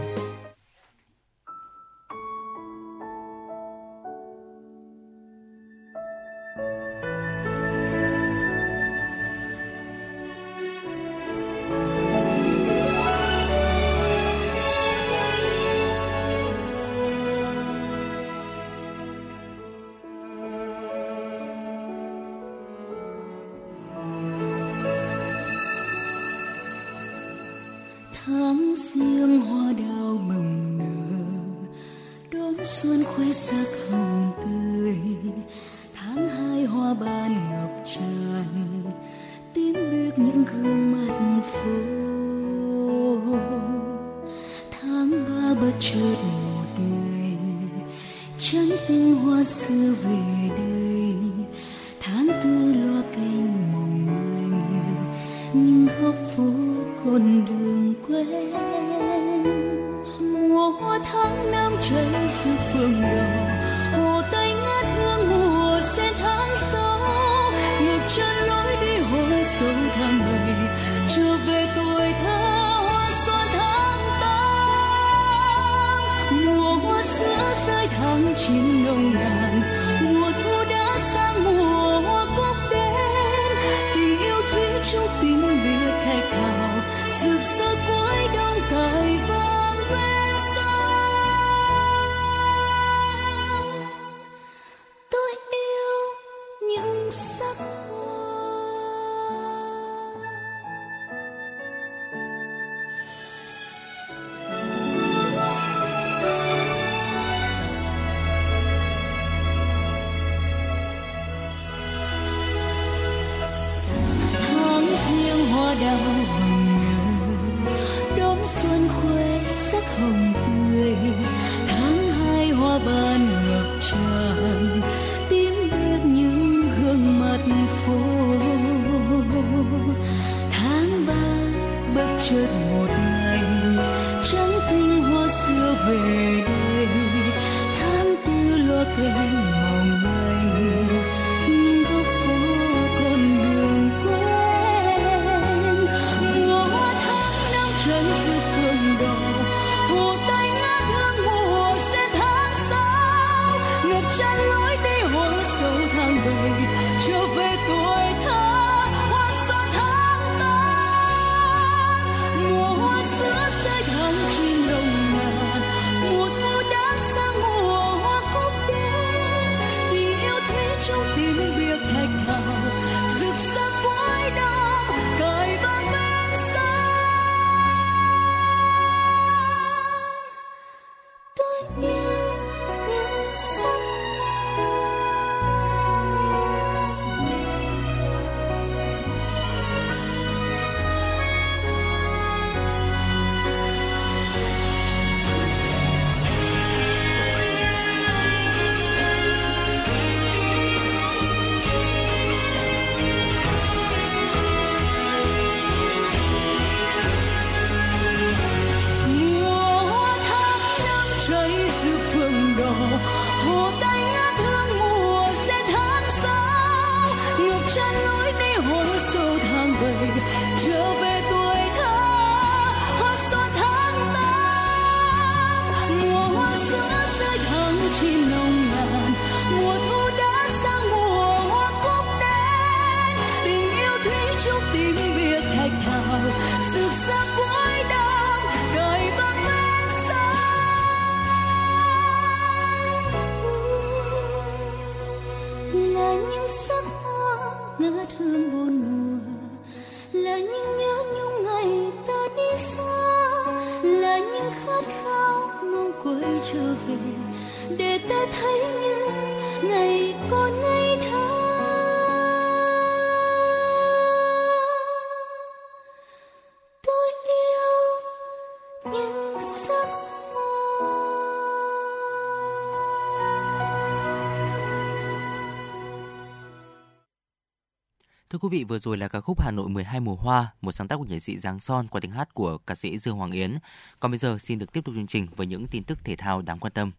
Quý vị, vừa rồi là ca khúc Hà Nội 12 mùa hoa, một sáng tác của nghệ sĩ Giáng Son qua tiếng hát của ca sĩ Dương Hoàng Yến. Còn bây giờ xin được tiếp tục chương trình với những tin tức thể thao đáng quan tâm.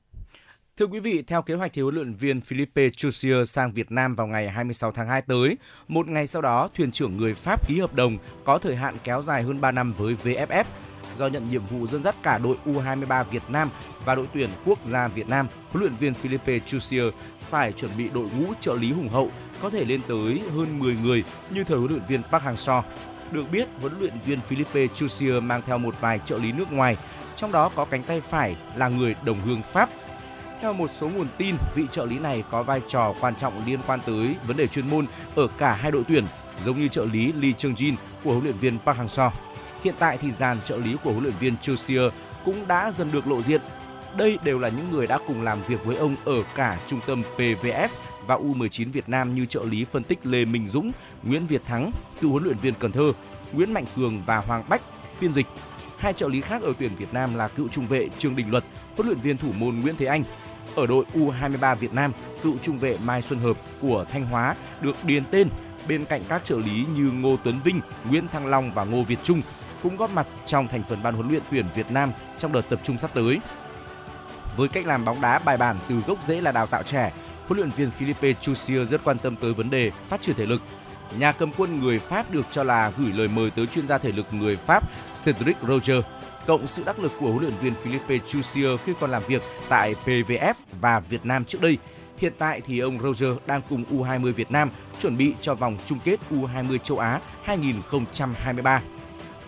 Thưa quý vị, theo kế hoạch thì huấn luyện viên Philippe Chusier sang Việt Nam vào ngày 26 tháng 2 tới. Một ngày sau đó, thuyền trưởng người Pháp ký hợp đồng có thời hạn kéo dài hơn 3 năm với VFF. Do nhận nhiệm vụ dẫn dắt cả đội U23 Việt Nam và đội tuyển quốc gia Việt Nam, huấn luyện viên Philippe Chusier phải chuẩn bị đội ngũ trợ lý hùng hậu, có thể lên tới hơn 10 người như thời huấn luyện viên Park Hang-seo. Được biết, huấn luyện viên Philippe Chusier mang theo một vài trợ lý nước ngoài, trong đó có cánh tay phải là người đồng hương Pháp theo một số nguồn tin, vị trợ lý này có vai trò quan trọng liên quan tới vấn đề chuyên môn ở cả hai đội tuyển, giống như trợ lý Lee Chung Jin của huấn luyện viên Park Hang-seo. Hiện tại thì dàn trợ lý của huấn luyện viên Chusier cũng đã dần được lộ diện. Đây đều là những người đã cùng làm việc với ông ở cả trung tâm PVF và U19 Việt Nam như trợ lý phân tích Lê Minh Dũng, Nguyễn Việt Thắng, cựu huấn luyện viên Cần Thơ, Nguyễn Mạnh Cường và Hoàng Bách, phiên dịch. Hai trợ lý khác ở tuyển Việt Nam là cựu trung vệ Trương Đình Luật, huấn luyện viên thủ môn Nguyễn Thế Anh. Ở đội U23 Việt Nam, cựu trung vệ Mai Xuân Hợp của Thanh Hóa được điền tên bên cạnh các trợ lý như Ngô Tuấn Vinh, Nguyễn Thăng Long và Ngô Việt Trung cũng góp mặt trong thành phần ban huấn luyện tuyển Việt Nam trong đợt tập trung sắp tới. Với cách làm bóng đá bài bản từ gốc rễ là đào tạo trẻ, huấn luyện viên Philippe Chusier rất quan tâm tới vấn đề phát triển thể lực. Nhà cầm quân người Pháp được cho là gửi lời mời tới chuyên gia thể lực người Pháp Cedric Roger, cộng sự đắc lực của huấn luyện viên Philippe Chusier khi còn làm việc tại PVF và Việt Nam trước đây. Hiện tại thì ông Roger đang cùng U20 Việt Nam chuẩn bị cho vòng chung kết U20 châu Á 2023.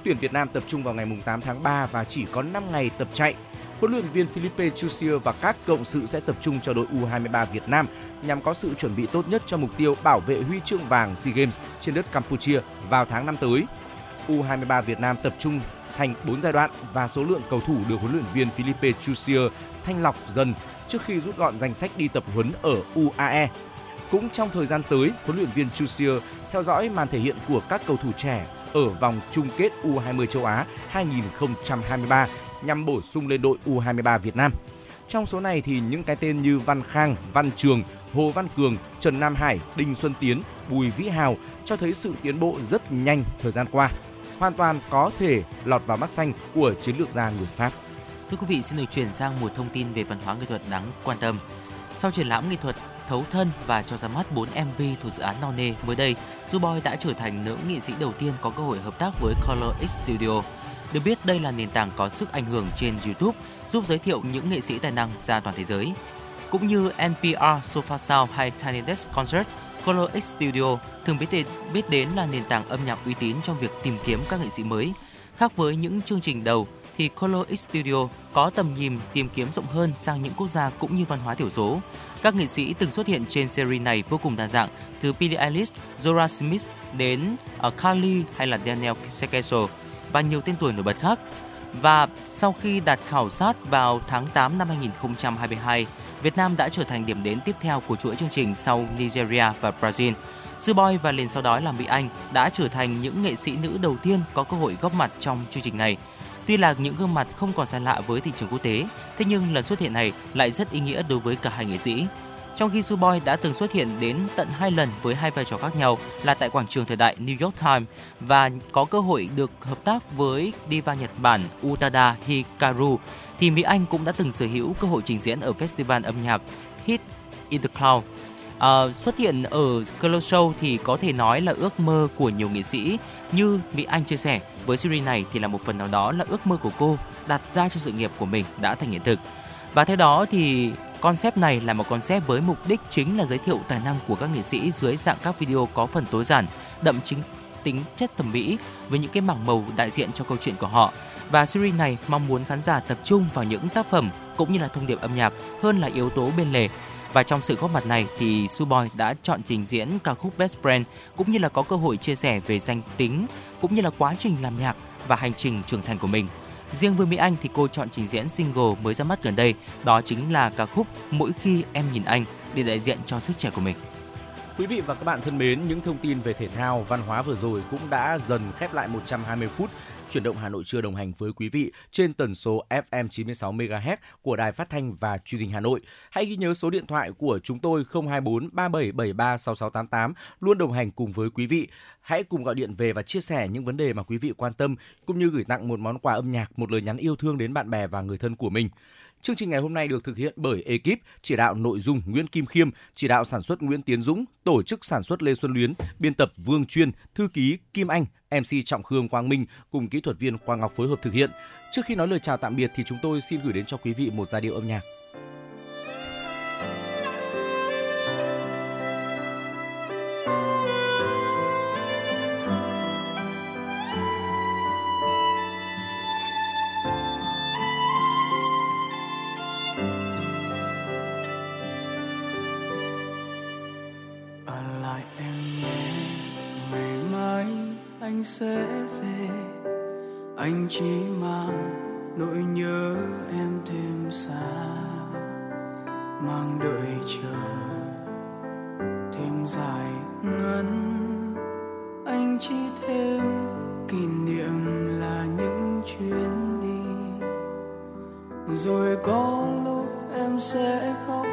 Tuyển Việt Nam tập trung vào ngày 8 tháng 3 và chỉ có 5 ngày tập chạy. Huấn luyện viên Philippe Chusier và các cộng sự sẽ tập trung cho đội U23 Việt Nam nhằm có sự chuẩn bị tốt nhất cho mục tiêu bảo vệ huy chương vàng SEA Games trên đất Campuchia vào tháng năm tới. U23 Việt Nam tập trung thành 4 giai đoạn và số lượng cầu thủ được huấn luyện viên Philippe Chusier thanh lọc dần trước khi rút gọn danh sách đi tập huấn ở UAE. Cũng trong thời gian tới, huấn luyện viên Chusier theo dõi màn thể hiện của các cầu thủ trẻ ở vòng chung kết U20 châu Á 2023 nhằm bổ sung lên đội U23 Việt Nam. Trong số này thì những cái tên như Văn Khang, Văn Trường, Hồ Văn Cường, Trần Nam Hải, Đinh Xuân Tiến, Bùi Vĩ Hào cho thấy sự tiến bộ rất nhanh thời gian qua. Hoàn toàn có thể lọt vào mắt xanh của chiến lược gia người Pháp. Thưa quý vị, xin được chuyển sang một thông tin về văn hóa nghệ thuật đáng quan tâm. Sau triển lãm nghệ thuật Thấu thân và cho ra mắt 4 MV thuộc dự án No Nê mới đây, Zuboy đã trở thành nữ nghệ sĩ đầu tiên có cơ hội hợp tác với Color X Studio. Được biết đây là nền tảng có sức ảnh hưởng trên YouTube, giúp giới thiệu những nghệ sĩ tài năng ra toàn thế giới. Cũng như NPR, Sofa Sound hay Tiny Desk Concert, Color X Studio thường biết đến, biết đến là nền tảng âm nhạc uy tín trong việc tìm kiếm các nghệ sĩ mới. Khác với những chương trình đầu, thì Color X Studio có tầm nhìn tìm kiếm rộng hơn sang những quốc gia cũng như văn hóa thiểu số. Các nghệ sĩ từng xuất hiện trên series này vô cùng đa dạng, từ Billie Eilish, Zora Smith đến ờ, uh, Carly hay là Daniel Sekeso và nhiều tên tuổi nổi bật khác. Và sau khi đạt khảo sát vào tháng 8 năm 2022, Việt Nam đã trở thành điểm đến tiếp theo của chuỗi chương trình sau Nigeria và Brazil. Sư Boy và liền sau đó là Mỹ Anh đã trở thành những nghệ sĩ nữ đầu tiên có cơ hội góp mặt trong chương trình này. Tuy là những gương mặt không còn xa lạ với thị trường quốc tế, thế nhưng lần xuất hiện này lại rất ý nghĩa đối với cả hai nghệ sĩ. Trong khi Suboy đã từng xuất hiện đến tận hai lần với hai vai trò khác nhau là tại quảng trường thời đại New York Times và có cơ hội được hợp tác với diva Nhật Bản Utada Hikaru, thì Mỹ Anh cũng đã từng sở hữu cơ hội trình diễn ở festival âm nhạc Hit in the Cloud. À, xuất hiện ở close Show thì có thể nói là ước mơ của nhiều nghệ sĩ như Mỹ Anh chia sẻ với series này thì là một phần nào đó là ước mơ của cô đặt ra cho sự nghiệp của mình đã thành hiện thực. Và theo đó thì concept này là một concept với mục đích chính là giới thiệu tài năng của các nghệ sĩ dưới dạng các video có phần tối giản, đậm chính tính chất thẩm mỹ với những cái mảng màu đại diện cho câu chuyện của họ. Và series này mong muốn khán giả tập trung vào những tác phẩm cũng như là thông điệp âm nhạc hơn là yếu tố bên lề và trong sự góp mặt này thì Suboy đã chọn trình diễn ca khúc Best Friend cũng như là có cơ hội chia sẻ về danh tính cũng như là quá trình làm nhạc và hành trình trưởng thành của mình. Riêng với Mỹ Anh thì cô chọn trình diễn single mới ra mắt gần đây, đó chính là ca khúc Mỗi khi em nhìn anh để đại diện cho sức trẻ của mình. Quý vị và các bạn thân mến, những thông tin về thể thao, văn hóa vừa rồi cũng đã dần khép lại 120 phút chuyển động Hà Nội trưa đồng hành với quý vị trên tần số FM 96 MHz của Đài Phát thanh và Truyền hình Hà Nội. Hãy ghi nhớ số điện thoại của chúng tôi 024 3773 6688 luôn đồng hành cùng với quý vị. Hãy cùng gọi điện về và chia sẻ những vấn đề mà quý vị quan tâm cũng như gửi tặng một món quà âm nhạc, một lời nhắn yêu thương đến bạn bè và người thân của mình. Chương trình ngày hôm nay được thực hiện bởi ekip chỉ đạo nội dung Nguyễn Kim Khiêm, chỉ đạo sản xuất Nguyễn Tiến Dũng, tổ chức sản xuất Lê Xuân Luyến, biên tập Vương Chuyên, thư ký Kim Anh, MC Trọng Khương Quang Minh cùng kỹ thuật viên Quang Ngọc phối hợp thực hiện. Trước khi nói lời chào tạm biệt thì chúng tôi xin gửi đến cho quý vị một giai điệu âm nhạc. Anh sẽ về. Anh chỉ mang nỗi nhớ em thêm xa mang đợi chờ thêm dài ngắn. Anh chỉ thêm kỷ niệm là những chuyến đi. Rồi có lúc em sẽ khóc